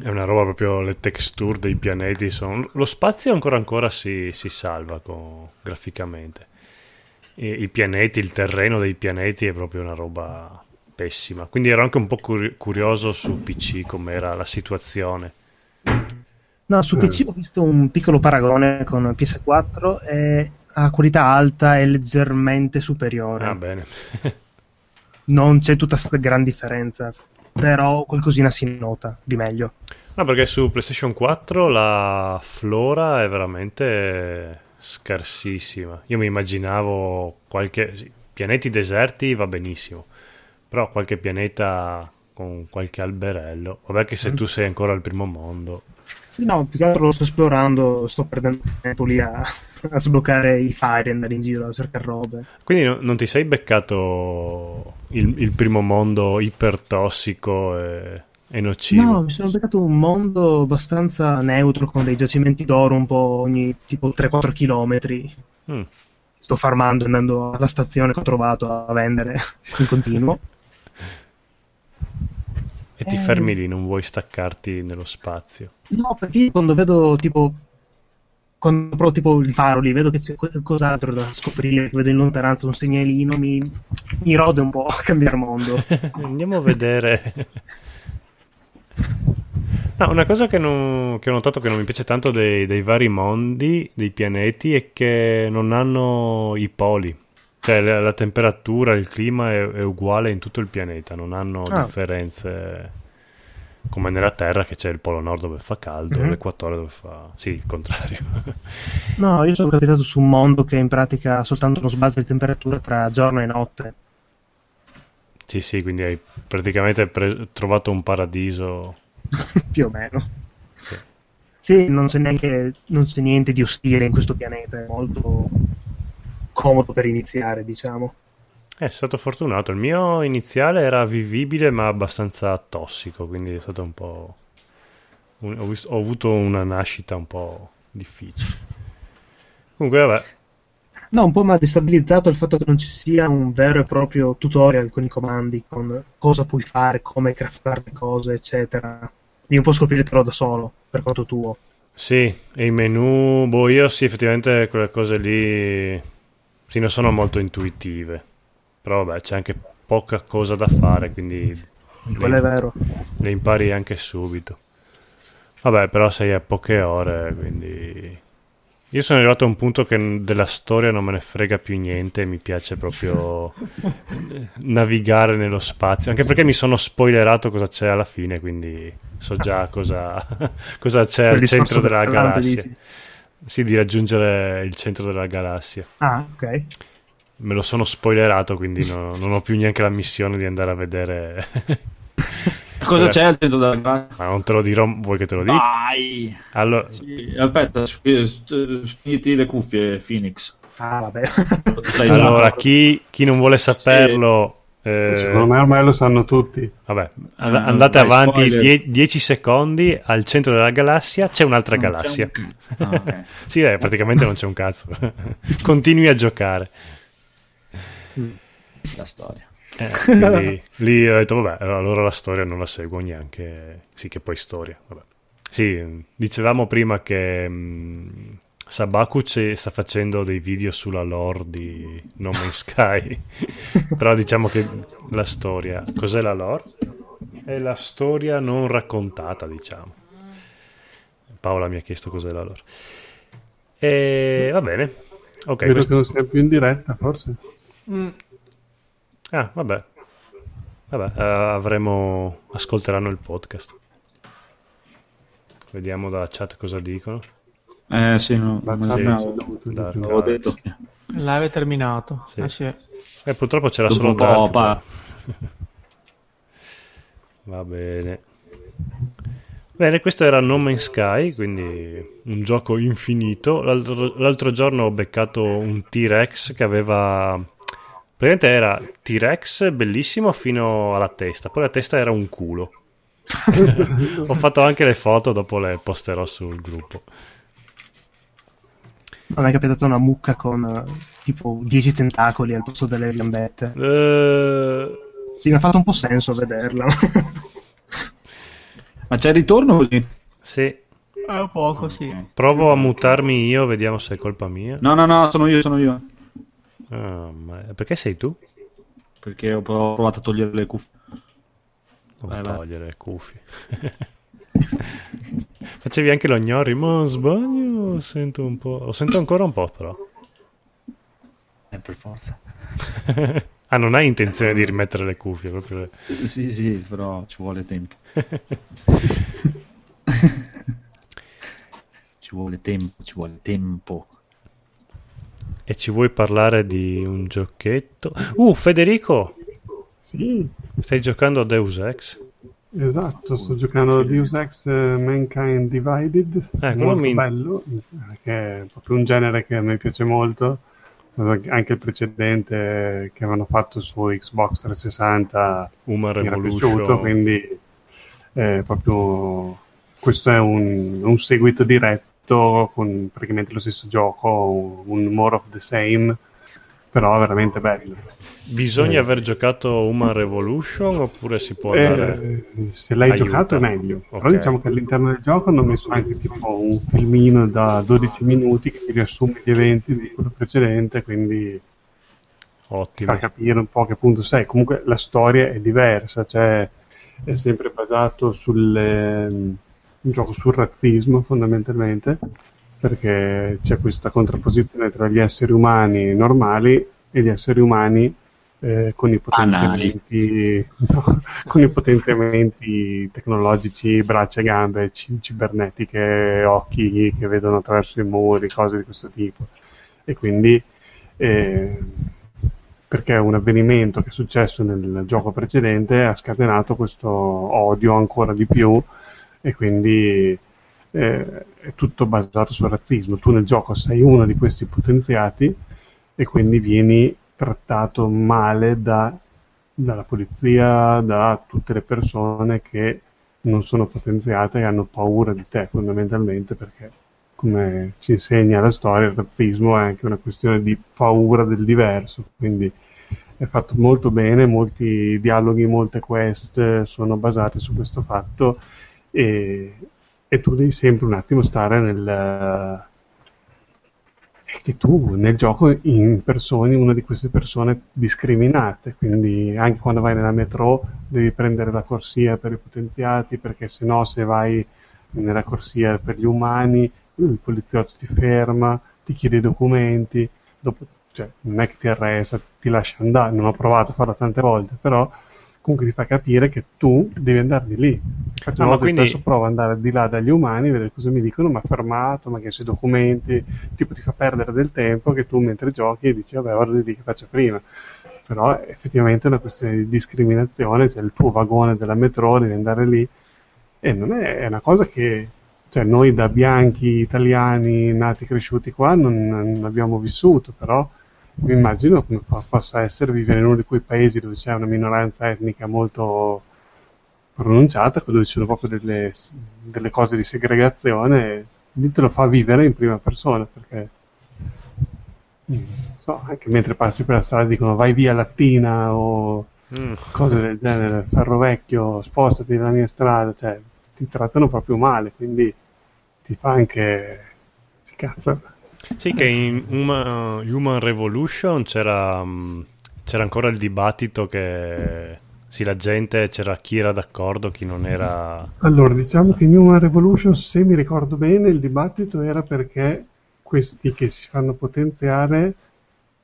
è una roba proprio le texture dei pianeti sono... lo spazio ancora ancora si, si salva con... graficamente e, i pianeti il terreno dei pianeti è proprio una roba pessima quindi ero anche un po' curi- curioso su PC com'era la situazione no su PC ho visto un piccolo paragone con PS4 e a qualità alta è leggermente superiore ah bene non c'è tutta questa gran differenza però qualcosina si nota di meglio. No, perché su PlayStation 4 la flora è veramente scarsissima. Io mi immaginavo qualche sì, pianeti deserti va benissimo, però qualche pianeta con qualche alberello. Vabbè che se mm. tu sei ancora al primo mondo. Sì, no, più che altro lo sto esplorando, sto perdendo tempo lì a, a sbloccare i fari, andare in giro a cercare robe. Quindi no, non ti sei beccato il, il primo mondo ipertossico e, e nocivo? No, mi sono beccato un mondo abbastanza neutro con dei giacimenti d'oro un po' ogni tipo 3-4 km. Mm. Sto farmando andando alla stazione che ho trovato a vendere in continuo. E ti eh... fermi lì, non vuoi staccarti nello spazio? No, perché quando vedo tipo quando provo tipo il faro lì, vedo che c'è qualcos'altro da scoprire, vedo in lontananza un segnalino, mi, mi rode un po' a cambiare mondo. Andiamo a vedere. No, una cosa che, non, che, ho notato che non mi piace tanto dei, dei, vari mondi, dei pianeti, è che non hanno i poli. Cioè la, la temperatura, il clima è, è, uguale in tutto il pianeta, non hanno ah. differenze come nella Terra che c'è il polo nord dove fa caldo, mm-hmm. l'equatore dove fa... Sì, il contrario. no, io sono capitato su un mondo che in pratica ha soltanto uno sbalzo di temperatura tra giorno e notte. Sì, sì, quindi hai praticamente pre- trovato un paradiso. Più o meno. Sì. sì, non c'è neanche non c'è niente di ostile in questo pianeta, è molto comodo per iniziare, diciamo. È stato fortunato. Il mio iniziale era vivibile ma abbastanza tossico, quindi è stato un po'... Un... Ho, visto... ho, avuto una nascita un po' difficile. Comunque, vabbè. No, un po' mi ha destabilizzato il fatto che non ci sia un vero e proprio tutorial con i comandi, con cosa puoi fare, come craftare le cose, eccetera. Devi un po' scoprirtelo da solo, per conto tuo. Sì, e i menu, boh, io sì, effettivamente quelle cose lì sì, non sono molto intuitive. Però vabbè, c'è anche poca cosa da fare, quindi... Quello le, è vero. Le impari anche subito. Vabbè, però sei a poche ore, quindi... Io sono arrivato a un punto che della storia non me ne frega più niente, mi piace proprio navigare nello spazio, anche perché mi sono spoilerato cosa c'è alla fine, quindi so già cosa, cosa c'è al centro della galassia. Sì, di raggiungere il centro della galassia. Ah, ok me lo sono spoilerato, quindi no, non ho più neanche la missione di andare a vedere. Cosa c'è al centro della galassia? Ma non te lo dirò, vuoi che te lo dica? Vai! Allora... Sì, aspetta, finiti le cuffie, Phoenix. Ah, vabbè. allora, chi, chi, non vuole saperlo... Eh... Secondo me ormai lo sanno tutti. Vabbè, and- ah, andate vai, avanti 10 secondi al centro della galassia c'è un'altra non galassia. Un ah, okay. sì, eh, praticamente non c'è un cazzo. Continui a giocare la storia. Eh, quindi lì ho detto, vabbè, allora la storia non la seguo neanche. Sì, che poi storia. Vabbè. Sì, dicevamo prima che mh, mm, Sabaku sta facendo dei video sulla lore di No Man's Sky. Però diciamo che la storia. Cos'è la lore? È la storia non raccontata, diciamo. Paola mi ha chiesto cos'è la lore. E va bene. Ok. Credo questo... che non sia più in diretta, forse. Mm. Ah, vabbè. Vabbè, uh, avremo... ascolteranno il podcast. Vediamo dalla chat cosa dicono. Eh sì, no, sì, l'avevo detto. Live terminato. Sì. Eh, sì. eh, purtroppo c'era Dopo solo Dark. Va bene. Bene, questo era No Man's Sky, quindi un gioco infinito. L'altro, l'altro giorno ho beccato un T-Rex che aveva Praticamente era T-Rex bellissimo fino alla testa, poi la testa era un culo. Ho fatto anche le foto, dopo le posterò sul gruppo. Non è capitata una mucca con uh, tipo 10 tentacoli al posto delle gambette? Uh... Sì, mi ha fatto un po' senso vederla. Ma c'è il ritorno così? Sì. È poco, sì. Provo a mutarmi io, vediamo se è colpa mia. No, no, no, sono io, sono io. Ah, ma perché sei tu? Perché ho provato a togliere le cuffie. Non vai, togliere le cuffie. Facevi anche lo gnori, ma sbaglio, sento un po'. Lo sento ancora un po', però. Eh, per forza. ah, non hai intenzione di rimettere le cuffie? Proprio... Sì, sì, però ci vuole tempo. ci vuole tempo, ci vuole tempo. E ci vuoi parlare di un giochetto? Uh, Federico! Sì. Stai giocando a Deus Ex? Esatto, sto giocando a Deus Ex uh, Mankind Divided. Eh, molto mi... bello, che è proprio un genere che a me piace molto. Anche il precedente che avevano fatto su Xbox 360 Human mi era piaciuto, quindi eh, proprio questo è un, un seguito diretto con praticamente lo stesso gioco, un more of the same, però veramente bello. Bisogna eh. aver giocato Human Revolution oppure si può andare... Eh, se l'hai Aiuta. giocato è meglio. Okay. Però diciamo che all'interno del gioco hanno messo anche tipo un filmino da 12 minuti che ti riassume gli eventi di quello precedente, quindi Ottimo. fa capire un po' che punto sei. Comunque la storia è diversa, cioè è sempre basato sulle un gioco sul razzismo fondamentalmente, perché c'è questa contrapposizione tra gli esseri umani normali e gli esseri umani eh, con, i potenziamenti, no, con i potenziamenti tecnologici, braccia e gambe, c- cibernetiche, occhi che vedono attraverso i muri, cose di questo tipo. E quindi eh, perché un avvenimento che è successo nel gioco precedente ha scatenato questo odio ancora di più e quindi eh, è tutto basato sul razzismo. Tu nel gioco sei uno di questi potenziati e quindi vieni trattato male da, dalla polizia, da tutte le persone che non sono potenziate e hanno paura di te fondamentalmente perché come ci insegna la storia il razzismo è anche una questione di paura del diverso quindi è fatto molto bene molti dialoghi, molte quest sono basate su questo fatto e, e tu devi sempre un attimo stare nel che tu nel gioco impersoni una di queste persone discriminate, quindi anche quando vai nella metro devi prendere la corsia per i potenziati, perché se no se vai nella corsia per gli umani il poliziotto ti ferma, ti chiede i documenti, dopo, cioè, non è che ti arresta, ti lascia andare, non ho provato a farlo tante volte, però comunque ti fa capire che tu devi andare di lì. Faccio no, quindi... spesso provo ad andare di là dagli umani, vedere cosa mi dicono, ma fermato, ma che i documenti, tipo ti fa perdere del tempo che tu mentre giochi dici vabbè ora di che faccio prima. Però effettivamente è una questione di discriminazione, c'è cioè il tuo vagone della metro, devi andare lì e non è, è una cosa che cioè, noi da bianchi italiani nati e cresciuti qua non, non abbiamo vissuto, però mi immagino come possa essere vivere in uno di quei paesi dove c'è una minoranza etnica molto pronunciata, dove ci sono proprio delle, delle cose di segregazione, lì te lo fa vivere in prima persona, perché mm, so, anche mentre passi per la strada dicono vai via Latina o mm. cose del genere, ferro vecchio, spostati dalla mia strada, cioè ti trattano proprio male, quindi ti fa anche... si cazzo sì, che in Human, uh, Human Revolution c'era, um, c'era, ancora il dibattito che sì, la gente c'era chi era d'accordo, chi non era. Allora, diciamo che in Human Revolution, se mi ricordo bene, il dibattito era perché questi che si fanno potenziare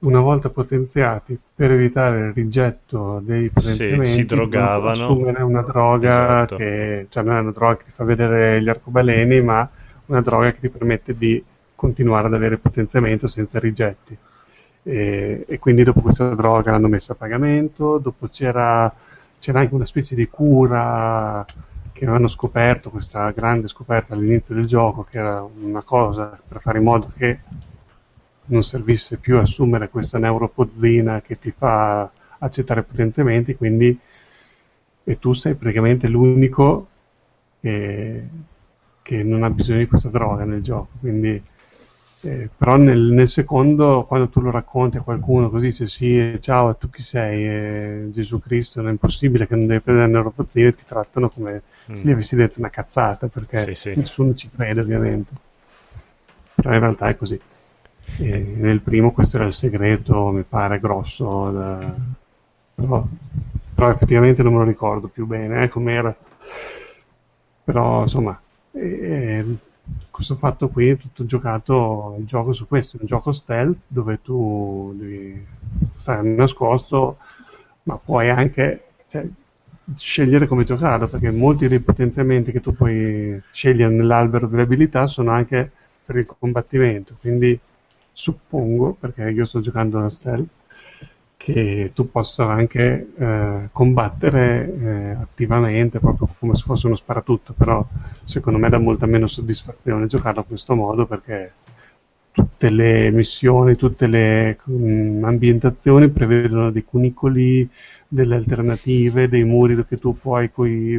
una volta potenziati per evitare il rigetto dei potenziamenti sì, si drogavano assumere una droga esatto. che cioè non è una droga che ti fa vedere gli arcobaleni ma una droga che ti permette di continuare ad avere potenziamento senza rigetti. E, e, quindi dopo questa droga l'hanno messa a pagamento, dopo c'era, c'era anche una specie di cura che avevano scoperto, questa grande scoperta all'inizio del gioco, che era una cosa per fare in modo che non servisse più assumere questa neuropozzina che ti fa accettare potenziamenti, quindi e tu sei praticamente l'unico che, che non ha bisogno di questa droga nel gioco, quindi eh, però nel, nel, secondo, quando tu lo racconti a qualcuno così dice sì, ciao, tu chi sei? Eh, Gesù Cristo, non è impossibile che non devi prendere neuropatia e ti trattano come mm. se gli avessi detto una cazzata, perché sì, sì. nessuno ci crede ovviamente. Però in realtà è così. E nel primo questo era il segreto, mi pare, grosso, da... però, però, effettivamente non me lo ricordo più bene eh, com'era. Però insomma... Eh, questo fatto qui? È tutto giocato il gioco su questo, è un gioco stealth dove tu devi stare nascosto, ma puoi anche cioè, scegliere come giocarlo, perché molti dei potenziamenti che tu puoi scegliere nell'albero delle abilità sono anche per il combattimento, quindi suppongo, perché io sto giocando da stealth, che tu possa anche eh, combattere eh, attivamente, proprio come se fosse uno sparatutto, però secondo me dà molta meno soddisfazione giocarlo a questo modo perché tutte le missioni, tutte le mh, mm, ambientazioni prevedono dei cunicoli, delle alternative, dei muri che tu puoi coi,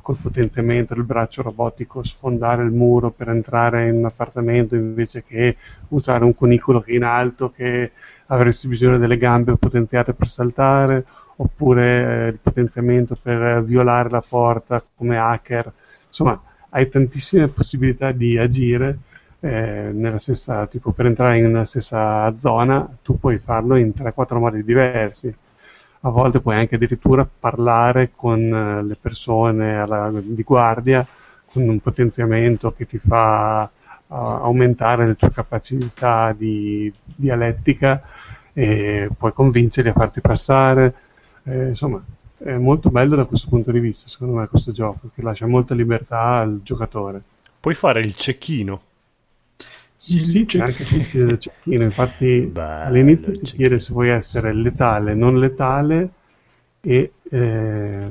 col potenziamento del braccio robotico sfondare il muro per entrare in un appartamento invece che usare un cunicolo che è in alto che avresti bisogno delle gambe potenziate per saltare, oppure eh, il potenziamento per violare la porta come hacker. Insomma, hai tantissime possibilità di agire eh, nella stessa, tipo per entrare in una stessa zona, tu puoi farlo in 3-4 modi diversi. A volte puoi anche addirittura parlare con eh, le persone alla, di guardia con un potenziamento che ti fa aumentare le tue capacità di dialettica e puoi convincerli a farti passare. Eh, insomma, è molto bello da questo punto di vista, secondo me, questo gioco, che lascia molta libertà al giocatore. Puoi fare il cecchino. Sì, sì c'è anche del cecchino, infatti Bello, all'inizio ti chiede se vuoi essere letale, non letale e eh,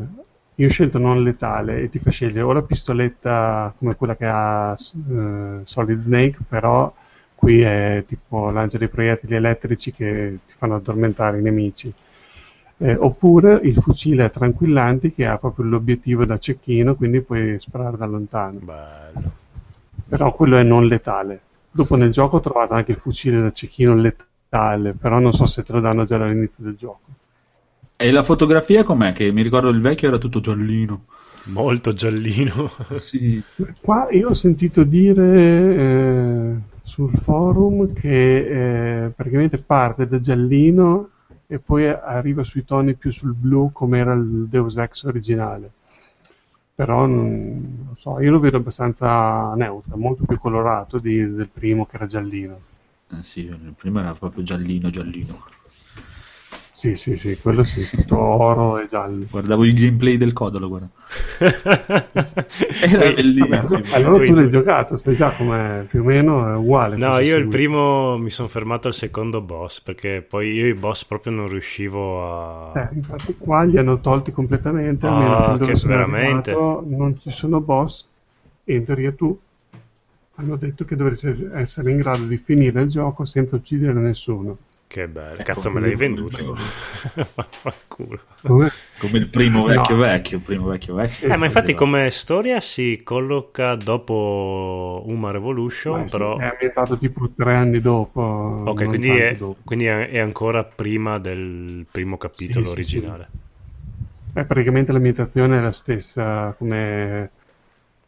io ho scelto non letale e ti fa scegliere o la pistoletta come quella che ha eh, Solid Snake, però qui è tipo lancia dei proiettili elettrici che ti fanno addormentare i nemici. Eh, oppure il fucile a tranquillanti che ha proprio l'obiettivo da cecchino, quindi puoi sparare da lontano. Bello. Però quello è non letale. Dopo nel gioco ho trovato anche il fucile da cecchino letale, però non so se te lo danno già dall'inizio del gioco. E la fotografia com'è? Che mi ricordo il vecchio era tutto giallino. Molto giallino. sì. Qua io ho sentito dire eh, sul forum che eh, praticamente parte da giallino e poi arriva sui toni più sul blu come era il Deus Ex originale però non, non so, io lo vedo abbastanza neutro, molto più colorato di, del primo che era giallino. Eh sì, il primo era proprio giallino, giallino. Sì, sì, sì, quello sì, tutto oro e giallo. Guardavo il gameplay del Codolo, guarda. Era bellissimo. allora tu l'hai giocato, sai già com'è, più o meno è uguale. No, io il primo mi sono fermato al secondo boss, perché poi io i boss proprio non riuscivo a... Eh, infatti qua li hanno tolti completamente, almeno oh, che veramente... Arrivato, non ci sono boss, e in teoria tu hanno detto che dovresti essere in grado di finire il gioco senza uccidere nessuno. Che bello, ecco, cazzo me l'hai venduto. Vaffanculo. Come? come il primo vecchio no. vecchio, primo vecchio vecchio. Eh, ma infatti come storia si colloca dopo Uma Revolution, Beh, però... Sì, è ambientato tipo tre anni dopo. Ok, quindi, è, dopo. quindi è, ancora prima del primo capitolo sì, originale. Sì, sì. Eh, praticamente l'ambientazione è la stessa come,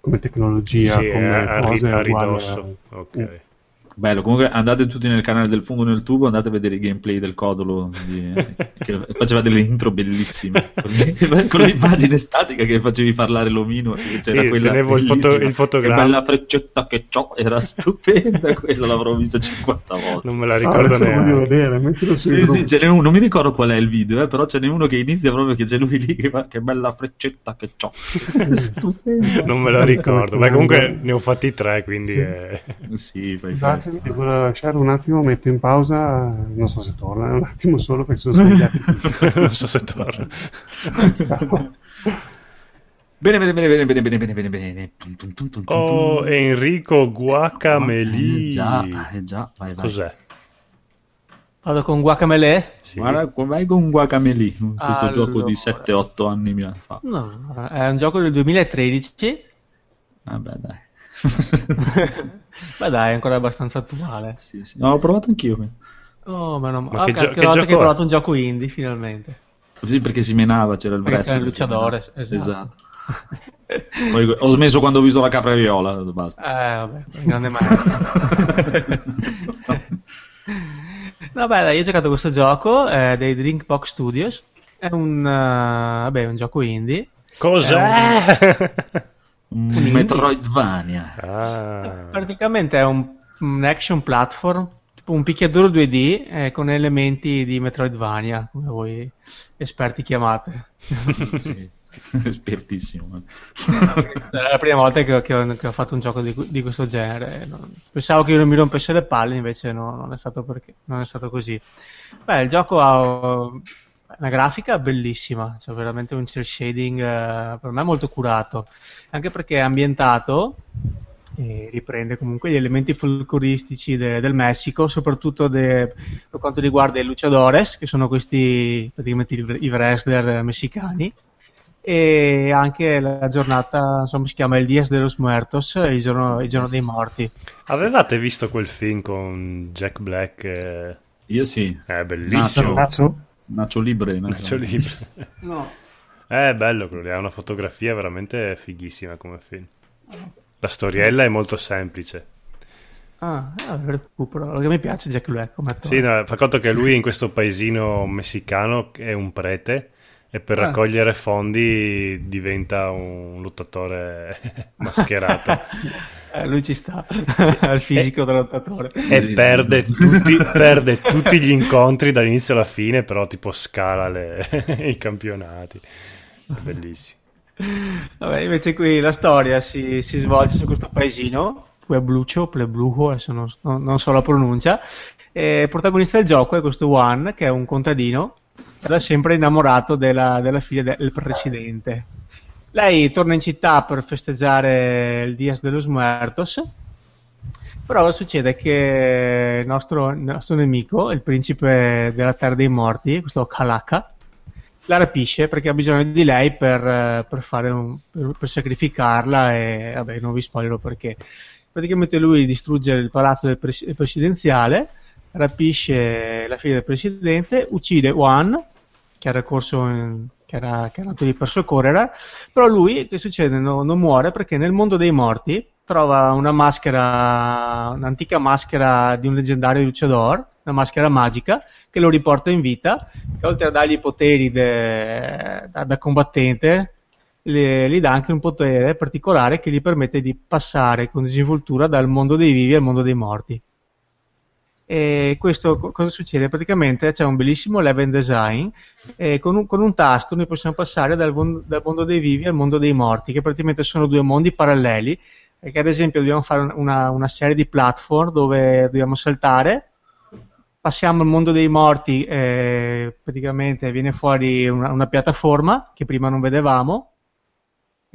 come tecnologia, sì, come a, cose, a ridosso. A... Ok. Mm. Bello, comunque andate tutti nel canale del fungo nel tubo, andate a vedere i gameplay del codolo di, che faceva delle intro bellissime con, l'immagine statica che facevi parlare l'omino. C'era sì, quella tenevo il, foto, il fotogramma. Che bella freccetta che ho, era stupenda quella, l'avrò vista 50 volte. Non me la ricordo ah, neanche. vedere, sì, sì, ce n'è uno, non mi ricordo qual è il video, eh, però ce n'è uno che inizia proprio che c'è lui lì che fa che bella freccetta che ho. stupenda. Non me la ricordo, ma comunque ne ho fatti tre, quindi... Sì, è... sì fai Scusatemi, ti volevo lasciare un attimo, metto in pausa, non so se torna, un attimo solo perché sono sbagliati. non so se torna. Bene, bene, bene, bene, bene, bene, bene, bene. Oh, Enrico Guacameli. Eh già, eh già, vai, vai. Cos'è? Vado con Guacamele? Sì. Guarda, vai con Guacamele, questo allora... gioco di 7-8 anni fa. No, è un gioco del 2013. Vabbè, dai. Beh dai, è ancora abbastanza attuale. Sì, sì. No, l'ho provato anch'io. Oh, meno male. Ma che, gio- che, che volta che hai provato un gioco indie, finalmente. Sì, perché si menava, c'era il perché c'era il luciadore, esatto. esatto. Poi ho smesso quando ho visto la capra viola, basta. Eh, vabbè, grande maestro. vabbè, dai, io ho giocato questo gioco eh, dei Drinkbox Studios. È un, uh, vabbè, un gioco indie. Cos'è? Un... Un Metroidvania. Ah. Praticamente è un, un, action platform, tipo un picchiaduro 2D eh, con elementi di Metroidvania, come voi esperti chiamate. sì, espertissimo. è la prima volta che, che, ho, che ho, fatto un gioco di, di questo genere. Pensavo che io non mi rompesse le palle, invece no, non, è stato perché, non è stato così. Beh, il gioco ha una grafica bellissima, cioè veramente un cel shading eh, per me molto curato, anche perché è ambientato e riprende comunque gli elementi folcloristici de- del Messico, soprattutto de- per quanto riguarda i luchadores, che sono questi praticamente i, i wrestler messicani, e anche la giornata, insomma, si chiama il Dies de los Muertos, il giorno, il giorno dei morti. Avevate visto quel film con Jack Black? Eh... Io sì. È bellissimo. Nacho? Nacho Libre. Nacho Libre. no. È bello quello lì, ha una fotografia veramente fighissima come film. La storiella è molto semplice. Ah, eh, recupero, perché mi piace Jack Black come attore. Sì, no, fa conto che lui in questo paesino messicano è un prete e per ah. raccogliere fondi diventa un lottatore mascherato. eh, lui ci sta, al fisico e, del lottatore. E sì, perde, tutti, perde, tutti, gli incontri dall'inizio alla fine, però tipo scala le, i campionati. È bellissimo. Vabbè, invece qui la storia si, si svolge su questo paesino, Puebluccio, Pueblujo, adesso non, non, so la pronuncia. E il protagonista del gioco è questo Juan, che è un contadino era sempre innamorato della, della figlia del presidente. Lei torna in città per festeggiare il Dias de los Muertos, però succede che il nostro, il nostro nemico, il principe della terra dei morti, questo Kalaka, la rapisce perché ha bisogno di lei per, per, un, per, per sacrificarla e vabbè non vi spoilerò perché praticamente lui distrugge il palazzo del pres- presidenziale rapisce la figlia del presidente uccide Juan che era corso in, che, era, che era andato lì per soccorrere, però lui, che succede, no, non muore perché nel mondo dei morti trova una maschera, un'antica maschera di un leggendario luciador, una maschera magica, che lo riporta in vita, e oltre a dargli i poteri de, da, da, combattente, gli dà anche un potere particolare che gli permette di passare con disinvoltura dal mondo dei vivi al mondo dei morti. E questo cosa succede? Praticamente c'è un bellissimo level design e con un, con un tasto noi possiamo passare dal, dal, mondo dei vivi al mondo dei morti, che praticamente sono due mondi paralleli. Che ad esempio dobbiamo fare una, una serie di platform dove dobbiamo saltare, passiamo al mondo dei morti, e praticamente viene fuori una, una piattaforma che prima non vedevamo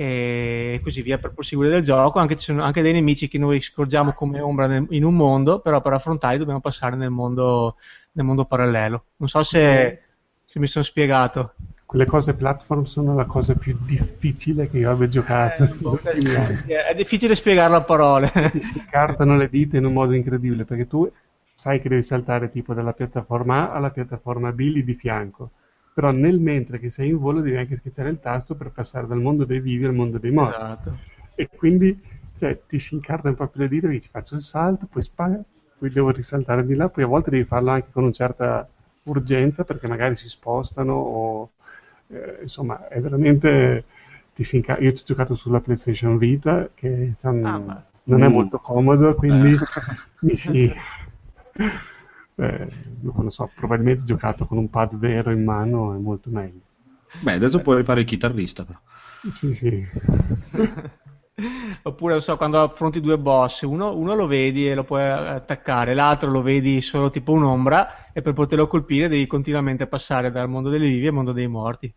e così via per proseguire del gioco. Anche ci sono anche dei nemici che noi scorgiamo come ombra nel, in un mondo, però per affrontarli dobbiamo passare nel mondo, nel mondo parallelo. Non so se, se, mi sono spiegato. Quelle cose platform sono la cosa più difficile che io abbia giocato. Eh, è difficile spiegarlo a parole. si incartano le dita in un modo incredibile perché tu sai che devi saltare tipo dalla piattaforma A alla piattaforma B lì di fianco però nel mentre che sei in volo devi anche schiacciare il tasto per passare dal mondo dei vivi al mondo dei morti. Esatto. E quindi cioè, ti si incartano proprio le dita e dici faccio il salto, poi spara, poi devo risaltare di là, poi a volte devi farlo anche con una certa urgenza perché magari si spostano o eh, insomma è veramente ti si incar- io ci ho giocato sulla PlayStation Vita che insomma, ah, non mm. è molto comodo quindi eh. mi si eh, non so, probabilmente giocato con un pad vero in mano è molto meglio. Beh, adesso Beh. puoi fare il chitarrista però. Sì, sì. Oppure, non so, quando affronti due boss, uno, uno, lo vedi e lo puoi attaccare, l'altro lo vedi solo tipo un'ombra e per poterlo colpire devi continuamente passare dal mondo dei vivi al mondo dei morti.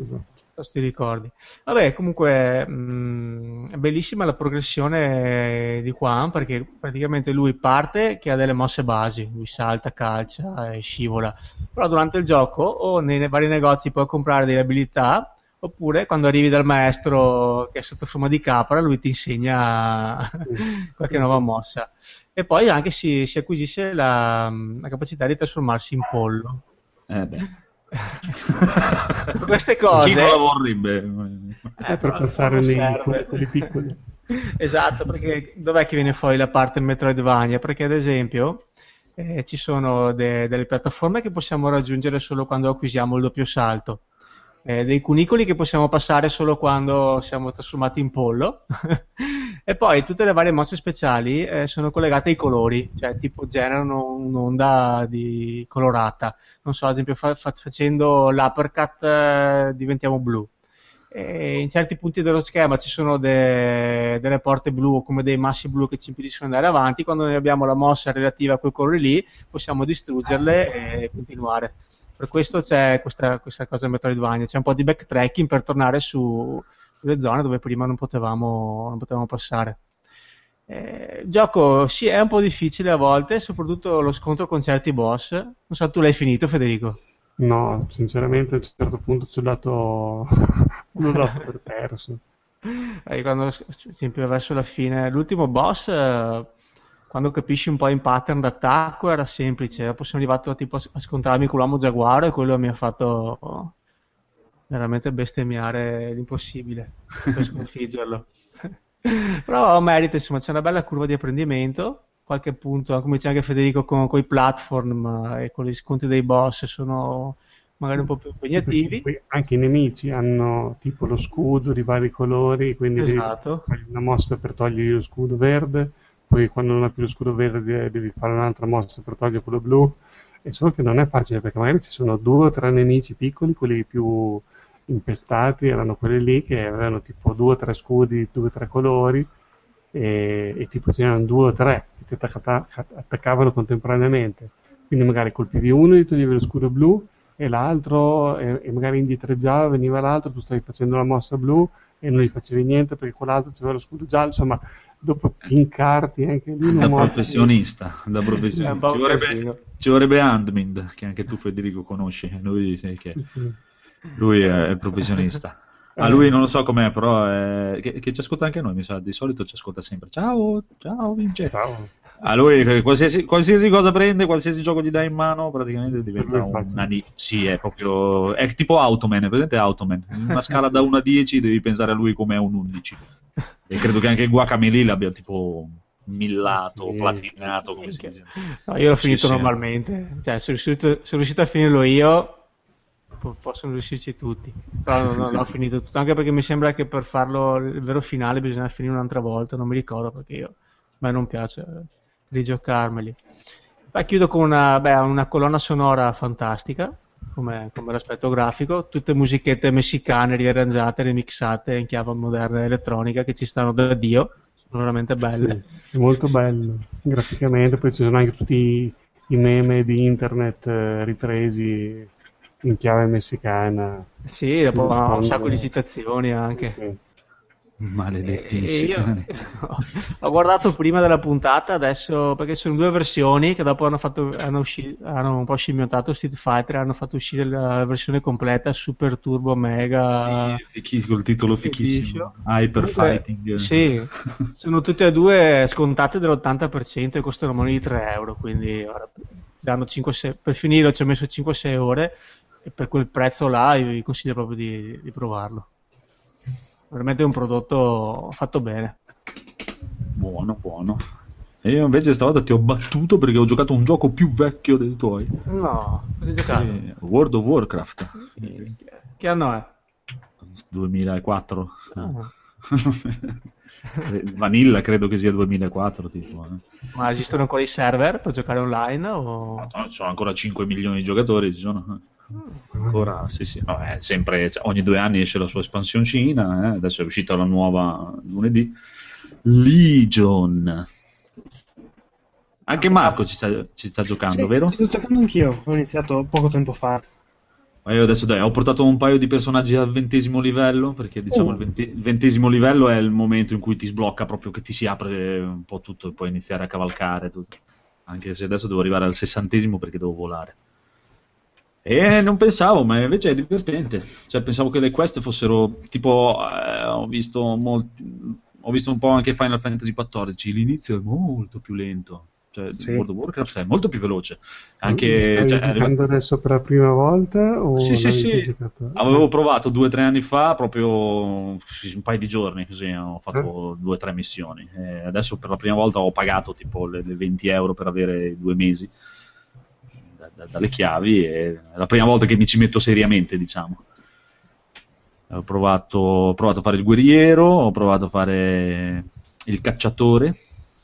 Esatto sti ricordi. Vabbè, comunque mh, mm, è bellissima la progressione di Juan perché praticamente lui parte che ha delle mosse basi, lui salta, calcia e scivola. Però durante il gioco o nei vari negozi puoi comprare delle abilità oppure quando arrivi dal maestro che è sotto forma di capra lui ti insegna qualche nuova mossa. E poi anche si, si acquisisce la, la capacità di trasformarsi in pollo. Eh queste cose chi non la vorrebbe eh, per passare nei quelli piccoli. Esatto perché dov'è che viene fuori la parte Metroidvania? Perché ad esempio eh, ci sono de- delle piattaforme che possiamo raggiungere solo quando acquisiamo il doppio salto eh, dei cunicoli che possiamo passare solo quando siamo trasformati in pollo e poi tutte le varie mosse speciali eh, sono collegate ai colori, cioè tipo generano un'onda di colorata. Non so, ad esempio fa- fa- facendo l'uppercut eh, diventiamo blu. E in certi punti dello schema ci sono de- delle porte blu o come dei massi blu che ci impediscono di andare avanti. Quando noi abbiamo la mossa relativa a quei colori lì, possiamo distruggerle e continuare. Per questo c'è questa, questa cosa del Metroidvania, c'è un po' di backtracking per tornare su, sulle zone dove prima non potevamo, non potevamo passare. Eh, il gioco sì, è un po' difficile a volte, soprattutto lo scontro con certi boss. Non so, tu l'hai finito, Federico? No, sinceramente a un certo punto ci ho dato, l'ho dato per perso. Eh, quando, esempio, verso la fine, l'ultimo boss eh, quando capisci un po' in pattern d'attacco era semplice, dopo sono arrivato tipo, a scontrarmi con l'uomo giaguaro e quello mi ha fatto veramente bestemmiare l'impossibile per sconfiggerlo. Però merita, insomma, c'è una bella curva di apprendimento, qualche punto, come dice anche Federico, con, con i platform e con gli scontri dei boss sono magari un po' più impegnativi. Sì, anche i nemici hanno tipo lo scudo di vari colori, quindi esatto. devi fare una mossa per togliere lo scudo verde, poi quando non ha più lo scudo verde devi fare un'altra mossa per togliere quello blu. E solo che non è facile perché magari ci sono due o tre nemici piccoli, quelli più impestati erano quelli lì che avevano tipo due o tre scudi, due o tre colori e, e tipo c'erano due o tre che ti attaccavano contemporaneamente. Quindi magari colpivi uno e gli toglievi lo scudo blu e l'altro e, e magari indietreggiava, veniva l'altro, tu stavi facendo la mossa blu e non gli facevi niente perché quell'altro aveva lo scudo giallo, insomma dopo ti incarti anche lì da professionista, da professionista. Ci, vorrebbe, ci vorrebbe Andmind che anche tu Federico conosci lui, che, lui è professionista a ah, lui non lo so com'è, però è... Che, che, ci ascolta anche noi, mi sa, di solito ci ascolta sempre. Ciao, ciao Vince. Ciao. A lui qualsiasi, qualsiasi, cosa prende, qualsiasi gioco gli dai in mano, praticamente diventa un nani. Sì, è proprio. È tipo Automan, presente Automan. In una scala da 1 a 10 devi pensare a lui come a un 11. E credo che anche Guacamele l'abbia tipo millato, sì, platinato, come si dice. No, io l'ho finito sì, normalmente. Cioè, sono riuscito, sono riuscito a finirlo io possono riuscirci tutti. Però non, non l'ho finito tutto, anche perché mi sembra che per farlo il vero finale bisogna finire un'altra volta, non mi ricordo perché io, a me non piace rigiocarmeli. Beh, chiudo con una, beh, una colonna sonora fantastica, come, come, l'aspetto grafico, tutte musichette messicane riarrangiate, remixate in chiave moderna elettronica che ci stanno da Dio, sono veramente belle. Sì, è molto bello, graficamente, poi ci sono anche tutti i meme di internet eh, ripresi in chiave messicana. Sì, dopo ha un sacco di citazioni anche. Sì, sì. Maledetti e. Io, ho guardato prima della puntata, adesso perché sono due versioni che dopo hanno, fatto, hanno, usci, hanno un po' scimmiottato Street Fighter hanno fatto uscire la versione completa Super Turbo Mega. Sì, col titolo fichissimo. Hyper Fighting. Sì, sono tutte e due scontate dell'80% e costano meno di 3 euro. Quindi ora, 5, 6, per finire ci ho messo 5-6 ore e per quel prezzo là io vi consiglio proprio di, di provarlo. Veramente un prodotto fatto bene. Buono, buono. E io invece stavolta ti ho battuto perché ho giocato un gioco più vecchio dei tuoi. No, cosa hai giocato? Sì, World of Warcraft. Che anno è? 2004. Oh. Vanilla credo che sia 2004 tipo, eh. ma esistono ancora i server per giocare online o... no, ci sono ancora 5 milioni di giocatori ci sono Ancora, sì, sì. No, sempre, cioè, ogni due anni esce la sua espansioncina. Eh? Adesso è uscita la nuova lunedì. Legion. Anche Marco ci sta, ci sta giocando, sì, vero? Ci sto giocando anch'io. Ho iniziato poco tempo fa. Ma io adesso dai, ho portato un paio di personaggi al ventesimo livello, perché diciamo oh. il, venti, il, ventesimo livello è il momento in cui ti sblocca proprio che ti si apre un po' tutto e puoi iniziare a cavalcare tutto. Anche se adesso devo arrivare al sessantesimo perché devo volare. E non pensavo, ma invece è divertente. Cioè, pensavo che le quest fossero tipo. Eh, ho visto molti. Ho visto un po' anche Final Fantasy XIV. L'inizio è molto più lento. Cioè, sì. World of Warcraft è molto più veloce. Anche. Cioè, giocando adesso per la prima volta? O sì, sì, sì. Avevo provato due o tre anni fa, proprio un paio di giorni. Così ho fatto eh? due o tre missioni. E adesso per la prima volta ho pagato tipo le, le 20 euro per avere due mesi da, dalle chiavi e è la prima volta che mi ci metto seriamente, diciamo. Ho provato, ho provato a fare il guerriero, ho provato a fare il cacciatore,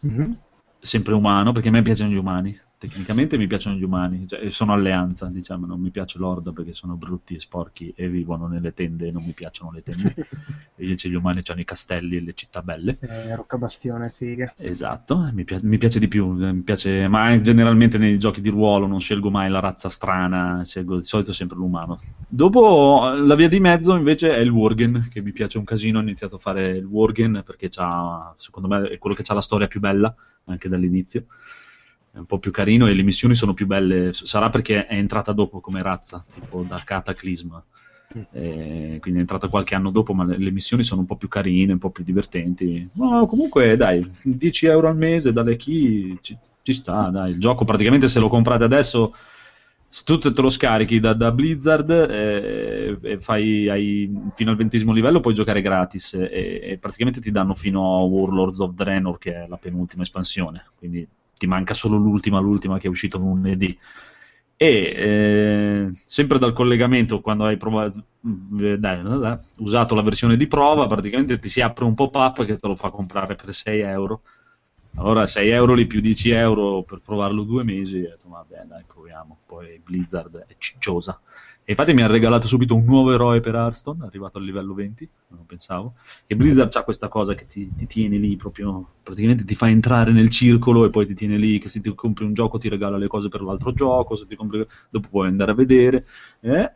mm-hmm. sempre umano, perché a me piacciono gli umani tecnicamente mi piacciono gli umani, cioè, sono alleanza, diciamo, non mi piace l'orda perché sono brutti e sporchi e vivono nelle tende e non mi piacciono le tende. Invece gli umani hanno i castelli e le città belle. Eh, Roccabastione, figa. Esatto, mi, pi- mi, piace di più, mi piace, ma generalmente nei giochi di ruolo non scelgo mai la razza strana, scelgo di solito sempre l'umano. Dopo la via di mezzo invece è il Worgen, che mi piace un casino, ho iniziato a fare il Worgen perché secondo me è quello che ha la storia più bella, anche dall'inizio è un po' più carino e le missioni sono più belle. Sarà perché è entrata dopo come razza, tipo da Cataclysm. Mm. Eh, quindi è entrata qualche anno dopo, ma le, le, missioni sono un po' più carine, un po' più divertenti. No, comunque, dai, 10 euro al mese dalle key ci, ci sta, dai. Il gioco praticamente se lo comprate adesso se tu te lo scarichi da, da Blizzard eh, e fai hai, fino al ventesimo livello puoi giocare gratis e, e, praticamente ti danno fino a Warlords of Draenor che è la penultima espansione quindi ti manca solo l'ultima, l'ultima che è uscita lunedì. e eh, sempre dal collegamento quando hai provato, eh, dai, dai, usato la versione di prova praticamente ti si apre un pop-up che te lo fa comprare per 6 euro. Allora 6 euro lì più 10 euro per provarlo due mesi e ho detto vabbè dai proviamo. Poi Blizzard è cicciosa e infatti mi ha regalato subito un nuovo eroe per Hearthstone, arrivato al livello 20, non pensavo. E Blizzard ha questa cosa che ti, ti, tiene lì proprio, praticamente ti fa entrare nel circolo e poi ti tiene lì che se ti compri un gioco ti regala le cose per l'altro gioco, se ti compri, dopo puoi andare a vedere. Eh?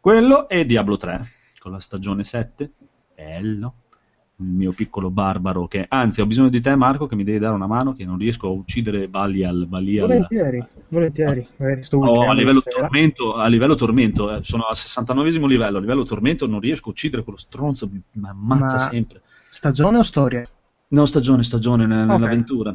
Quello è Diablo 3, con la stagione 7, bello il mio piccolo barbaro che anzi ho bisogno di te Marco che mi devi dare una mano che non riesco a uccidere Balial, Balial. volentieri volentieri oh, a, livello tormento, a livello tormento eh, sono al 69 livello a livello tormento non riesco a uccidere quello stronzo mi ammazza Ma sempre stagione o storia? no stagione stagione okay. nell'avventura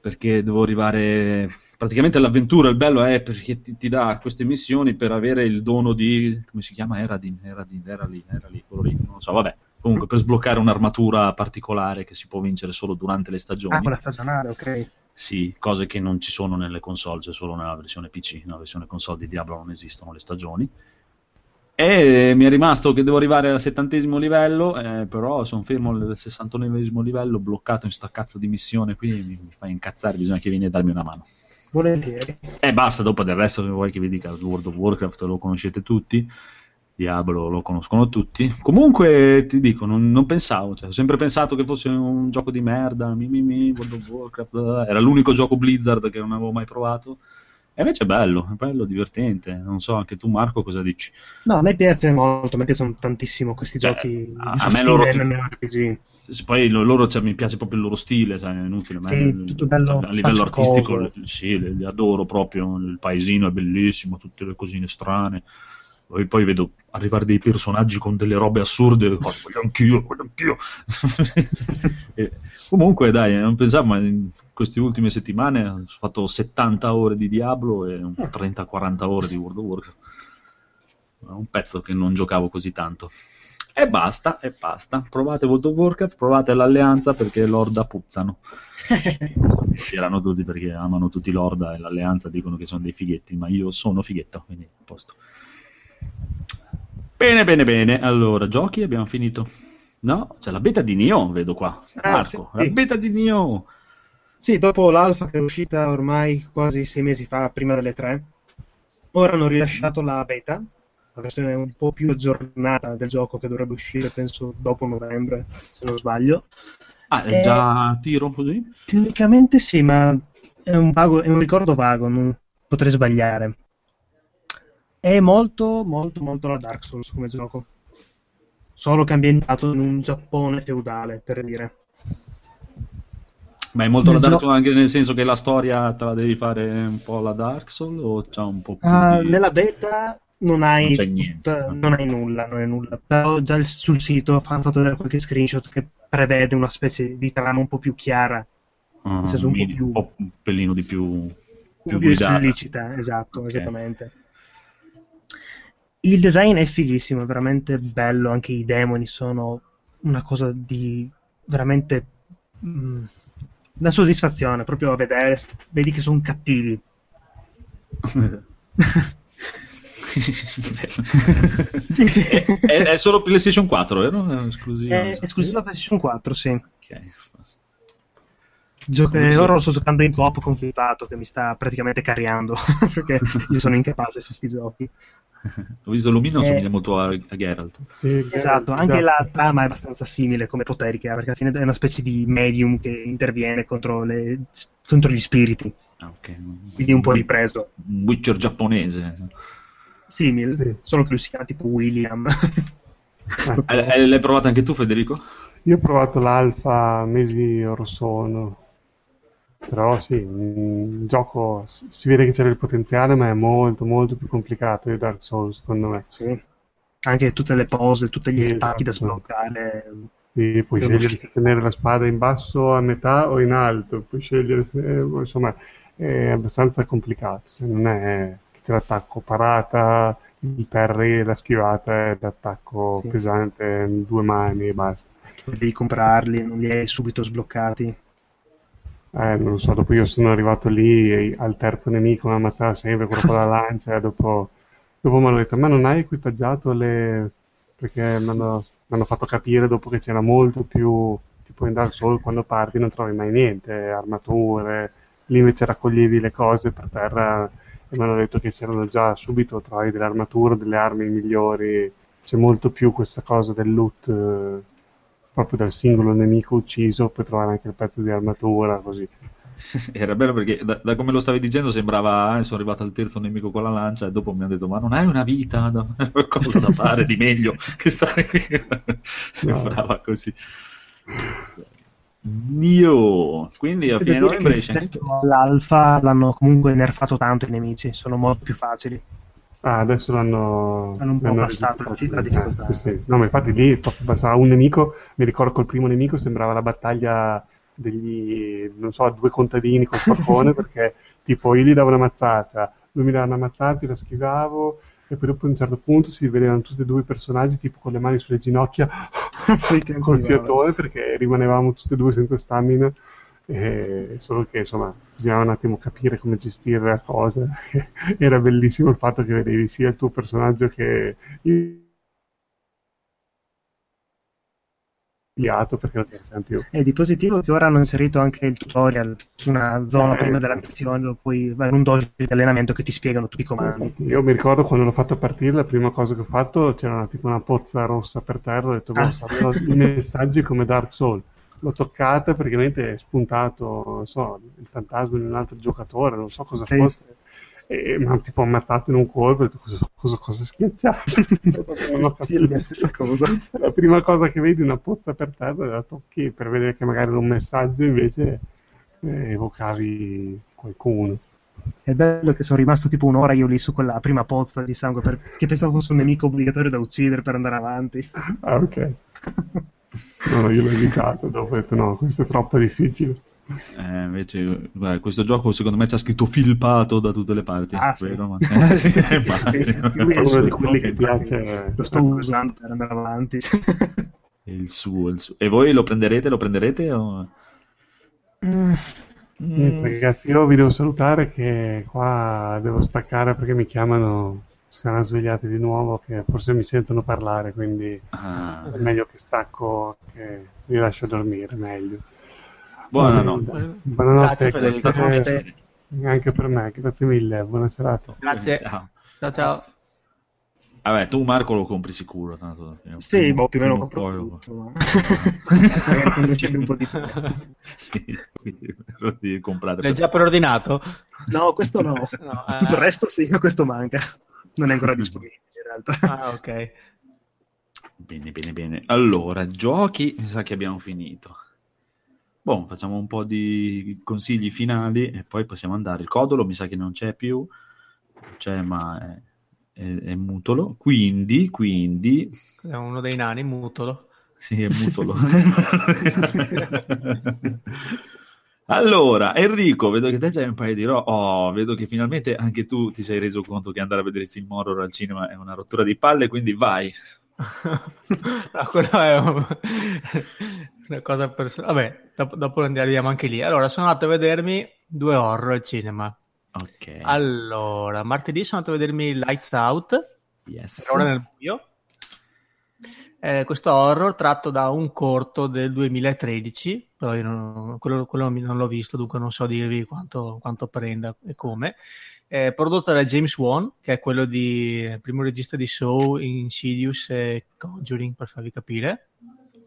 perché devo arrivare praticamente l'avventura il bello è perché ti, ti, dà queste missioni per avere il dono di come si chiama Eradin Eradin era lì era lì quello lì non so vabbè comunque per sbloccare un'armatura particolare che si può vincere solo durante le stagioni. Ah, quella stagionale, ok. Sì, cose che non ci sono nelle console, c'è solo nella versione PC, nella versione console di Diablo non esistono le stagioni. E mi è rimasto che devo arrivare al settantesimo livello, eh, però sono fermo al sessantonovesimo livello, bloccato in sta cazzo di missione qui, mi, mi fa incazzare, bisogna che vieni a darmi una mano. Volentieri. E basta, dopo del resto vuoi che vi dica, World of Warcraft lo conoscete tutti, Diablo lo conoscono tutti. Comunque ti dico, non, non pensavo, cioè, ho sempre pensato che fosse un gioco di merda, mi, mi, mi, World of Warcraft, era l'unico gioco Blizzard che non avevo mai provato. E invece è bello, è bello, divertente. Non so, anche tu Marco cosa dici? No, a me piace molto, a me piacciono tantissimo questi cioè, giochi a, me loro MMORPG. Poi loro, cioè, mi piace proprio il loro stile, cioè, è inutile. Sì, me, tutto bello a livello artistico, sì, li, li adoro proprio. Il paesino è bellissimo, tutte le cosine strane. Poi, poi vedo arrivare dei personaggi con delle robe assurde, oh, voglio anch'io, voglio anch'io. e, comunque, dai, non pensavo, ma in queste ultime settimane ho fatto 70 ore di Diablo e 30-40 ore di World of Warcraft. Un pezzo che non giocavo così tanto. E basta, e basta. Provate World of Warcraft, provate l'alleanza perché l'Orda puzzano. erano tutti perché amano tutti l'Orda e l'alleanza dicono che sono dei fighetti, ma io sono fighetto, quindi a posto. Bene, bene, bene. Allora, giochi abbiamo finito. No? C'è la beta di Nio, vedo qua. Ah, Marco, sì. la beta di Nio. Sì, dopo l'alfa che è uscita ormai quasi sei mesi fa, prima delle tre, ora hanno rilasciato la beta, la versione un po' più aggiornata del gioco che dovrebbe uscire, penso, dopo novembre, se non sbaglio. Ah, è già a tiro così? Teoricamente sì, ma è un, vago, è un ricordo vago, non potrei sbagliare. È molto, molto, molto la Dark Souls come gioco. Solo che ambientato in un Giappone feudale, per dire. Ma è molto nel la Dark Souls anche nel senso che la storia te la devi fare un po' la Dark Souls o c'è un po' più uh, di... Nella beta non hai, non, niente, non hai nulla, non hai nulla. Però già sul sito hanno fatto vedere qualche screenshot che prevede una specie di trama un po' più chiara. Uh, nel senso un, po' più... un pelino di più... Più, più esplicita, esatto, okay. esattamente. Il design è fighissimo, è veramente bello, anche i demoni sono una cosa di veramente mm, una soddisfazione proprio a vedere, vedi che sono cattivi. è, è, solo PlayStation 4, vero? È esclusiva, è esclusiva PlayStation 4, sì. Ok. Gioco, ora lo sto giocando in coop con Flippato che mi sta praticamente carriando perché io sono incapace su questi giochi. Ho visto Lumino eh, somiglia molto a, a Geralt. Sì, esatto, anche esatto. la trama è abbastanza simile come poteri che ha, perché alla fine è una specie di medium che interviene contro, le, contro gli spiriti. Ah, okay. Quindi un po' ripreso. Un Witcher giapponese. Simile, sì. solo che lui si chiama tipo William. Eh, l'hai provato anche tu, Federico? Io ho provato l'alfa mesi or sono però sì, il gioco si vede che c'è del potenziale, ma è molto molto più complicato di Dark Souls, secondo me. Sì. Anche tutte le pose, tutti gli sì, attacchi esatto. da sbloccare. Sì, puoi scegliere se tenere la spada in basso, a metà o in alto, puoi scegliere se, insomma, è abbastanza complicato, se non è che l'attacco parata, il parry, la schivata è l'attacco sì. pesante, due mani e basta. Devi comprarli, non li hai subito sbloccati. Eh, non so, dopo io sono arrivato lì al terzo nemico, mi ammazzava sempre quello con la lancia, e dopo, dopo mi hanno detto, ma non hai equipaggiato le... perché mi hanno, hanno, fatto capire dopo che c'era molto più, tipo in Dark Souls, quando parti non trovi mai niente, armature, lì invece raccoglievi le cose per terra e mi hanno detto che c'erano già subito trovi delle armature, delle armi migliori, c'è molto più questa cosa del loot eh, proprio dal singolo nemico ucciso, puoi trovare anche il pezzo di armatura, così. Era bello perché da, da, come lo stavi dicendo sembrava eh, sono arrivato al terzo nemico con la lancia e dopo mi hanno detto ma non hai una vita, da, qualcosa da fare di meglio che stare qui. sembrava no. così. Dio, quindi a fine novembre L'alfa l'hanno comunque nerfato tanto i nemici, sono molto più facili. Ah, adesso l'hanno... Hanno un po' abbassato la difficoltà. Sì, sì. No, ma infatti lì passava un nemico, mi ricordo col primo nemico sembrava la battaglia degli, non so, due contadini col falcone, perché tipo io gli davo una mazzata, lui mi dava una mazzata, io la schivavo, e poi dopo a un certo punto si vedevano tutti e due i personaggi tipo con le mani sulle ginocchia, sì, col fiatone, perché rimanevamo tutti e due senza stamina. Eh, solo che insomma bisognava un attimo capire come gestire la cosa era bellissimo il fatto che vedevi sia il tuo personaggio che inviato perché non c'era più. È di positivo che ora hanno inserito anche il tutorial su una zona eh, prima della missione, poi vai in un dojo di allenamento che ti spiegano tutti i comandi. Io mi ricordo quando l'ho fatto partire, la prima cosa che ho fatto c'era una, tipo una pozza rossa per terra, ho detto, ah. i messaggi come Dark Souls. L'ho toccata praticamente è spuntato, non so, il fantasma di un altro giocatore, non so cosa sì. fosse e mi hanno tipo ammazzato in un colpo e ho detto cosa, cosa, cosa schiacciato? Sì, la stessa cosa. La prima cosa che vedi una pozza per terra la tocchi per vedere che magari era un messaggio invece eh, evocavi qualcuno. È bello che sono rimasto tipo un'ora io lì su quella prima pozza di sangue perché pensavo fosse un nemico obbligatorio da uccidere per andare avanti. Ah ok no, io l'ho evitato dopo ho detto no questo è troppo difficile eh, invece, beh, questo gioco secondo me c'è scritto filpato da tutte le parti. Ah, sì. Vero, ma... eh, sì, sì, uno di quelli che piace. Lo sto usando per andare avanti. il suo, il suo. E voi lo prenderete? Lo prenderete? O... Mm. Mm. Ragazzi, io vi devo salutare che qua devo staccare perché mi chiamano, saranno svegliati di nuovo, che forse mi sentono parlare, quindi ah. è meglio che stacco, che vi lascio dormire, meglio. Buonanotte. Buonanotte, grazie, grazie anche per me, grazie mille, buona serata. Grazie. Ciao. ciao ciao. Vabbè, tu Marco lo compri sicuro. Tanto, sì, boh, più o meno compro poi... tutto. un po' di sì, quindi comprate. L'hai già preordinato? No, questo no. no eh... Tutto il resto sì, ma questo manca. Non è ancora disponibile in realtà. Ah, ok. Bene, bene, bene. Allora, giochi, mi sa che abbiamo finito. Boh, facciamo un po' di consigli finali e poi possiamo andare. Il codolo mi sa che non c'è più, c'è ma è, è, è mutolo. Quindi, quindi... È uno dei nani, mutolo. Sì, è mutolo. allora, Enrico, vedo che te c'hai un paio di ro... Oh, vedo che finalmente anche tu ti sei reso conto che andare a vedere film horror al cinema è una rottura di palle, quindi vai. no, quello è un... una cosa personale. Vabbè, dopo, dopo andiamo anche lì. Allora, sono andato a vedermi due horror al cinema. Ok. Allora, martedì sono andato a vedermi Lights Out. Yes. Per ora nel buio. Eh, questo horror tratto da un corto del 2013, però io non, quello, quello, non l'ho visto, dunque non so dirvi quanto, quanto prenda e come. Eh, prodotto da James Wan, che è quello di primo regista di Saw, Insidious e Conjuring, per farvi capire.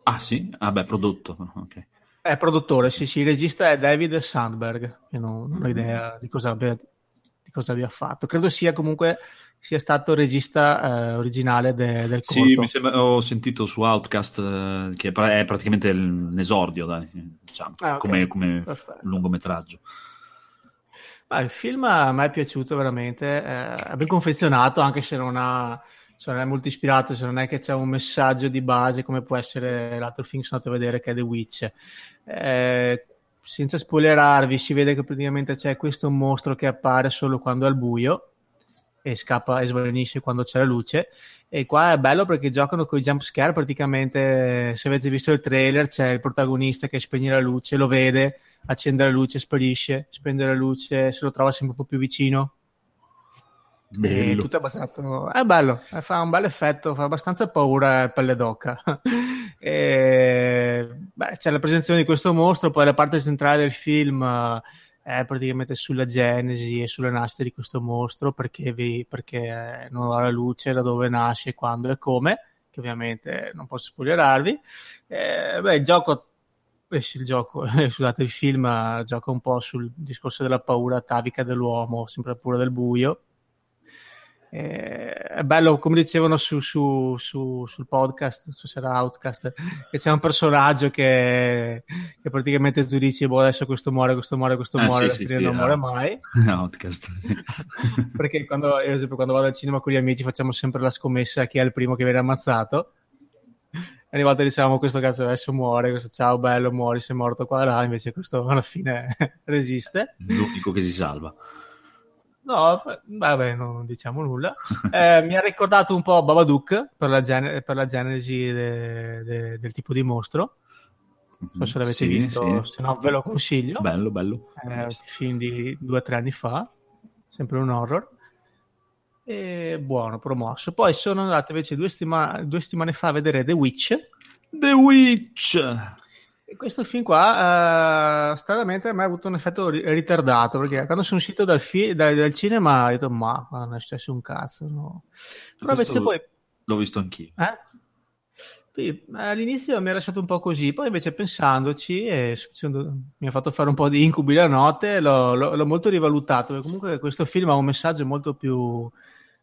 Ah sì? Ah beh, prodotto. Okay. È produttore, sì sì, il regista è David Sandberg, che non, non ho idea di cosa, abbia, di cosa abbia fatto. Credo sia comunque sia stato regista eh, originale de, del corto. Sì, mi sembra, ho sentito su Outcast eh, che è praticamente l'esordio, dai, diciamo, ah, okay. come, come lungometraggio. Ah, il film a me è piaciuto veramente, eh, è ben confezionato anche se non ha se non è molto ispirato, se non è che c'è un messaggio di base come può essere l'altro film che sono andato a vedere che è The Witch. Eh, senza spoilerarvi, si vede che praticamente c'è questo mostro che appare solo quando è al buio e scappa e svanisce quando c'è la luce. E qua è bello perché giocano con i jump scare. Praticamente, se avete visto il trailer, c'è il protagonista che spegne la luce, lo vede, accende la luce, sparisce, spegne la luce, se lo trova sempre un po' più vicino. Bello. tutto è basato. È bello, fa un bel effetto, fa abbastanza paura pelle d'oca. e, beh, c'è la presentazione di questo mostro, poi la parte centrale del film è praticamente sulla genesi e sulla nascita di questo mostro perché, vi, perché non ha la luce da dove nasce, quando e come, che ovviamente non posso spoilerarvi. Eh, beh, il gioco, eh, il gioco, scusate, il film gioca un po' sul discorso della paura atavica dell'uomo, sempre la paura del buio eh, è bello, come dicevano su, su, su, sul podcast, non so se era Outcast, che c'è un personaggio che, che praticamente tu dici, boh, adesso questo muore, questo muore, questo ah, muore, sì, sì, sì, non muore mai. Outcast. Perché quando, io, esempio, quando vado al cinema con gli amici facciamo sempre la scommessa chi è il primo che viene ammazzato. E ogni volta diciamo questo cazzo adesso muore, questo ciao bello muori, sei morto qua là, invece questo alla fine resiste. L'unico che si salva. No, vabbè, non diciamo nulla. Eh, mi ha ricordato un po' Babadook per la, gen- per la genesi de- de- del tipo di mostro. Non so se l'avete sì, visto, sì. se no ve lo consiglio. Bello, bello. Film di due o tre anni fa, sempre un horror. E buono, promosso. Poi sono andato invece due, settima- due settimane fa a vedere The Witch. The Witch! Questo film qua, uh, stranamente, a me ha avuto un effetto ritardato perché quando sono uscito dal, fi- dal, dal cinema ho detto, ma non è successo un cazzo. No. Però invece poi. L'ho visto anch'io. Eh? Sì, all'inizio mi ha lasciato un po' così, poi invece pensandoci e mi ha fatto fare un po' di incubi la notte, l'ho, l'ho, l'ho molto rivalutato, perché comunque questo film ha un messaggio molto più,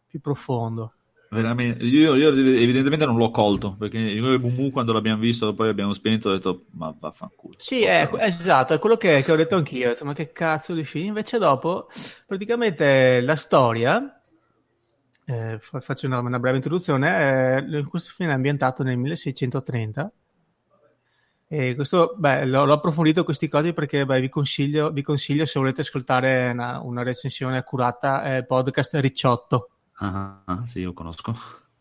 più profondo. Veramente, io, io, evidentemente non l'ho colto perché e Mumu quando l'abbiamo visto poi abbiamo spento ho detto ma vaffanculo sì è, esatto è quello che, che, ho detto anch'io ma che cazzo di film. Invece dopo praticamente la storia eh, faccio una, una, breve introduzione eh, questo film è ambientato nel 1630 e questo beh, l'ho, l'ho approfondito questi cose perché beh, vi, consiglio, vi, consiglio, se volete ascoltare una, una recensione accurata eh, podcast Ricciotto Ah, ah, sì, lo conosco.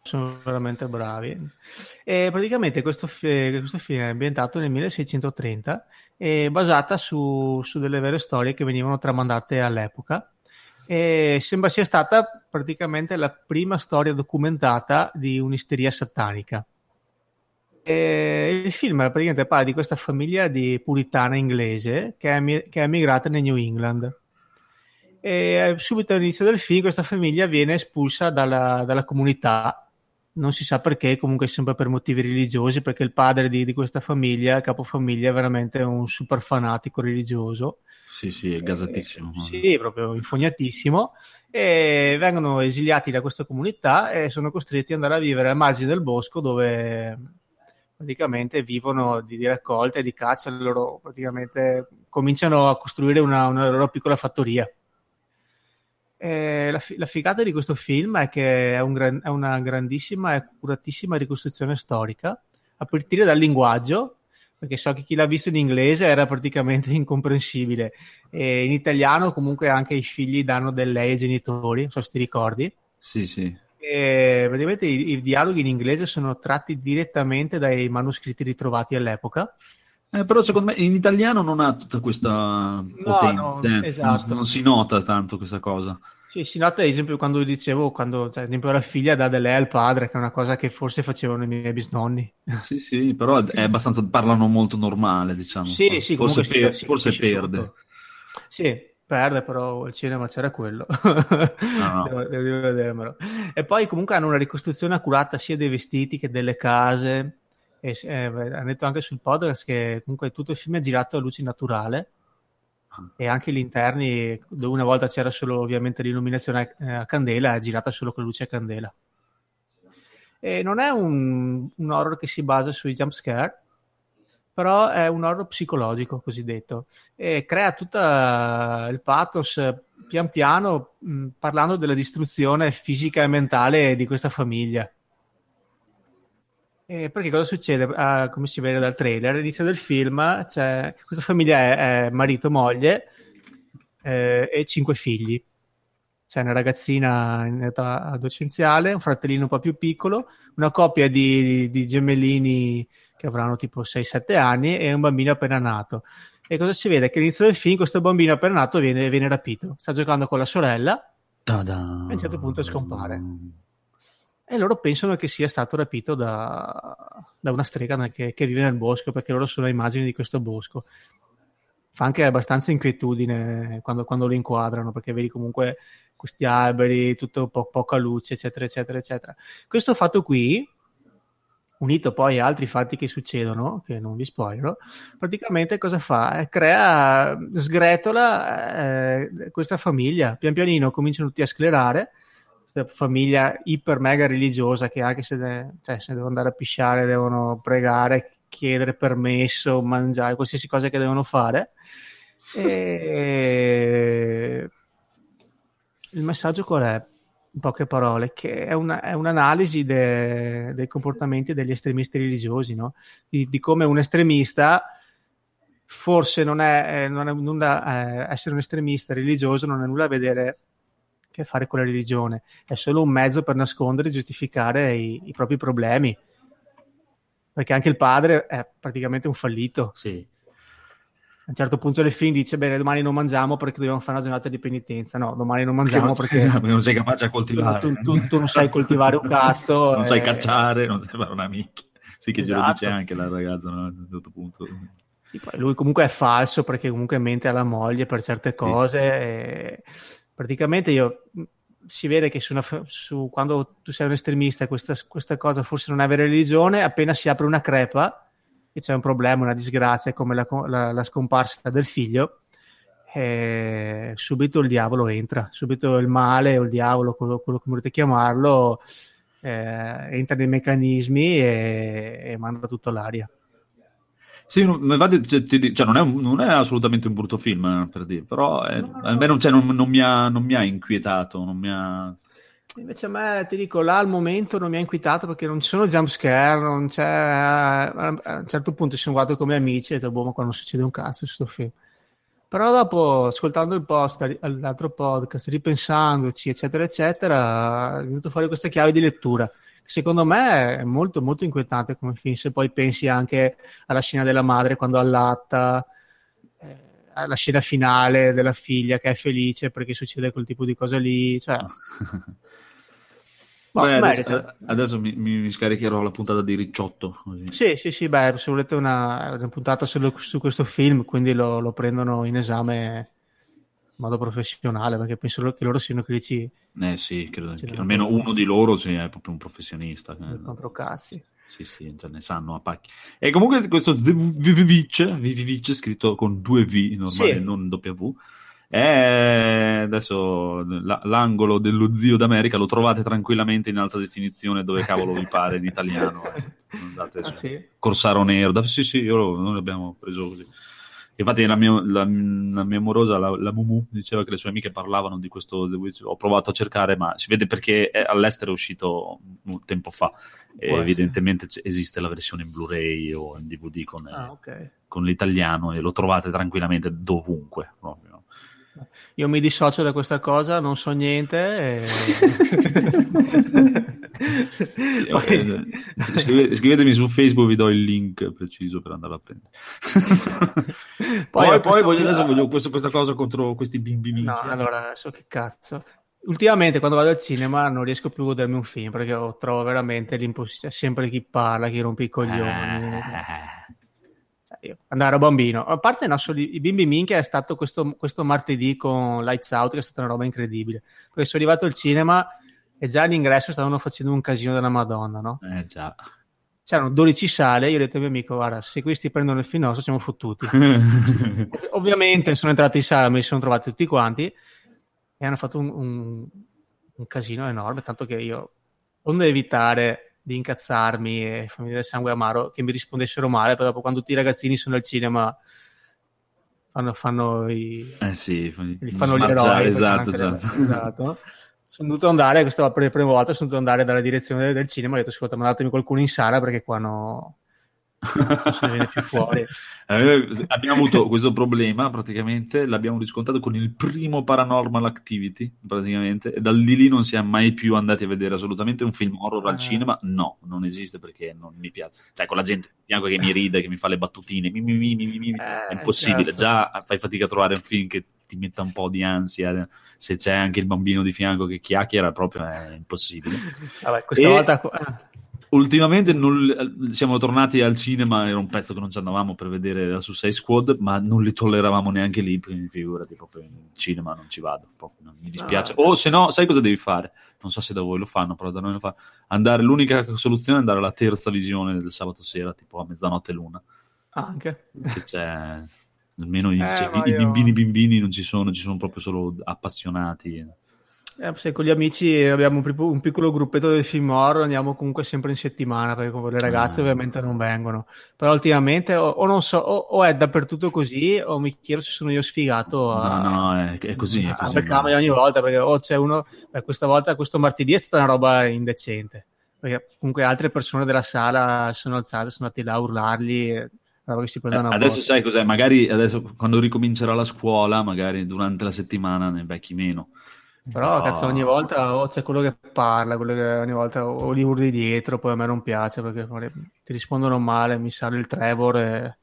Sono veramente bravi. E praticamente questo, questo film è ambientato nel 1630 e basata su, su delle vere storie che venivano tramandate all'epoca. E sembra sia stata praticamente la prima storia documentata di un'isteria satanica. E il film praticamente parla di questa famiglia di puritana inglese che è, che è emigrata nel New England e subito all'inizio del film questa famiglia viene espulsa dalla, dalla comunità non si sa perché, comunque sempre per motivi religiosi, perché il padre di, di questa famiglia, capofamiglia, è veramente un super fanatico religioso. Sì, sì, è gasatissimo. Eh, sì, proprio infognatissimo. E vengono esiliati da questa comunità e sono costretti ad andare a vivere a margine del bosco dove praticamente vivono di, di raccolta e di caccia. Loro praticamente cominciano a costruire una, una loro piccola fattoria. Eh, la, la, figata di questo film è che è, un gran, è, una grandissima e accuratissima ricostruzione storica, a partire dal linguaggio, perché so che chi l'ha visto in inglese era praticamente incomprensibile, e in italiano comunque anche i figli danno del lei ai genitori, non so se ti ricordi. Sì, sì. E praticamente i, i dialoghi in inglese sono tratti direttamente dai manoscritti ritrovati all'epoca. Eh, però secondo me in italiano non ha tutta questa no, potenza, no, esatto. non, non, si nota tanto questa cosa. Sì, si nota ad esempio quando dicevo, quando cioè, ad esempio la figlia dà delle al padre, che è una cosa che forse facevano i miei bisnonni. Sì, sì, però è abbastanza, parlano molto normale, diciamo. Sì, sì, forse, per, si, forse perde. Tutto. Sì, perde, però al cinema c'era quello. No, no. devo, devo vedermelo. E poi comunque hanno una ricostruzione accurata sia dei vestiti che delle case e eh, ha detto anche sul podcast che comunque tutto il film è girato a luce naturale e anche gli interni dove una volta c'era solo ovviamente l'illuminazione a candela è girata solo con luce a candela. E non è un, un horror che si basa sui jump scare però è un horror psicologico cosiddetto. E crea tutto il pathos pian piano mh, parlando della distruzione fisica e mentale di questa famiglia eh, perché cosa succede? Ah, come si vede dal trailer, all'inizio del film c'è, questa famiglia è, è marito, moglie eh, e cinque figli. c'è una ragazzina in età adolescenziale, un fratellino un po' più piccolo, una coppia di, di gemellini che avranno tipo 6-7 anni e un bambino appena nato. E cosa si vede? Che all'inizio del film questo bambino appena nato viene, viene rapito, sta giocando con la sorella Ta-da. e a un certo punto scompare. E loro pensano che sia stato rapito da, da una strega che, che, vive nel bosco, perché loro sono immagini di questo bosco. Fa anche abbastanza inquietudine quando, quando lo inquadrano, perché vedi comunque questi alberi, tutto po- poca luce, eccetera, eccetera, eccetera. Questo fatto qui, unito poi a altri fatti che succedono, che non vi spoilerò, praticamente cosa fa? Eh, crea, sgretola eh, questa famiglia, pian pianino cominciano tutti a sclerare, questa famiglia iper mega religiosa che anche se, de- cioè, se devono andare a pisciare devono pregare, chiedere permesso, mangiare, qualsiasi cosa che devono fare. E... Il messaggio qual è? In poche parole, che è, una, è un'analisi de- dei comportamenti degli estremisti religiosi, no? di, di come un estremista forse non è, non è nulla, eh, essere un estremista religioso non ha nulla a vedere che fare con la religione, è solo un mezzo per nascondere e giustificare i, i propri problemi. Perché anche il padre è praticamente un fallito. Sì a un certo punto del film dice bene domani non mangiamo perché dobbiamo fare una giornata di penitenza no domani non mangiamo perché, perché non sei capace a coltivare tu, tu, tu non sai coltivare un cazzo non e... sai cacciare non sai fare una minchia sì che esatto. glielo dice anche la ragazza no? a un certo punto sì, lui comunque è falso perché comunque mente alla moglie per certe sì, cose sì. E... praticamente io si vede che su una, su, quando tu sei un estremista questa, questa cosa forse non è vera religione appena si apre una crepa che c'è un problema, una disgrazia come la, la, la scomparsa del figlio, eh, subito il diavolo entra, subito il male o il diavolo, quello, quello che volete chiamarlo, eh, entra nei meccanismi e, e manda tutto all'aria. Sì, cioè, cioè, non, è un, non, è assolutamente un brutto film, eh, per dire, però è, no, a me non, cioè, non, non, mi ha, non, mi ha, inquietato, non mi ha... Invece a me, ti dico, là al momento non mi ha inquietato perché non ci sono jump scare, non c'è... A un certo punto sono guardato come amici e ho detto, boh, ma qua non succede un cazzo questo film. Però dopo, ascoltando il post, l'altro podcast, ripensandoci, eccetera, eccetera, è venuto fuori questa chiave di lettura. Secondo me è molto, molto inquietante come film, se poi pensi anche alla scena della madre quando allatta, eh, alla scena finale della figlia che è felice perché succede quel tipo di cosa lì, cioè... Beh, adesso, adesso mi, mi, scaricherò la puntata di Ricciotto. Così. Sì, sì, sì, beh, se volete una, una puntata solo su questo film, quindi lo, lo, prendono in esame modo professionale, perché penso che loro siano critici. Eh sì, credo che almeno uno di loro sì, è proprio un professionista. Eh, contro cazzi. Sì, sì, cioè ne sanno a pacchi. E comunque questo Vivic, scritto con due V normale, non W è adesso l'angolo dello zio d'America lo trovate tranquillamente in alta definizione dove cavolo vi pare in italiano. Eh. Andate ah, sì? Corsaro Nero. Sì, sì, io, noi l'abbiamo preso così. Infatti la mia, la, la mia amorosa, la, la, Mumu, diceva che le sue amiche parlavano di questo The Witch. Ho provato a cercare, ma si vede perché è, all'estero è uscito un tempo fa. E evidentemente esiste la versione in Blu-ray o in DVD con, ah, okay. con l'italiano e lo trovate tranquillamente dovunque. Proprio. Io mi dissocio da questa cosa, non so niente. E... Poi... Scrivete, scrivetemi su Facebook, vi do il link preciso per andare a prendere. poi, poi, poi voglio, adesso voglio questo, questa cosa contro questi bimbi minci. No, allora, so che cazzo. Ultimamente quando vado al cinema non riesco più a godermi un film perché trovo veramente l'impossibile. sempre chi parla, chi rompe i coglioni. Eh io, quando ero bambino. A parte no, i bimbi minchia è stato questo, questo, martedì con Lights Out, che è stata una roba incredibile. Perché sono arrivato al cinema e già all'ingresso stavano facendo un casino della Madonna, no? Eh già. C'erano 12 sale, io ho detto al mio amico, guarda, se questi prendono il film nostro siamo fottuti. Ovviamente sono entrato in sala, me li sono trovati tutti quanti e hanno fatto un, un, un casino enorme, tanto che io, onde evitare di incazzarmi e farmi del sangue amaro che mi rispondessero male, però dopo quando tutti i ragazzini sono al cinema fanno, fanno i eh sì, fanno gli eroi esatto, esatto. esatto. Sono dovuto andare questa per la prima volta sono dovuto andare dalla direzione del cinema e ho detto ascolta mandatemi qualcuno in sala perché qua no non se ne viene più fuori. Eh, abbiamo avuto questo problema praticamente, l'abbiamo riscontrato con il primo Paranormal Activity praticamente, e dal di lì non siamo mai più andati a vedere assolutamente un film horror al eh. cinema, no, non esiste perché non mi piace. Cioè, con la gente bianco che mi ride, che mi fa le battutine, mi, mi, mi, eh, è impossibile, certo. già fai fatica a trovare un film che ti metta un po' di ansia se c'è anche il bambino di fianco che chiacchiera proprio è impossibile Vabbè, questa e... volta ah ultimamente non, siamo tornati al cinema, era un pezzo che non ci andavamo per vedere la Suicide Squad, ma non li tolleravamo neanche lì, figurati, proprio in cinema non ci vado, proprio, mi dispiace. O se no, sai cosa devi fare? Non so se da voi lo fanno, però da noi lo fanno. Andare, l'unica soluzione è andare alla terza visione del sabato sera, tipo a mezzanotte l'una. Ah, anche? Che c'è... Almeno eh, cioè, i, io... bimbini bimbini non ci sono, ci sono proprio solo appassionati. Eh, se con gli amici abbiamo un, un, piccolo gruppetto del film horror, andiamo comunque sempre in settimana perché con le ragazze ah. ovviamente non vengono. Però ultimamente o, o non so, o, o, è dappertutto così o mi chiedo se sono io sfigato a, no, no, è, è così. È così a ogni volta perché o c'è uno, beh, questa volta, questo martedì è stata una roba indecente perché comunque altre persone della sala sono alzate, sono andate là a urlargli. Eh, adesso sai cos'è? Magari adesso quando ricomincerà la scuola, magari durante la settimana ne becchi meno. Però, no. cazzo, ogni volta oh, c'è quello che parla, quello che ogni volta o li urli dietro, poi a me non piace perché ti rispondono male, mi sale il Trevor e...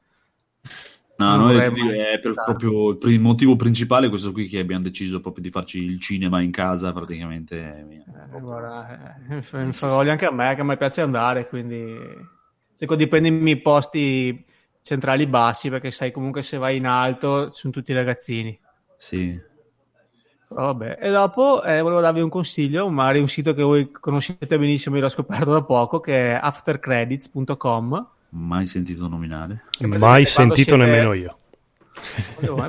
No, noi è per proprio il motivo principale questo qui che abbiamo deciso proprio di farci il cinema in casa praticamente. Eh, guarda, eh, mi fa voglia anche a me, che a me piace andare, quindi cerco di prendermi i posti centrali bassi perché sai comunque se vai in alto sono tutti ragazzini. Sì, Vabbè. E dopo eh, volevo darvi un consiglio, magari un sito che voi conoscete benissimo, io l'ho scoperto da poco, che è aftercredits.com. Mai sentito nominare. Mai sentito siete... nemmeno io.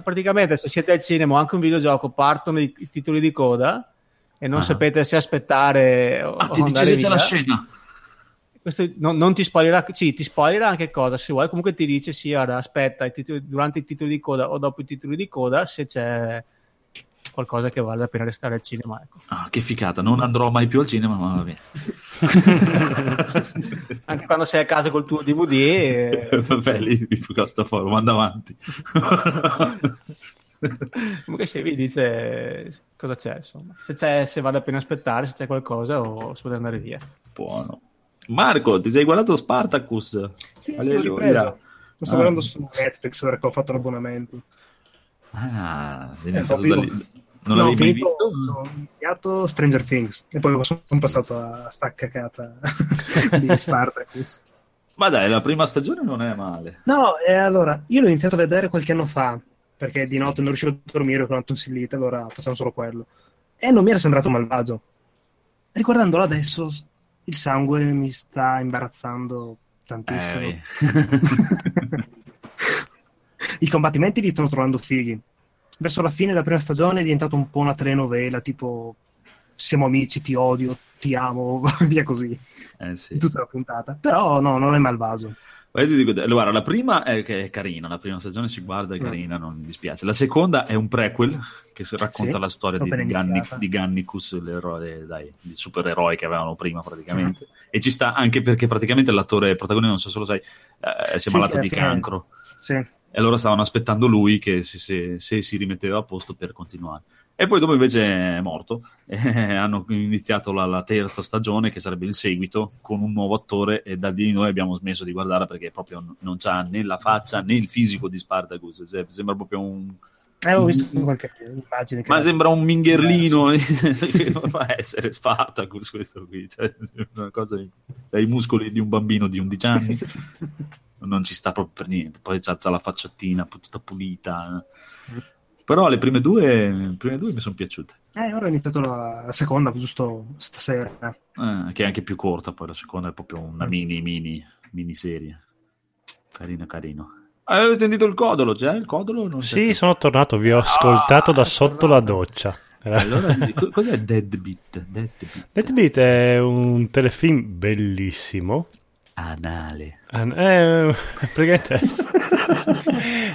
praticamente se siete al cinema o anche un videogioco partono i, titoli di coda e non ah. sapete se aspettare o, ah, ti dice già la scena questo non, non, ti spoilerà, sì, ti spoilerà anche cosa se vuoi, comunque ti dice sì, ora aspetta i titoli, durante i titoli di coda o dopo i titoli di coda se c'è qualcosa che vale la pena restare al cinema. Ecco. Ah, che figata, non andrò mai più al cinema, ma va bene. Anche quando sei a casa col tuo DVD. E... Vabbè, lì mi costa fuori, manda avanti. Comunque se vi dice cosa c'è, insomma. Se, c'è, se vale la pena aspettare, se c'è qualcosa o si può andare via. Buono. Marco, ti sei guardato Spartacus? Sì, Alleluia. l'ho ripreso. Lo sto ah. guardando su Netflix ora che ho fatto l'abbonamento. Ah, iniziato da lì. Non no, l'avevi mai visto? Ho iniziato Stranger Things e poi sono passato a sta cacata di Spartacus. Ma dai, la prima stagione non è male. No, e allora, io l'ho iniziato a vedere qualche anno fa, perché di notte non riuscivo a dormire con una tonsillite, allora facciamo solo quello. E non mi era sembrato malvagio. Ricordandolo adesso, il sangue mi sta imbarazzando tantissimo. Eh, I combattimenti li sto trovando fighi verso la fine della prima stagione è diventato un po' una telenovela, tipo siamo amici, ti odio, ti amo, via così. Eh sì. Tutta la puntata. Però no, non è malvaso. Guarda, la prima è, è, carina, la prima stagione si guarda, è mm. carina, non mi dispiace. La seconda è un prequel che racconta sì, la storia di, di, Ganni, di, Gannicus, l'eroe, dai, il supereroe che avevano prima praticamente. Mm. E ci sta anche perché praticamente l'attore protagonista, non so se lo sai, eh, si è sì, malato di cancro. Sì e allora stavano aspettando lui che se, se, se, si rimetteva a posto per continuare. E poi dopo invece è morto, e hanno iniziato la, la, terza stagione che sarebbe il seguito con un nuovo attore e da lì noi abbiamo smesso di guardare perché proprio non c'ha né la faccia né il fisico di Spartacus, sembra proprio un... Eh, ho visto qualche immagine. Ma sembra un mingherlino va a essere Spartacus questo qui, cioè, una cosa dai muscoli di un bambino di 11 anni. non ci sta proprio per niente. Poi c'ha, c'ha la facciatina tutta pulita. Però le prime due, le prime due mi sono piaciute. Eh, ora ho iniziato la, la seconda, giusto stasera. Eh, che è anche più corta, poi la seconda è proprio una mini, mini, miniserie. Carino, carino. Hai sentito il codolo? C'è il codolo? Non sì, sono tornato, vi ho ascoltato ah, da sotto la doccia. Allora, cos'è Deadbeat? Deadbeat? Deadbeat è un telefilm bellissimo Ah, anale. An- eh, praticamente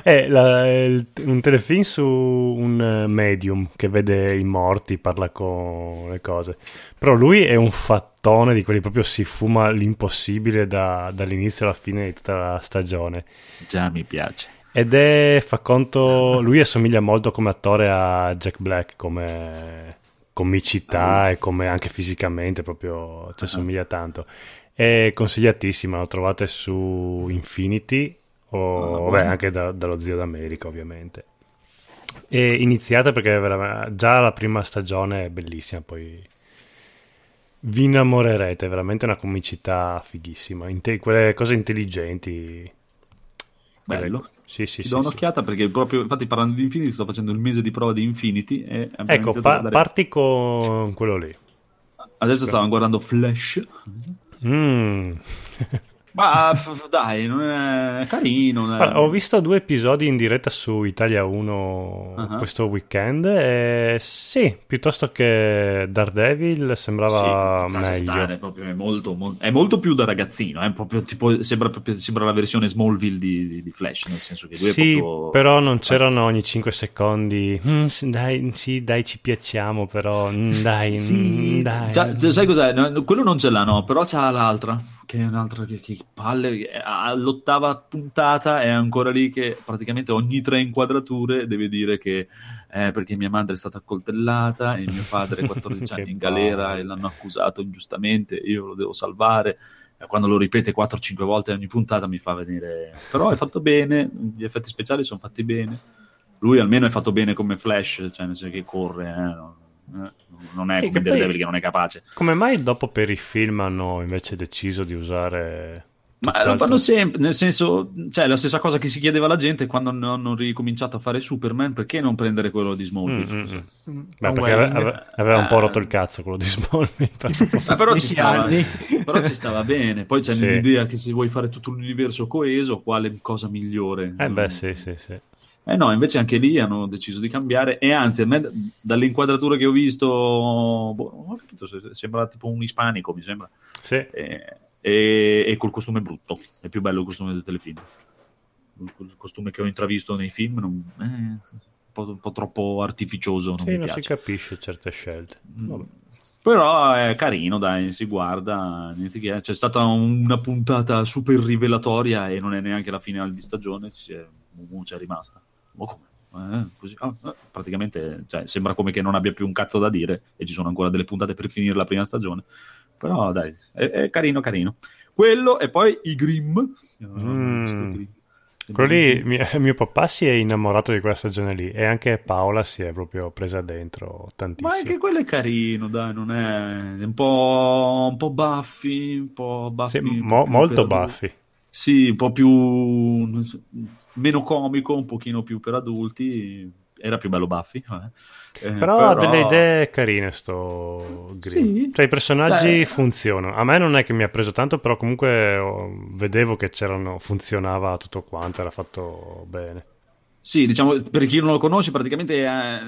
è la, il, un telefilm su un medium che vede i morti, parla con le cose. Però lui è un fattone di quelli proprio si fuma l'impossibile da, dall'inizio alla fine di tutta la stagione. Già mi piace. Ed è, fa conto, lui assomiglia molto come attore a Jack Black, come comicità uh-huh. e come anche fisicamente proprio ci assomiglia tanto. È consigliatissima, lo trovate su Infinity o beh, anche da, dallo Zio d'America ovviamente. È iniziata perché già la prima stagione è bellissima, poi vi innamorerete, è veramente una comicità fighissima, Inte- quelle cose intelligenti Bello. Sì, sì, Ci sì, do un'occhiata perché proprio, infatti parlando di Infinity sto facendo il mese di prova di Infinity e Ecco, pa- dare... parti con quello lì. Adesso stavamo guardando Flash. Mm. Ma dai, non è carino. Non è... Allora, ho visto due episodi in diretta su Italia 1 uh-huh. questo weekend e sì, piuttosto che Daredevil sembrava sì, meglio. Stare, proprio, è, molto, molto, è, molto, più da ragazzino, è proprio, tipo, sembra, proprio, sembra, la versione Smallville di, di, di, Flash, nel senso che lui sì, è proprio... però non c'erano ogni 5 secondi, mm, dai, sì, dai, ci piacciamo, però mm, dai, sì, mm, dai. Già, sai cos'è? quello non ce l'ha, no, però c'ha l'altra che è un'altra che, che palle all'ottava puntata è ancora lì che praticamente ogni tre inquadrature deve dire che è perché mia madre è stata accoltellata e mio padre è 14 anni in galera e l'hanno accusato ingiustamente io lo devo salvare e quando lo ripete 4-5 volte ogni puntata mi fa venire però è fatto bene gli effetti speciali sono fatti bene lui almeno è fatto bene come Flash cioè nel senso che corre eh? Eh, non è come Daredevil che non è capace. Come mai dopo per i film hanno invece deciso di usare... Ma lo fanno sempre, nel senso, cioè la stessa cosa che si chiedeva alla gente quando hanno ricominciato a fare Superman, perché non prendere quello di Smallville? Mm, mm, mm. Beh, perché aveva, aveva, un po' rotto il cazzo quello di Smallville. Ma però ci, stava, però ci stava bene. Poi c'è sì. l'idea che se vuoi fare tutto l'universo coeso, quale cosa migliore? Eh beh, sì, sì, sì. Eh no, invece anche lì hanno deciso di cambiare e anzi, a me dalle inquadrature che ho visto, boh, non ho capito, sembra tipo un ispanico, mi sembra. Sì. E, e, e, col costume brutto, è più bello il costume del telefilm. Il costume che ho intravisto nei film non, eh, un, po', un, po', troppo artificioso. Non sì, non piace. si capisce certe scelte. Mm. Vabbè. Però è carino, dai, si guarda. C'è stata una puntata super rivelatoria e non è neanche la finale di stagione, c'è, c'è rimasta ma come? Eh, così, ah, eh, praticamente cioè, sembra come che non abbia più un cazzo da dire e ci sono ancora delle puntate per finire la prima stagione però dai è, è carino carino. Quello e poi i Grimm. Mm. quello lì mio, mio, papà si è innamorato di quella stagione lì e anche Paola si è proprio presa dentro tantissimo. Ma anche quello è carino dai non è, è un po' un po' buffi un po' buffi sì, mo, molto buffi sì, un po' più meno comico, un pochino più per adulti. Era più bello Buffy. Eh. Però, però, ha delle idee carine sto Green. Sì. Cioè i personaggi Beh. funzionano. A me non è che mi ha preso tanto, però comunque oh, vedevo che c'erano, funzionava tutto quanto, era fatto bene. Sì, diciamo, per chi non lo conosce, praticamente è,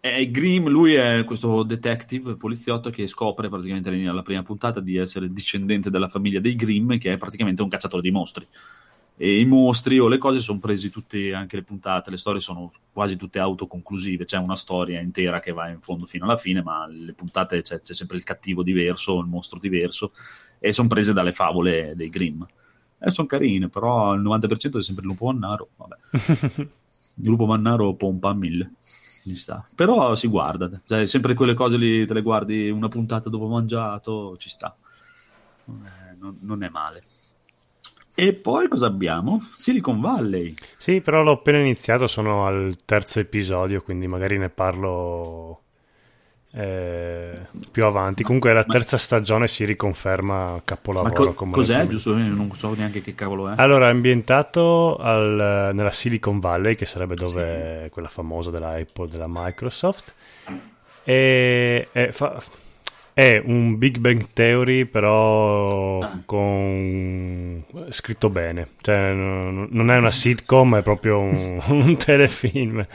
è Grimm, lui è questo detective, poliziotto, che scopre praticamente alla prima puntata di essere discendente della famiglia dei Grimm, che è praticamente un cacciatore di mostri. E i mostri o le cose sono presi tutte, anche le puntate, le storie sono quasi tutte autoconclusive, c'è una storia intera che va in fondo fino alla fine, ma le puntate c'è, c'è sempre il cattivo diverso, il mostro diverso, e sono prese dalle favole dei Grimm. E sono carine, però il 90% è sempre il lupo mannaro, vabbè. il lupo mannaro pompa a mille. Però si guarda, cioè, sempre quelle cose lì te le guardi una puntata dopo mangiato, ci sta. Non è, non, non è male. E poi cosa abbiamo? Silicon Valley. Sì, però l'ho appena iniziato, sono al terzo episodio, quindi magari ne parlo eh, più avanti. Comunque la terza stagione si riconferma capolavoro. Co- cos'è? Giusto, non so neanche che cavolo è. Allora, è ambientato al, nella Silicon Valley, che sarebbe dove sì. quella famosa della Apple, della Microsoft. E è, fa, è un Big Bang Theory, però ah. con scritto bene. Cioè, non è una sitcom, è proprio un, un telefilm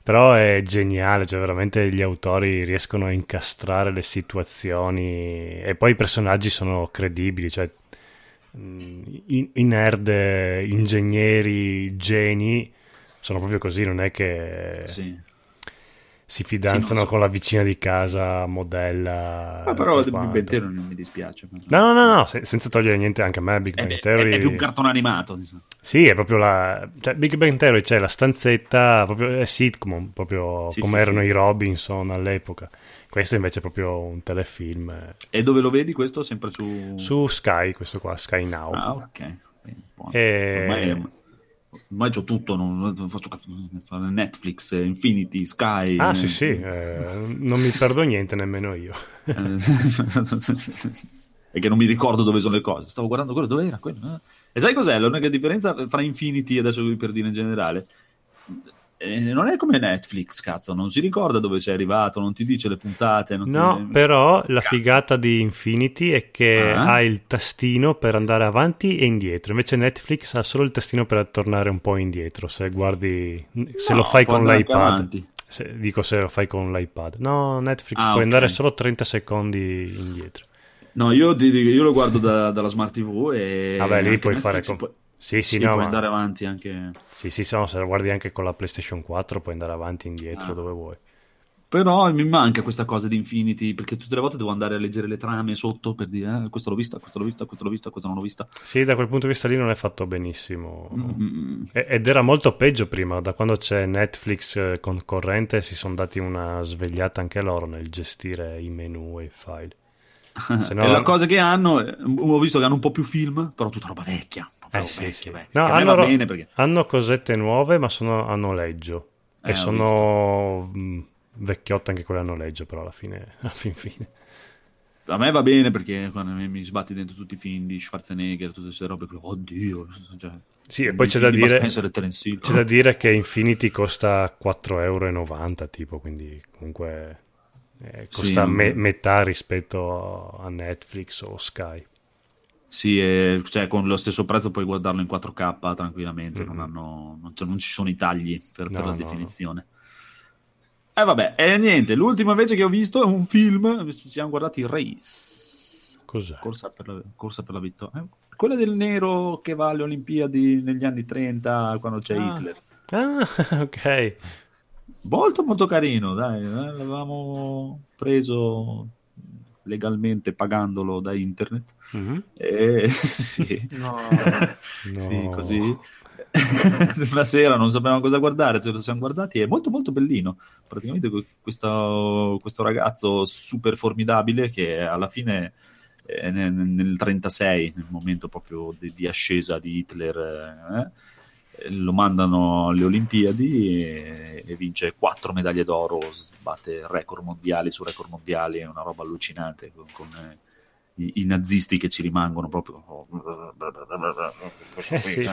però è geniale, cioè veramente gli autori riescono a incastrare le situazioni e poi i personaggi sono credibili, cioè i, i nerd, ingegneri, geni, sono proprio così, non è che... Sì si fidanzano sì, so. con la vicina di casa, modella. Ma però Big Bang Theory non mi dispiace. No, no, no, no se, senza togliere niente anche a me. Big Bang Theory è, è, più un cartone animato. Diciamo. Sì, è proprio la. Cioè, Big Bang Theory c'è la stanzetta, proprio è sitcom, proprio sì, come sì, erano i Robinson all'epoca. Questo invece è proprio un telefilm. E dove lo vedi questo? Sempre su. Su Sky, questo qua, Sky Now. Ah, ok. E... Ormai è ormai ho tutto, non, faccio Netflix, Infinity, Sky. Ah, eh. sì, sì, eh, non mi perdo niente nemmeno io. è che non mi ricordo dove sono le cose. Stavo guardando quello, dove era quello? E sai cos'è? L'unica differenza fra Infinity, adesso per dire in generale, eh, non è come Netflix, cazzo, non si ricorda dove sei arrivato, non ti dice le puntate. no, ti... però la cazzo. figata di Infinity è che ah. ha il tastino per andare avanti e indietro, invece Netflix ha solo il tastino per tornare un po' indietro, se guardi, se no, lo fai con l'iPad. Se, dico se lo fai con l'iPad. No, Netflix ah, puoi okay. andare solo 30 secondi indietro. No, io, io lo guardo da, dalla smart TV e... Vabbè, lì puoi fare... Com- puoi sì, sì, sì no, puoi ma... andare avanti anche. Sì, sì, se, no, se guardi anche con la PlayStation 4 puoi andare avanti e indietro ah. dove vuoi. Però mi manca questa cosa di Infinity perché tutte le volte devo andare a leggere le trame sotto per dire eh, questo l'ho vista, questo l'ho vista, questo l'ho vista, questo non l'ho vista. Sì, da quel punto di vista lì non è fatto benissimo. Mm-hmm. Ed era molto peggio prima, da quando c'è Netflix eh, concorrente si sono dati una svegliata anche loro nel gestire i menu e i file. No... e la cosa che hanno, ho visto che hanno un po' più film, però tutta roba vecchia eh, sì, sì. No, hanno, perché... hanno, cosette nuove, ma sono a noleggio. Eh, e sono mm, vecchiotte anche quelle a noleggio, però alla fine, alla fin fine. A me va bene perché quando mi sbatti dentro tutti i film di Schwarzenegger, tutte queste robe oddio. Cioè, sì, e poi c'è da, dire, c'è da dire che Infinity costa 4,90 euro, tipo, quindi comunque eh, costa sì, me- metà rispetto a Netflix o Sky. Sì, e, cioè, con lo stesso prezzo puoi guardarlo in 4K tranquillamente, mm-hmm. non, hanno, non, cioè, non, ci sono i tagli per, no, per la no, definizione. E eh, vabbè, e niente, l'ultimo invece che ho visto è un film, ci siamo guardati Race. Cos'è? Corsa per la, corsa per la vittoria. Eh, quella del nero che va alle Olimpiadi negli anni 30 quando c'è ah. Hitler. Ah, ok. Molto molto carino, dai, eh, l'avevamo preso legalmente pagandolo da internet. Mm-hmm. E, sì. No. sì, così. Una sera non sapevamo cosa guardare, ce lo siamo guardati, è molto molto bellino. Praticamente questo, questo ragazzo super formidabile che alla fine nel, nel 36, nel momento proprio di, di ascesa di Hitler, eh, lo mandano alle Olimpiadi e, e, vince quattro medaglie d'oro, sbatte record mondiali su record mondiali, è una roba allucinante con, con eh, i, i, nazisti che ci rimangono proprio eh sì.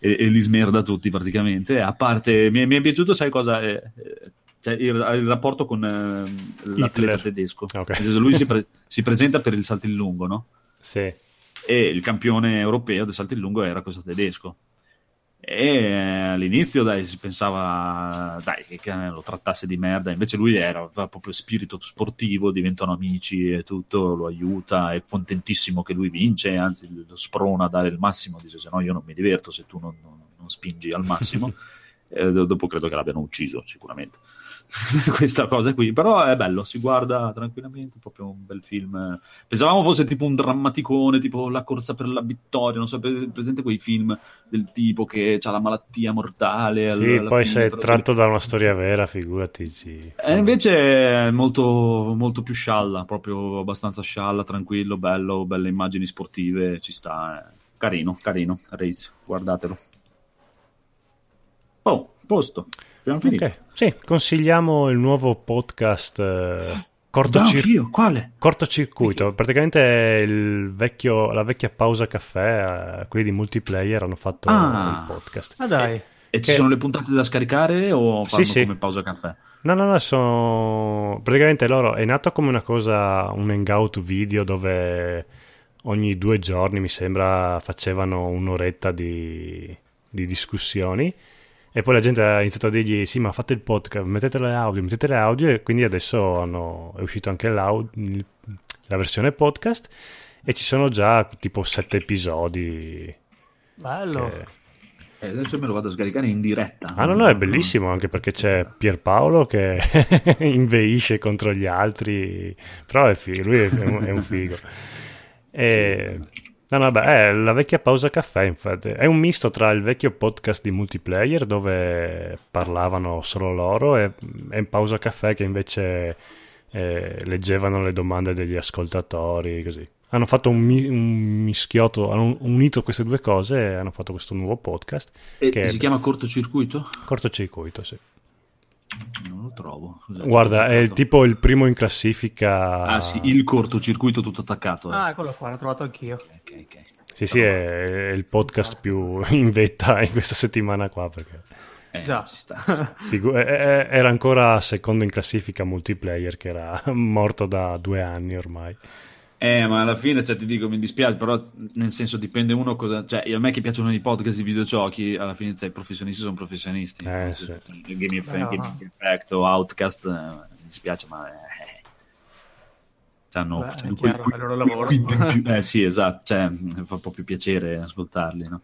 e, e, li smerda tutti praticamente. A parte, mi, mi è piaciuto, sai cosa? Eh, cioè il, il, rapporto con eh, l'atleta tedesco. Okay. Lui si, pre- si presenta per il salto in lungo, no? Sì e il campione europeo del salto in lungo era questo tedesco. E all'inizio dai, si pensava dai, che lo trattasse di merda, invece lui era, aveva proprio spirito sportivo, diventano amici e tutto, lo aiuta, è contentissimo che lui vince, anzi lo sprona a dare il massimo, dice se no io non mi diverto se tu non, non, non spingi al massimo. e dopo credo che l'abbiano ucciso sicuramente. questa cosa qui, però è bello, si guarda tranquillamente, proprio un bel film. Pensavamo fosse tipo un drammaticone, tipo La corsa per la vittoria, non so, presente quei film del tipo che ha la malattia mortale. Sì, alla, poi se è tratto da una storia vera, figurati. Sì. E invece è molto, molto più scialla, proprio abbastanza scialla, tranquillo, bello, belle immagini sportive, ci sta. Eh. Carino, carino, Race, guardatelo. Oh, posto. Abbiamo finito. Okay. Sì, consigliamo il nuovo podcast eh, cortocir- no, Quale? cortocircuito. Praticamente il vecchio, la vecchia pausa caffè, eh, quelli di multiplayer hanno fatto ah. il podcast. Ah dai. E, e ci sono le puntate da scaricare o fanno sì, come pausa caffè? No, no, no, sono... praticamente loro è nato come una cosa, un hangout video dove ogni due giorni mi sembra facevano un'oretta di, di discussioni e poi la gente ha iniziato a dirgli: Sì, ma fate il podcast, mettete le audio, mettete le audio. E quindi adesso hanno, è uscito anche la versione podcast. e ci sono già tipo sette episodi. Bello. Che... Eh, adesso me lo vado a scaricare in diretta. Ah, no, no, è bellissimo anche perché c'è Pierpaolo che inveisce contro gli altri, però è figo, lui è, è un figo. E... Sì. No, no, beh, è la vecchia pausa caffè, infatti. È un misto tra il vecchio podcast di multiplayer dove parlavano solo loro e, e in pausa caffè che invece eh, leggevano le domande degli ascoltatori, così. Hanno fatto un, mi- un, mischiotto, hanno unito queste due cose e hanno fatto questo nuovo podcast. E che si chiama Cortocircuito? Cortocircuito, sì. Non lo trovo. Guarda, è il tipo il primo in classifica. Ah, sì, il cortocircuito tutto attaccato. Eh. Ah, eccolo qua, l'ho trovato anch'io. Ok, ok. Sì, sì, è, è il podcast più in vetta in questa settimana qua perché. Eh, Già. Ci sta, ci sta. Figu- era ancora secondo in classifica multiplayer che era morto da due anni ormai. Eh, ma alla fine, cioè, ti dico, mi dispiace, però nel senso dipende uno cosa... Cioè, a me che piacciono i podcast di videogiochi, alla fine, cioè, i professionisti sono professionisti. Eh, sì. cioè, Game Effect, no. Game Effect o Outcast, eh, mi dispiace, ma... Eh, hanno Beh, cioè, chiaro, quel, loro lavoro. eh sì, esatto, cioè, fa un po' più piacere ascoltarli, no?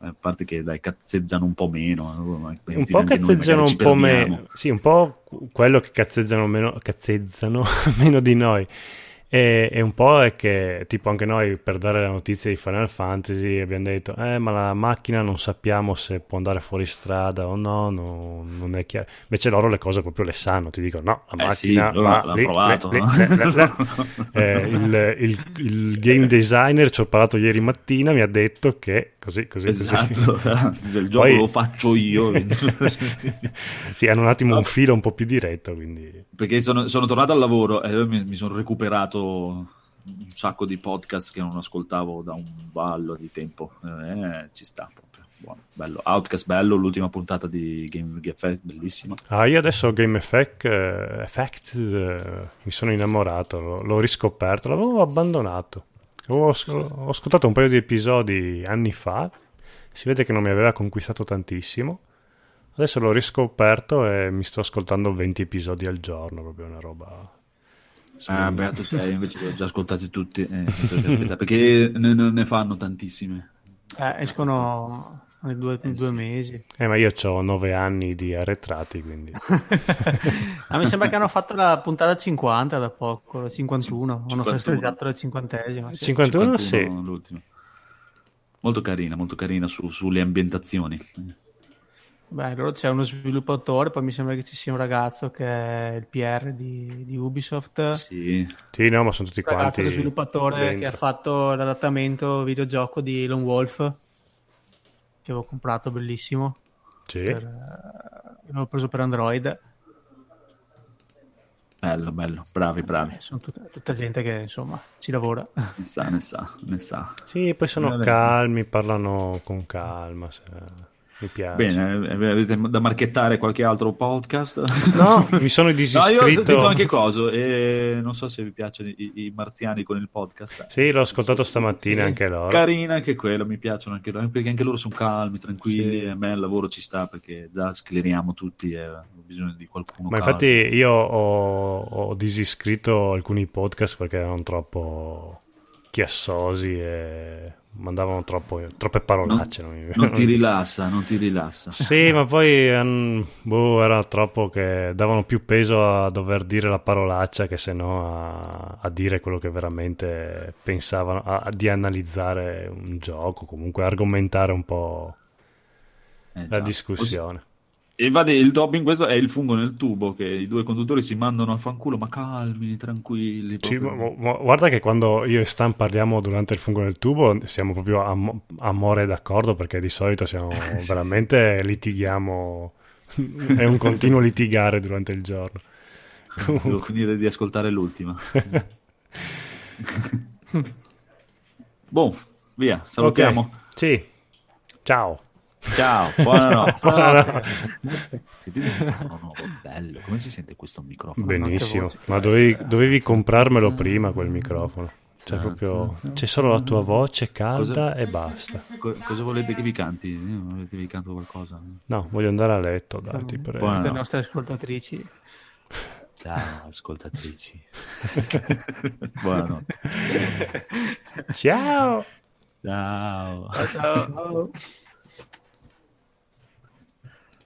A parte che dai, cazzeggiano un po' meno. Un po' cazzeggiano un po' meno. Sì, un po' quello che cazzeggiano meno, cazzeggiano meno di noi. E, e, un po' è che, tipo, anche noi per dare la notizia di Final Fantasy abbiamo detto: Eh, ma la macchina non sappiamo se può andare fuori strada o no, no non è chiaro. Invece loro le cose proprio le sanno, ti dicono: No, la eh macchina sì, l'ha, l'ha lì, provato. Lì, eh, il, game designer ci ho parlato ieri mattina, mi ha detto che così, così, esatto. così. il gioco Poi... lo faccio io. sì, hanno un attimo un filo un po' più diretto. Quindi... Perché sono, sono tornato al lavoro e mi, mi sono recuperato un sacco di podcast che non ascoltavo da un ballo di tempo. Eh, ci sta proprio. Buono, bello. Outcast bello, l'ultima puntata di Game Effect, bellissima. Ah, io adesso Game Effect, uh, Effect uh, mi sono innamorato, l'ho, l'ho riscoperto, l'avevo abbandonato. Ho, ho ascoltato un paio di episodi anni fa, si vede che non mi aveva conquistato tantissimo. Adesso l'ho riscoperto e mi sto ascoltando 20 episodi al giorno, proprio una roba Ah, beato te, invece li ho già ascoltati tutti, eh, perché ne, ne, fanno tantissime. Eh, escono nei due, eh, due sì. mesi. Eh, ma io ho nove anni di arretrati, quindi... A me sembra che hanno fatto la puntata 50 da poco, la 51, 51. hanno festeggiato la cinquantesima. Sì. 51, 51 sì. L'ultimo. Molto carina, molto carina su, sulle ambientazioni. Beh, allora c'è uno sviluppatore, poi mi sembra che ci sia un ragazzo che è il PR di, di Ubisoft. Sì. sì, no, ma sono tutti un quanti. Ragazzo sviluppatore dentro. che ha fatto l'adattamento videogioco di Lone Wolf, che avevo comprato, bellissimo. Sì. Per, uh, l'avevo preso per Android. Bello, bello, bravi, bravi. Eh, sono tutta, tutta, gente che insomma ci lavora. Ne sa, ne sa, ne sa. Sì, poi sono calmi, parlano con calma. Se... Mi piace. Bene, avete da marchettare qualche altro podcast? No, mi sono disiscritto. No, io ho sentito anche coso e non so se vi piacciono i, i marziani con il podcast. Sì, l'ho ascoltato stamattina anche loro. Carina anche quello, mi piacciono anche loro, perché anche loro sono calmi, tranquilli, sì. a me il lavoro ci sta perché già scleriamo tutti e ho bisogno di qualcuno. Ma calmo. infatti io ho, ho disiscritto alcuni podcast perché erano troppo chiassosi e mandavano troppo, troppe parolacce. Non, non, non, ti rilassa, non ti rilassa. Sì, ma poi um, boh, era troppo che davano più peso a dover dire la parolaccia che se no a, a, dire quello che veramente pensavano, a, di analizzare un gioco, comunque argomentare un po' eh, la discussione. E infatti il top in questo è il fungo nel tubo, che i due conduttori si mandano a fanculo, ma calmi, tranquilli. Sì, ma, ma, guarda che quando io e Stan parliamo durante il fungo nel tubo siamo proprio am- amore d'accordo, perché di solito siamo veramente litighiamo, è un continuo litigare durante il giorno. Devo finire di ascoltare l'ultima. boh, via, salutiamo. Okay. Sì, ciao. Ciao, buonanotte. buonanotte. Sentite il microfono nuovo, bello. Come si sente questo microfono? Benissimo, ma dovevi, dovevi comprarmelo prima quel microfono. Cioè, proprio c'è solo la tua voce calda cosa, e basta. cosa volete che vi canti? Volete che vi canto qualcosa? No, voglio andare a letto. Dai, ti prego. Le nostre ascoltatrici. Ciao, ascoltatrici. Buonanotte. Ciao. Ciao. Ciao.